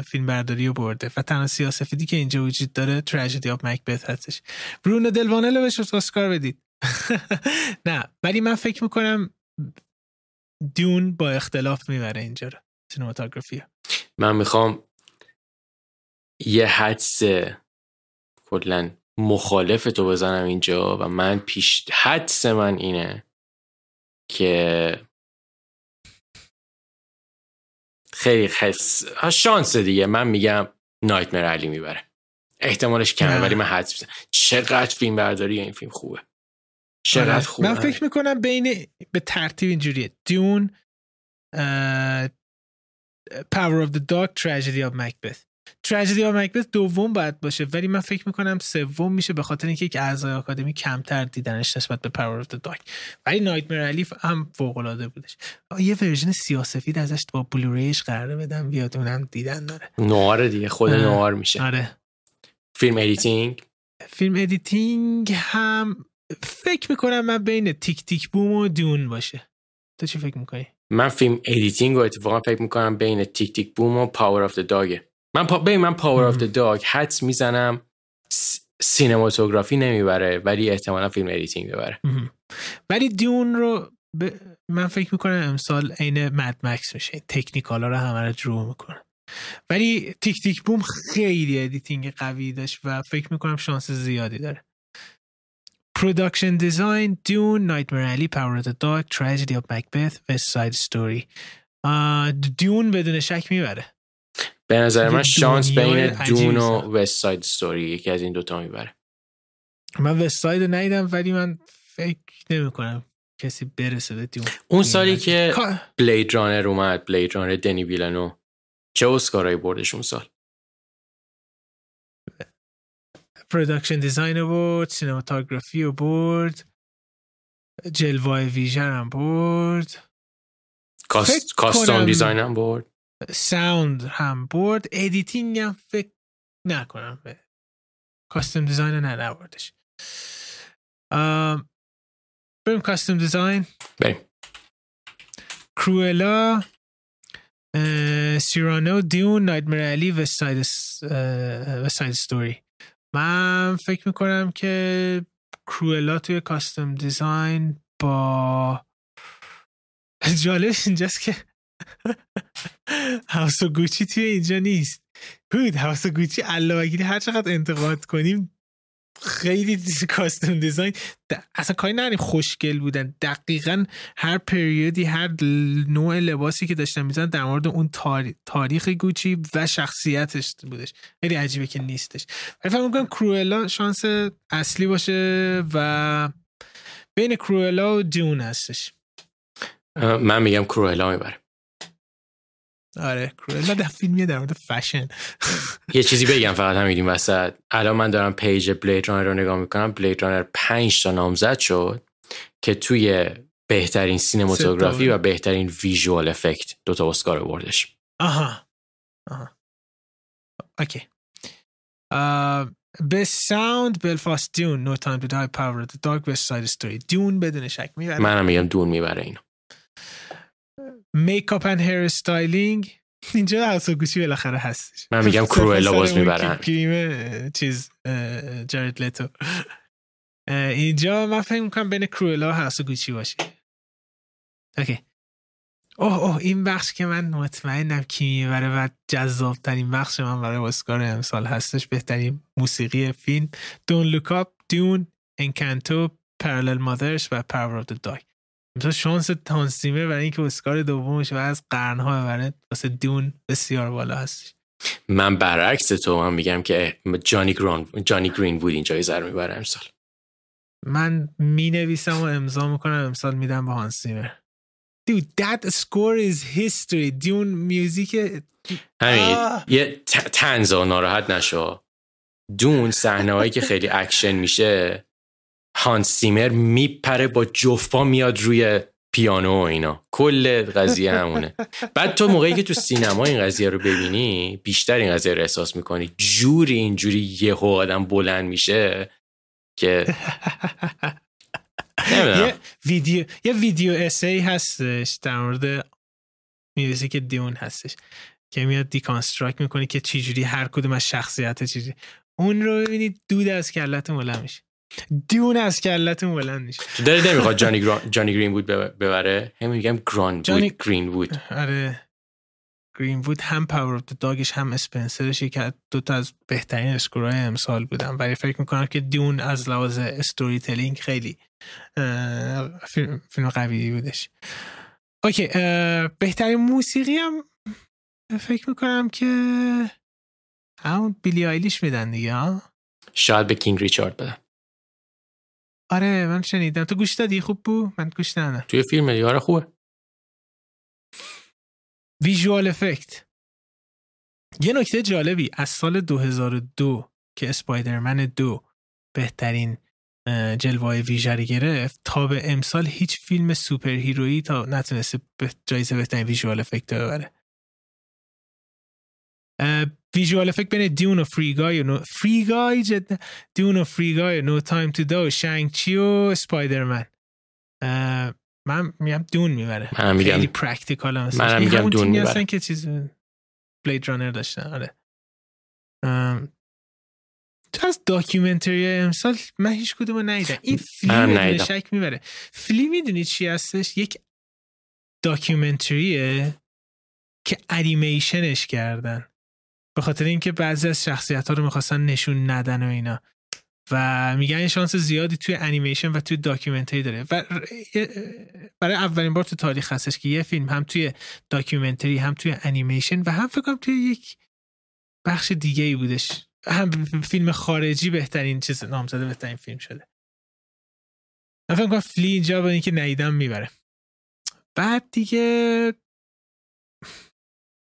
فیلم برداری رو برده و تنها سیاه سفیدی که اینجا وجود داره Tragedy of Macbeth هستش. برونو دلبونل بهش اسکار بدید. [LAUGHS] نه ولی من فکر می‌کنم دیون با اختلاف می‌بره اینجا رو. من می‌خوام یه حدس کلا مخالف تو بزنم اینجا و من پیش حدس من اینه که خیلی خس شانس دیگه. من میگم نایتمر علی می‌بره. احتمالش کمه ولی من حدس می‌زنم. چقدر فیلم برداری این فیلم خوبه. چقدر آره. خوبه. من فکر می‌کنم بین به ترتیب اینجوریه. Dune Power of the Dog Tragedy of Macbeth. Tragedy of Macbeth دوم باید باشه ولی من فکر می‌کنم سوم میشه به خاطر اینکه یک اعضای آکادمی کمتر دیدنش نسبت به Power of Dog ولی Nightmare Alley هم فوق العاده بودش یه version سیاسفید ازش با Blu-ray ش قراره بعدم بیاد اونم دیدن داره. نوار دیگه خود نوار میشه. آره. film editing film editing هم فکر می‌کنم من بین Tick Tick Boom و Dune باشه. تو چی فکر می‌کنی؟ من film editing رو اتفاقا فکر می‌کنم بین Tick Tick Boom و Power of Dog ه من پا... ببین من Power of Dog حدس می‌زنم cinematography نمی‌بره ولی احتمالا film editing ببره. ولی Dune رو ب... من فکر می‌کنم امسال عین Mad Max میشه. technical ا رو همه رو جارو می‌کنه. ولی Tick Tick Boom خیلی editing قوی داشت و فکر می‌کنم شانس زیادی داره. production design Dune Nightmare Alley Power the Dog Tragedy of Macbeth West Side Story Dune بدون شک می‌بره. به نظر من شانس بین Dune و. West Side Story یکی از این دوتا می‌بره. من West Side رو ندیدم ولی من فکر نمی کنم کسی برسه به Dune اون سالی که Blade Runner اومد Blade Runner دنی ویلنو چه اسکارایی بردش اون سال؟ production design رو برد cinematography رو برد جلوه ویژه هم برد. cost... costume design هم برد. sound هم برد. editing هم فکر نکنم به costume design نه نبردش بریم costume design بریم. کروئلا اه، سیرانو Dune Nightmare Alley West Side Story من فکر می‌کنم که کروئلا توی costume design با جالبش اینجاست که House of Gucci توی اینجا نیست. بود House of Gucci علاوه هر چقدر انتقاد کنیم خیلی کاستوم دیزاین اصلا کاری نداریم. خوشگل بودن. دقیقا هر پریودی هر نوع لباسی که داشتن میزن در مورد اون تاری- تاریخ گوچی و شخصیتش بودش. خیلی عجیبه که نیستش. ولی فکر می‌کنم کروئلا شانس اصلی باشه و بین کروئلا و دیون هستش. من میگم کروهلا می‌بره. آره کروئلا در فیلمیه در مورد فشن [LAUGHS] یه چیزی بگم فقط همین این وسط. الان من دارم page Blade Runner رو نگاه می‌کنم. Blade Runner 5 تا نامزد شد که توی بهترین cinematography. و بهترین visual effect دوتا اسکار بردش آها. آها. okay. به sound بلفست Dune No Time to Die Power the Dog West Side Story Dune بدون شک می‌بره. منم میگم Dune می‌بره اینو. makeup and hairstyling. [LAUGHS] اینجا House Gucci بالاخره هستش. من میگم [LAUGHS] کروئلا باز. که گریم چیز جارد لتو. اینجا من فکر می‌کنم بین کروئلا و House Gucci باشه. okay. اوه اوه این بخش که من مطمئنم کی می‌بره و جذاب ترین بخش من برای اسکار امسال هستش بهترین موسیقی فیلم. Don't Look Up Dune انکانتو Parallel Mothers و Power of the Dog مثلا شانس هانس زیمر برای اینکه اسکار دومش بعد از قرنها ببره واسه Dune بسیار بالا هستش من برعکس تو من میگم که جانی گرین جانی گرین وود این جایزه رو می‌بره امسال من می نویسم و امضا می‌کنم امسال میدم به هانس زیمر Dude, that score is history. Dune music همین. یه تنزا ناراحت نشو دون صحنه هایی که خیلی اکشن میشه هانس زیمر میپره با جفت پا میاد روی پیانو و اینا. کل قضیه همونه. بعد تو موقعی که تو سینما این قضیه رو ببینی بیشتر این قضیه رو احساس می‌کنی. جوری اینجوری یهو آدم بلند میشه که [LAUGHS] یه ویدیو یه ویدیو essay هستش در مورد music Dune هستش که میاد deconstruct می‌کنه که چجوری هر کدوم از شخصیت چجوری. اون رو ببینید دود از کلت بلند میشه. Dune از کلت بلند میشه. داری نمی‌خواد جانی, گران... جانی گرین‌وود ببره؟ هم میگم گران جانی- بود گرین‌وود آره. گرین وود هم Power of Dog ش هم Spencer ش که دو تا از بهترین score های امسال بودن. ولی فکر می‌کنم که Dune از لحاظ storytelling خیلی فیلم, فیلم قوی بودش. اوکی بهترین موسیقی هم فکر می‌کنم که همون بیلی آیلیش میدن دیگه ها؟ شاید به کینگ ریچارد بدم آره من شنیدم. تو گوش دادی؟ خوب بود؟ من گوش ندادم. توی فیلم دیگه؟ خوبه. ویژوال افکت یه نکته جالبی. از سال 2002 که اسپایدرمن دو بهترین جلوه ویژه رو گرفت تا به امسال هیچ فیلم superhero یی تا نتونسته به جایزه بهترین visual effect ببره. visual effect بین Dune و Free Guy و No... Free Guy جدا Dune و Free Guy و No Time to Die و Shang-Chi و Spider-Man اه، من میگم Dune می‌بره. منم میگم خیلی practical هم این میگم Dune می‌بره. هستن که چیز Blade Runner داشتن. آره. ام، تو از documentary امسال من هیچ کدوم ندیدم. این Flee بی‌شک می‌بره. Flee می‌دونی چی هستش؟ یک documentary ه که انیمیشنش کردن. به خاطر اینکه بعضی از شخصیت ها رو می‌خواستن نشون ندن و اینا. و میگن شانس زیادی توی انیمیشن و توی documentary داره. و برای اولین بار تو تاریخ هستش که یه فیلم هم توی documentary هم توی انیمیشن و هم فکر توی یک بخش دیگه ای بودش. هم فیلم خارجی بهترین چیز نامزده بهترین فیلم شده. من فکر کنم Flee اینجا با اینکه ندیدم می‌بره. بعد دیگه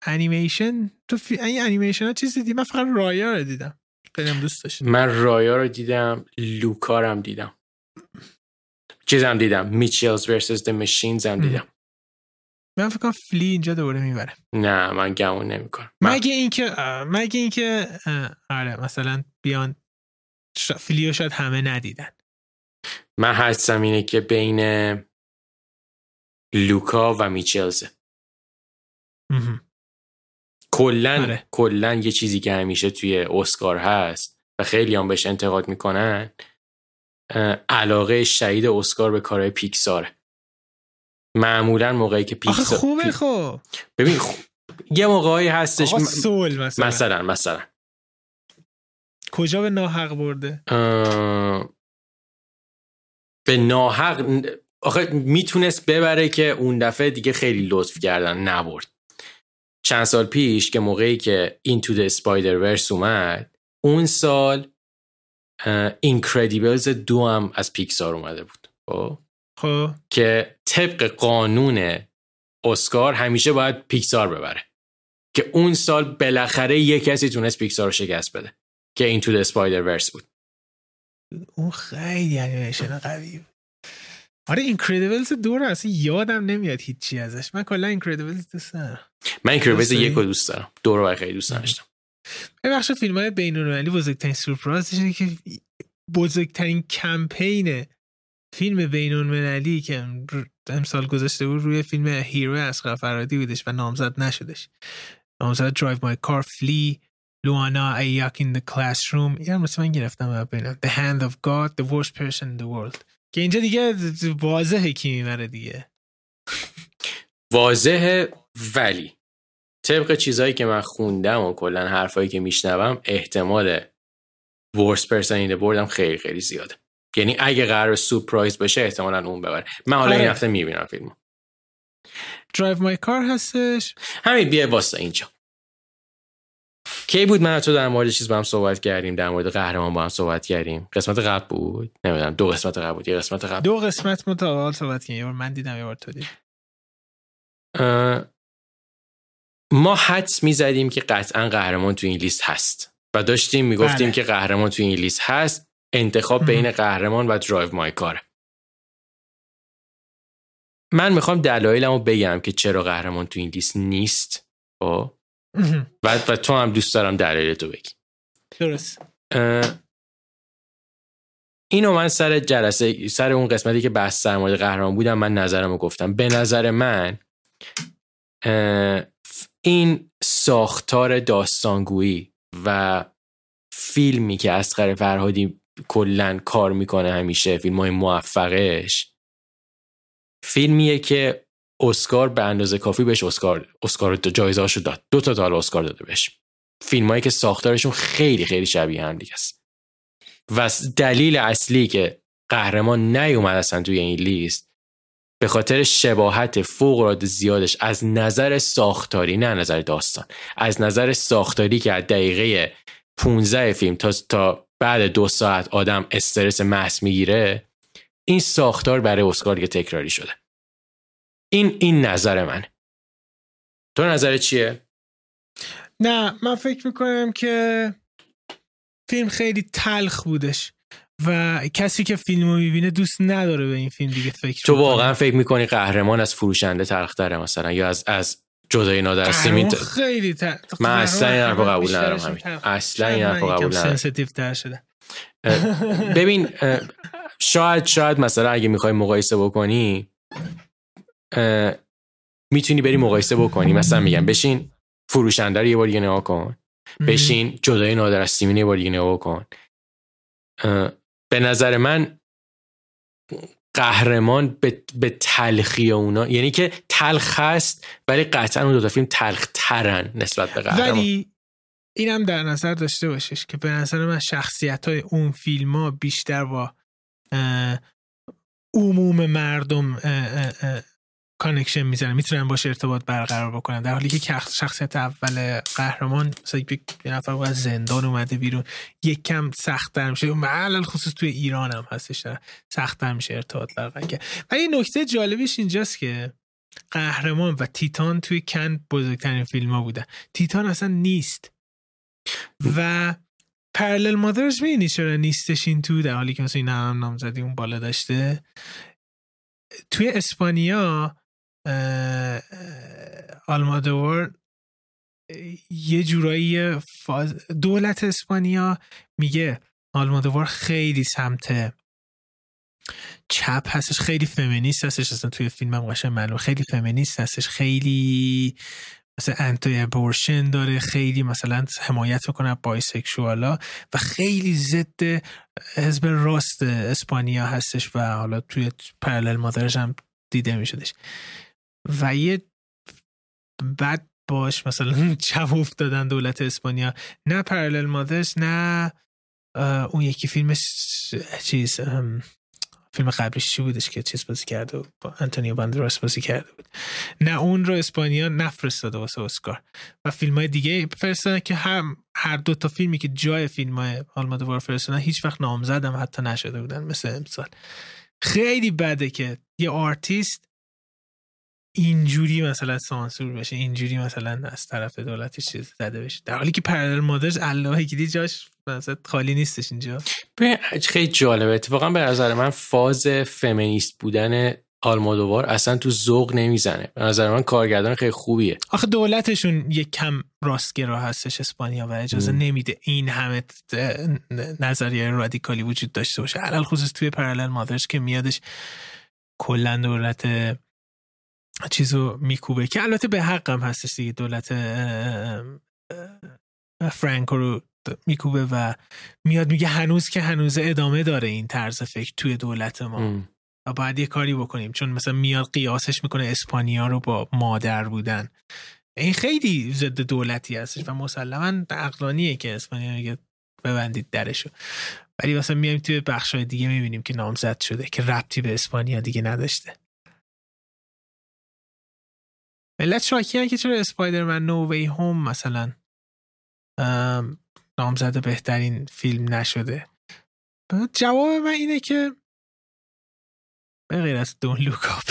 انیمیشن تو فی... این انیمیشن ها چیزی دیدی؟ من فقط Raya رو دیدم. خیلی دوست داشتم. من Raya رو دیدم Luca رم دیدم. چیزم دیدم میچلز ورسس د ماشینز هم دیدم. من فکر کنم فلی اینجا دوباره می‌بره. نه من گمون نمی‌کنم. مگه اینکه مگه اینکه آره مثلا بیان فلیو شاید همه ندیدن. من حدسم اینه که بین لوکا و میچلزه. کلا آره. کلا یه چیزی که همیشه توی اسکار هست و خیلی هم بهش انتقاد می‌کنن علاقه شهید اسکار به کارهای پیکساره معمولا موقعی که پیکسار خوبه خب. ببین خوب. یه موقعی هستش سول مثلا. مثلا مثلا. کجا به ناحق برده؟ به ناحق آخه می‌تونست ببره که اون دفعه دیگه خیلی لطف کردن نبرد. چند سال پیش که موقعی که Into the Spider-Verse اومد اون سال اینکردیبلز دو هم از پیکسار اومده بود. خب, خب. که طبق قانون اسکار همیشه باید پیکسار ببره. که اون سال بالاخره یه کسی تونست پیکسار رو شکست بده که Into the Spider-Verse بود. اون خیلی انیمیشن قوی آره اینکردیبلز دو رو اصلا یادم نمیاد هیچی ازش. من کلا اینکردیبلز دوست دارم. من Incredibles یک رو دوست دارم. دو رو خیلی دوست داشتم بخش فیلم های بین المللی بزرگترین سورپرایزش اینه که بزرگترین کمپین فیلم بین المللی که امسال گذاشته بود روی فیلم Hero از فرهادی بودش و نامزد نشدش. نامزد Drive My Car Flee Lunana a Yak in the Classroom. یه مثل من گرفتم ببینم. The hand of God the worst person in the world. که اینجا دیگه واضحه کی می‌بره دیگه. واضحه ولی طبق چیزهایی که من خوندم و کلا حرفایی که میشنوم احتمال ورس پرسن این بردم خیلی خیلی زیاده. یعنی اگه قرار سورپرایز بشه احتمالا اون ببره. من حالا این آره. هفته می‌بینم فیلمو. درایو مای کار هستش. همین بیا واسه اینجا. کی بود من تو در مورد چیز با هم صحبت کردیم؟ در مورد قهرمان با هم صحبت کردیم. قسمت قبل بود؟ نمی‌دونم. دو قسمت قبل بود. یه قسمت قبل. دو قسمت متعال صحبت کردیم. من دیدم یه بار تو دید ما حدس می‌زدیم که قطعا قهرمان تو این لیست هست. و داشتیم می‌گفتیم بله. که قهرمان تو این لیست هست. انتخاب بین قهرمان و درایو مای کاره من می‌خوام دلایلمو بگم که چرا قهرمان تو این لیست نیست. خب؟ و, و تو هم دوست دارم دلایل تو بگی. درست. اینو من سر جلسه سر اون قسمتی که بحث در مورد قهرمان بودم من نظرمو گفتم. به نظر من این ساختار داستانگویی و فیلمی که اسقر فرهادی کلا کار می‌کنه همیشه فیلم های موفقش فیلمیه که اسکار به اندازه کافی بهش اسکار اسکار جایزه داد. دو تا تا اسکار داده بهش. فیلمایی که ساختارشون خیلی خیلی شبیه هم دیگه است. و دلیل اصلی که قهرمان نیومد اصلا توی این لیست به خاطر شباهت فوق العاده زیادش از نظر ساختاری نه نظر داستان از نظر ساختاری که از دقیقه 15 فیلم تا تا بعد دو ساعت آدم استرس محض می‌گیره این ساختار برای اسکار که تکراری شده. این این نظر من. تو نظر چیه؟ نه من فکر می‌کنم که فیلم خیلی تلخ بودش و کسی که فیلم رو می‌بینه دوست نداره به این فیلم دیگه فکر تو واقعا فکر می‌کنی قهرمان از فروشنده تلختره مثلا یا از از جدای نادر سیمین؟ خیلی تر... من اصلا این حرف قبول ندارم همین. اصلا این حرف قبول ندارم. شده ببین شاید شاید مثلا اگه می‌خوای مقایسه بکنی می‌تونی بری مقایسه بکنی. مثلا میگم بشین فروشنده رو یه بار دیگه نگاه کن. بشین جدای نادر از سیمین یه بار دیگه نگاه کن. به نظر من قهرمان به, به تلخی اونا یعنی که تلخ هست ولی قطعا اون دو تا فیلم تلخ ترن نسبت به قهرمان. ولی اینم در نظر داشته باشش که به نظر من شخصیت های اون فیلم ها بیشتر با عموم مردم connection می‌زنن می‌تونن باشه ارتباط برقرار بکنن. در حالی که شخصیت اول قهرمان مثلا یک نفر از زندان اومده بیرون یک کم سختتر میشه. علی‌الخصوص توی ایران هم هستش سختتر میشه ارتباط برقرار کرد. ولی نکته جالبیش اینجاست که قهرمان و Titane توی کن بزرگترین فیلم ها بودن. Titane اصلا نیست. و Parallel Mothers می‌بینی چرا نیستش این تو؟ در حالی که مثلا این هم نامزدی اون بالا داشته. توی اسپانیا آلمادور یه جورایی فاز... دولت اسپانیا میگه آلمادوار خیلی سمت چپ هستش خیلی فمینیست هستش اصلا توی فیلم هم قشنگ معلوم خیلی فمینیست هستش خیلی مثلا انتای ابورشن داره خیلی مثلا حمایت می‌کنه بایسکشوالا و خیلی ضد حزب راست اسپانیا هستش و حالا توی Parallel Mothers هم دیده میشدش. و یه بد باش مثلا [LAUGHS] چپ دادن دولت اسپانیا. نه Parallel Mothers نه اون یکی فیلمش چیز فیلم قبلش چی بودش که چیز بازی کرده با انتونیو باندراس بازی کرده بود. نه اون رو اسپانیا نفرستاده واسه اسکار. و فیلم های دیگه فرستادن که هم هر دو تا فیلمی که جای فیلم های آلمادوار فرستادن هیچ وقت نامزد هم حتی نشده بودن مثل امسال. خیلی بده که یه آرتیست اینجوری مثلا سانسور بشه اینجوری مثلا از طرف دولتی چیز زده بشه. در حالی که Parallel Mothers الله وکیلی جاش مثلا خالی نیستش اینجا. خیلی جالبه. اتفاقا به نظر من فاز فمینیست بودن آلمادوار اصلا تو ذوق نمی‌زنه. به نظر من کارگردان خیلی خوبیه. آخه دولتشون یک کم راستگرا هستش اسپانیا و اجازه نمیده این همه نظریه رادیکالی وجود داشته باشه. علل خصوص توی پرالل مادرز که میادش کلا دولت چیزو میکوبه که البته به حقم هستش دیگه. دولت فرانکو رو میکوبه و میاد میگه هنوز که هنوز ادامه داره این طرز فکر توی دولت ما. و باید یه کاری بکنیم. چون مثلا میاد قیاسش می‌کنه اسپانیا رو با مادر بودن. این خیلی ضد دولتی هستش و مسلما عقلانیه که اسپانیا میگه ببندید درشو. ولی مثلا میایم توی بخشای دیگه می‌بینیم که نامزد شده که ربطی به اسپانیا دیگه نداشته. ملت شاکی که چرا Spider-Man No Way Home مثلا نامزد بهترین فیلم نشده. جواب من اینه که به غیر از Don't Look Up.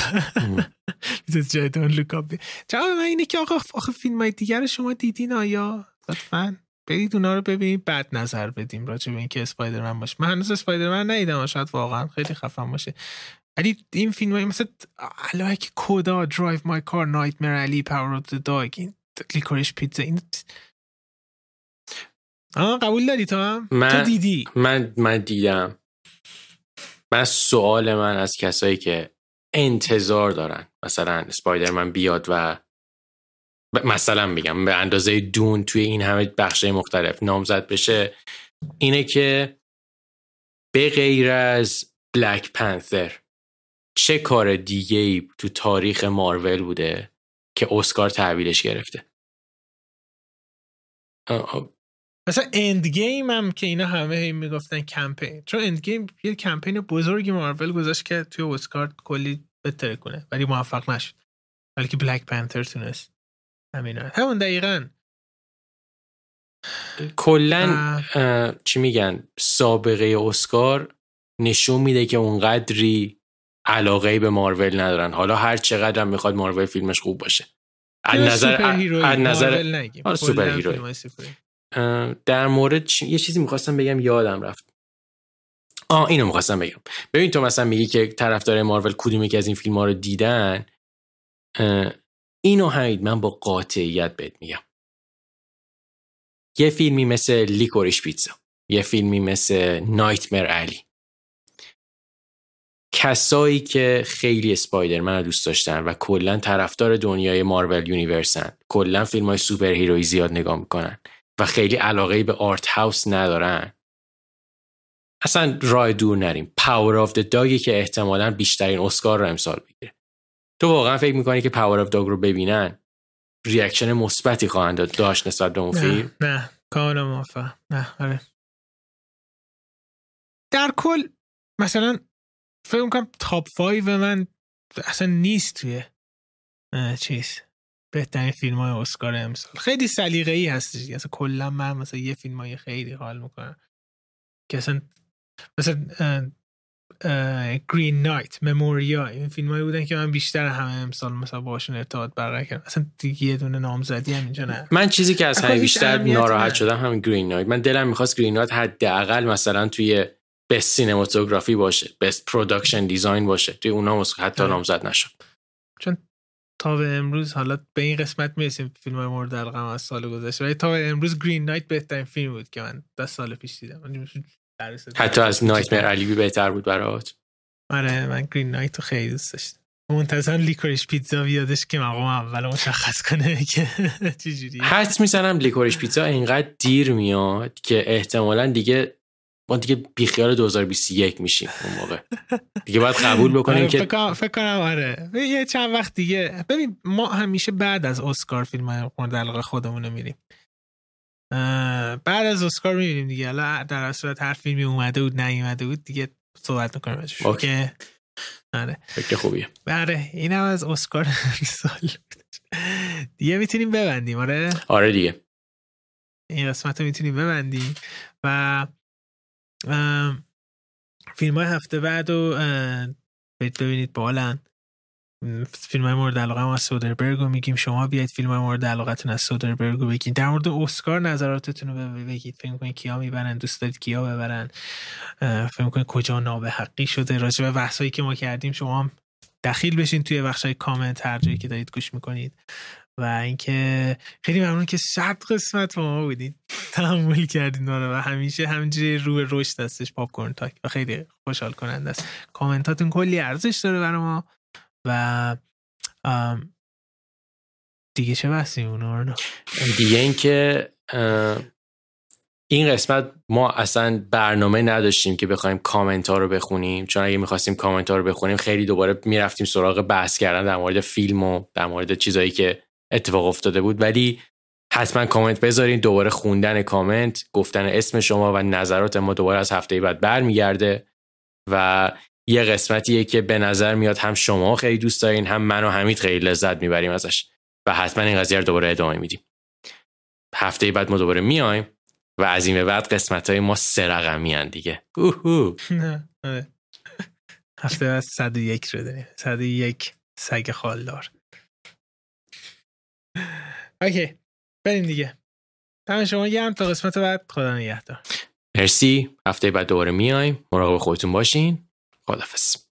[LAUGHS] جای Don't Look Up. جواب من اینه که آقا آخه فیلم های دیگر شما دیدین آیا؟ لطفا. برید اونا رو ببینید بعد نظر بدیم راجع به اینکه Spider-Man باشه. من هنوز Spider-Man ندیدم شاید واقعا خیلی خفن باشه. ولی این فیلم های مثل که CODA Drive My Car Nightmare Alley Power of Dog این Licorice Pizza این آه قبول داری تو هم؟ من تو دیدی؟ من من دیدم. من سوال من از کسایی که انتظار دارن. مثلا Spider-Man بیاد و مثلا میگم به اندازه Dune توی این همه بخشه مختلف نامزد بشه اینه که به غیر از Black Panther چه کار دیگه ای تو تاریخ مارول بوده که اسکار تحویلش گرفته؟ مثلا Endgame هم که اینا همه هی می‌گفتن کمپین. چون Endgame یه کمپین بزرگی مارول گذاشت که توی اسکار کلی بهتره کنه ولی موفق نشد. بلکه Black Panther تونست. همین همون دقیقا. کلا چی میگن؟ سابقه اسکار نشون میده که اونقدری علاقه به مارول ندارن. حالا هر چقدر هم می‌خواد مارول فیلمش خوب باشه. از نظر از نظر superhero در مورد یه چیزی می‌خواستم بگم یادم رفت. آه اینو می‌خواستم بگم. ببین تو مثلا میگی که طرفدار مارول کدومی که از این فیلم ها رو دیدن. اینو همید من با قاطعیت بهت میگم. یه فیلمی مثل Licorice Pizza. یه فیلمی مثل Nightmare Alley. کسایی که خیلی Spider-Man رو دوست داشتن و کلا طرفدار دنیای Marvel Universe ان. کلا فیلم های superhero ی زیاد نگاه می‌کنن و خیلی علاقه به art house ندارن. اصلا راه دور نریم. Power of Dog ی که احتمالا بیشترین اسکار رو امسال بگیره تو واقعا فکر می‌کنی که Power of Dog رو ببینن؟ reaction مثبتی خواهند داشت نسبت به اون فیلم؟ نه. کاملا موافقم. نه آره. در کل مثلا فکر کنم top 5 من اصلا نیست توی چیز. بهترین فیلم های اسکار امسال. خیلی سلیقه ای هستش اصلا کلا من مثلا یه فیلم های خیلی حال می‌کنم. که اصلا مثلا Green Knight Memoria این فیلم هایی بودن که من بیشتر همه امسال مثلا باشون ارتباط برقرار کردم. اصلا دیگه یه دونه نامزدی هم اینجا نه. من چیزی که از همه بیشتر ناراحت شدم همین Green Knight من دلم می‌خواست Green Knight حداقل مثلا توی best cinematography باشه best production design باشه. توی اونا حتی آره. نامزد نشد. چون تا به امروز حالا به این قسمت می‌رسیم فیلم های مورد علاقه از سال گذشته. ولی تا به امروز Green Knight بهترین فیلم بود که من دست سال پیش دیدم. حتی از نایت مر علی بهتر بود برات. آره من گرین نایت رو خیلی دوست داشتم. منتظرم لیکوریش پیتزا بیادش که مقام اول مشخص کنه که [LAUGHS] چجوری حدس می‌زنم لیکوریش پیتزا اینقدر دیر میاد که احتمالا دیگه ما دیگه بیخیال 2021 میشیم اون موقع. دیگه باید قبول [LAUGHS] بکنیم آره، که فکر کنم آره. یه چند وقت دیگه. ببین ما همیشه بعد از اسکار فیلم مورد علاقه خودمون رو میریم. بعد از اسکار می‌بینیم دیگه. حالا در صورت هر فیلمی اومده بود نیومده بود دیگه صحبت می‌کنیم ازش. که آره. فکر خوبیه. بله اینم از اسکار سال دیگه می‌تونیم ببندیم آره؟ آره دیگه. این قسمت رو می‌تونیم ببندیم. و فیلم های هفته بعد رو ببینید بالن فیلم های مورد علاقه ما از سودربرگ رو میگیم. شما بیاید فیلم های مورد علاقتون از سودربرگ رو بگید. در مورد اسکار نظراتتون رو بگید. فکر کنید کیا می‌برن؟ دوست دارید کیا ببرن؟ فکر کنید کجا نابه حقی شده؟ راجع به بحثایی که ما کردیم شما هم دخیل بشین توی بخش های کامنت هر جایی که دارید گوش می‌کنید. و اینکه خیلی ممنون که صد قسمت با ما بودین. تحمل کردین و همیشه همینجوری رو رشد هستش پاپ کورن تاک. و خیلی خوشحال کننده است. کامنتاتون کلی ارزش داره برای ما و دیگه چه بحثی اونو دیگه اینکه این قسمت ما اصلا برنامه نداشتیم که بخوایم کامنت ها رو بخونیم. چون اگه می‌خواستیم کامنت ها رو بخونیم خیلی دوباره می‌رفتیم سراغ بحث کردن در مورد فیلم و در مورد چیزایی که اتفاق افتاده بود. ولی حتما کامنت بذارین دوباره خوندن کامنت گفتن اسم شما و نظرات ما دوباره از هفته بعد برمیگرده و یه قسمتیه که به نظر میاد هم شما خیلی دوست دارین هم من و حمید خیلی لذت می‌بریم ازش و حتما این قضیه رو دوباره ادامه میدیم. هفته بعد ما دوباره میایم و از این به بعد قسمت های ما سه رقمی دیگه. آره. هفته بعد 101 رو داریم. 101 سگ خالدار. اوکی بریم دیگه. تمام شما گرم تا قسمت بعد. خدا نگهدار. مرسی. هفته بعد دوباره میایم. مراقب خودتون باشین. خدافظ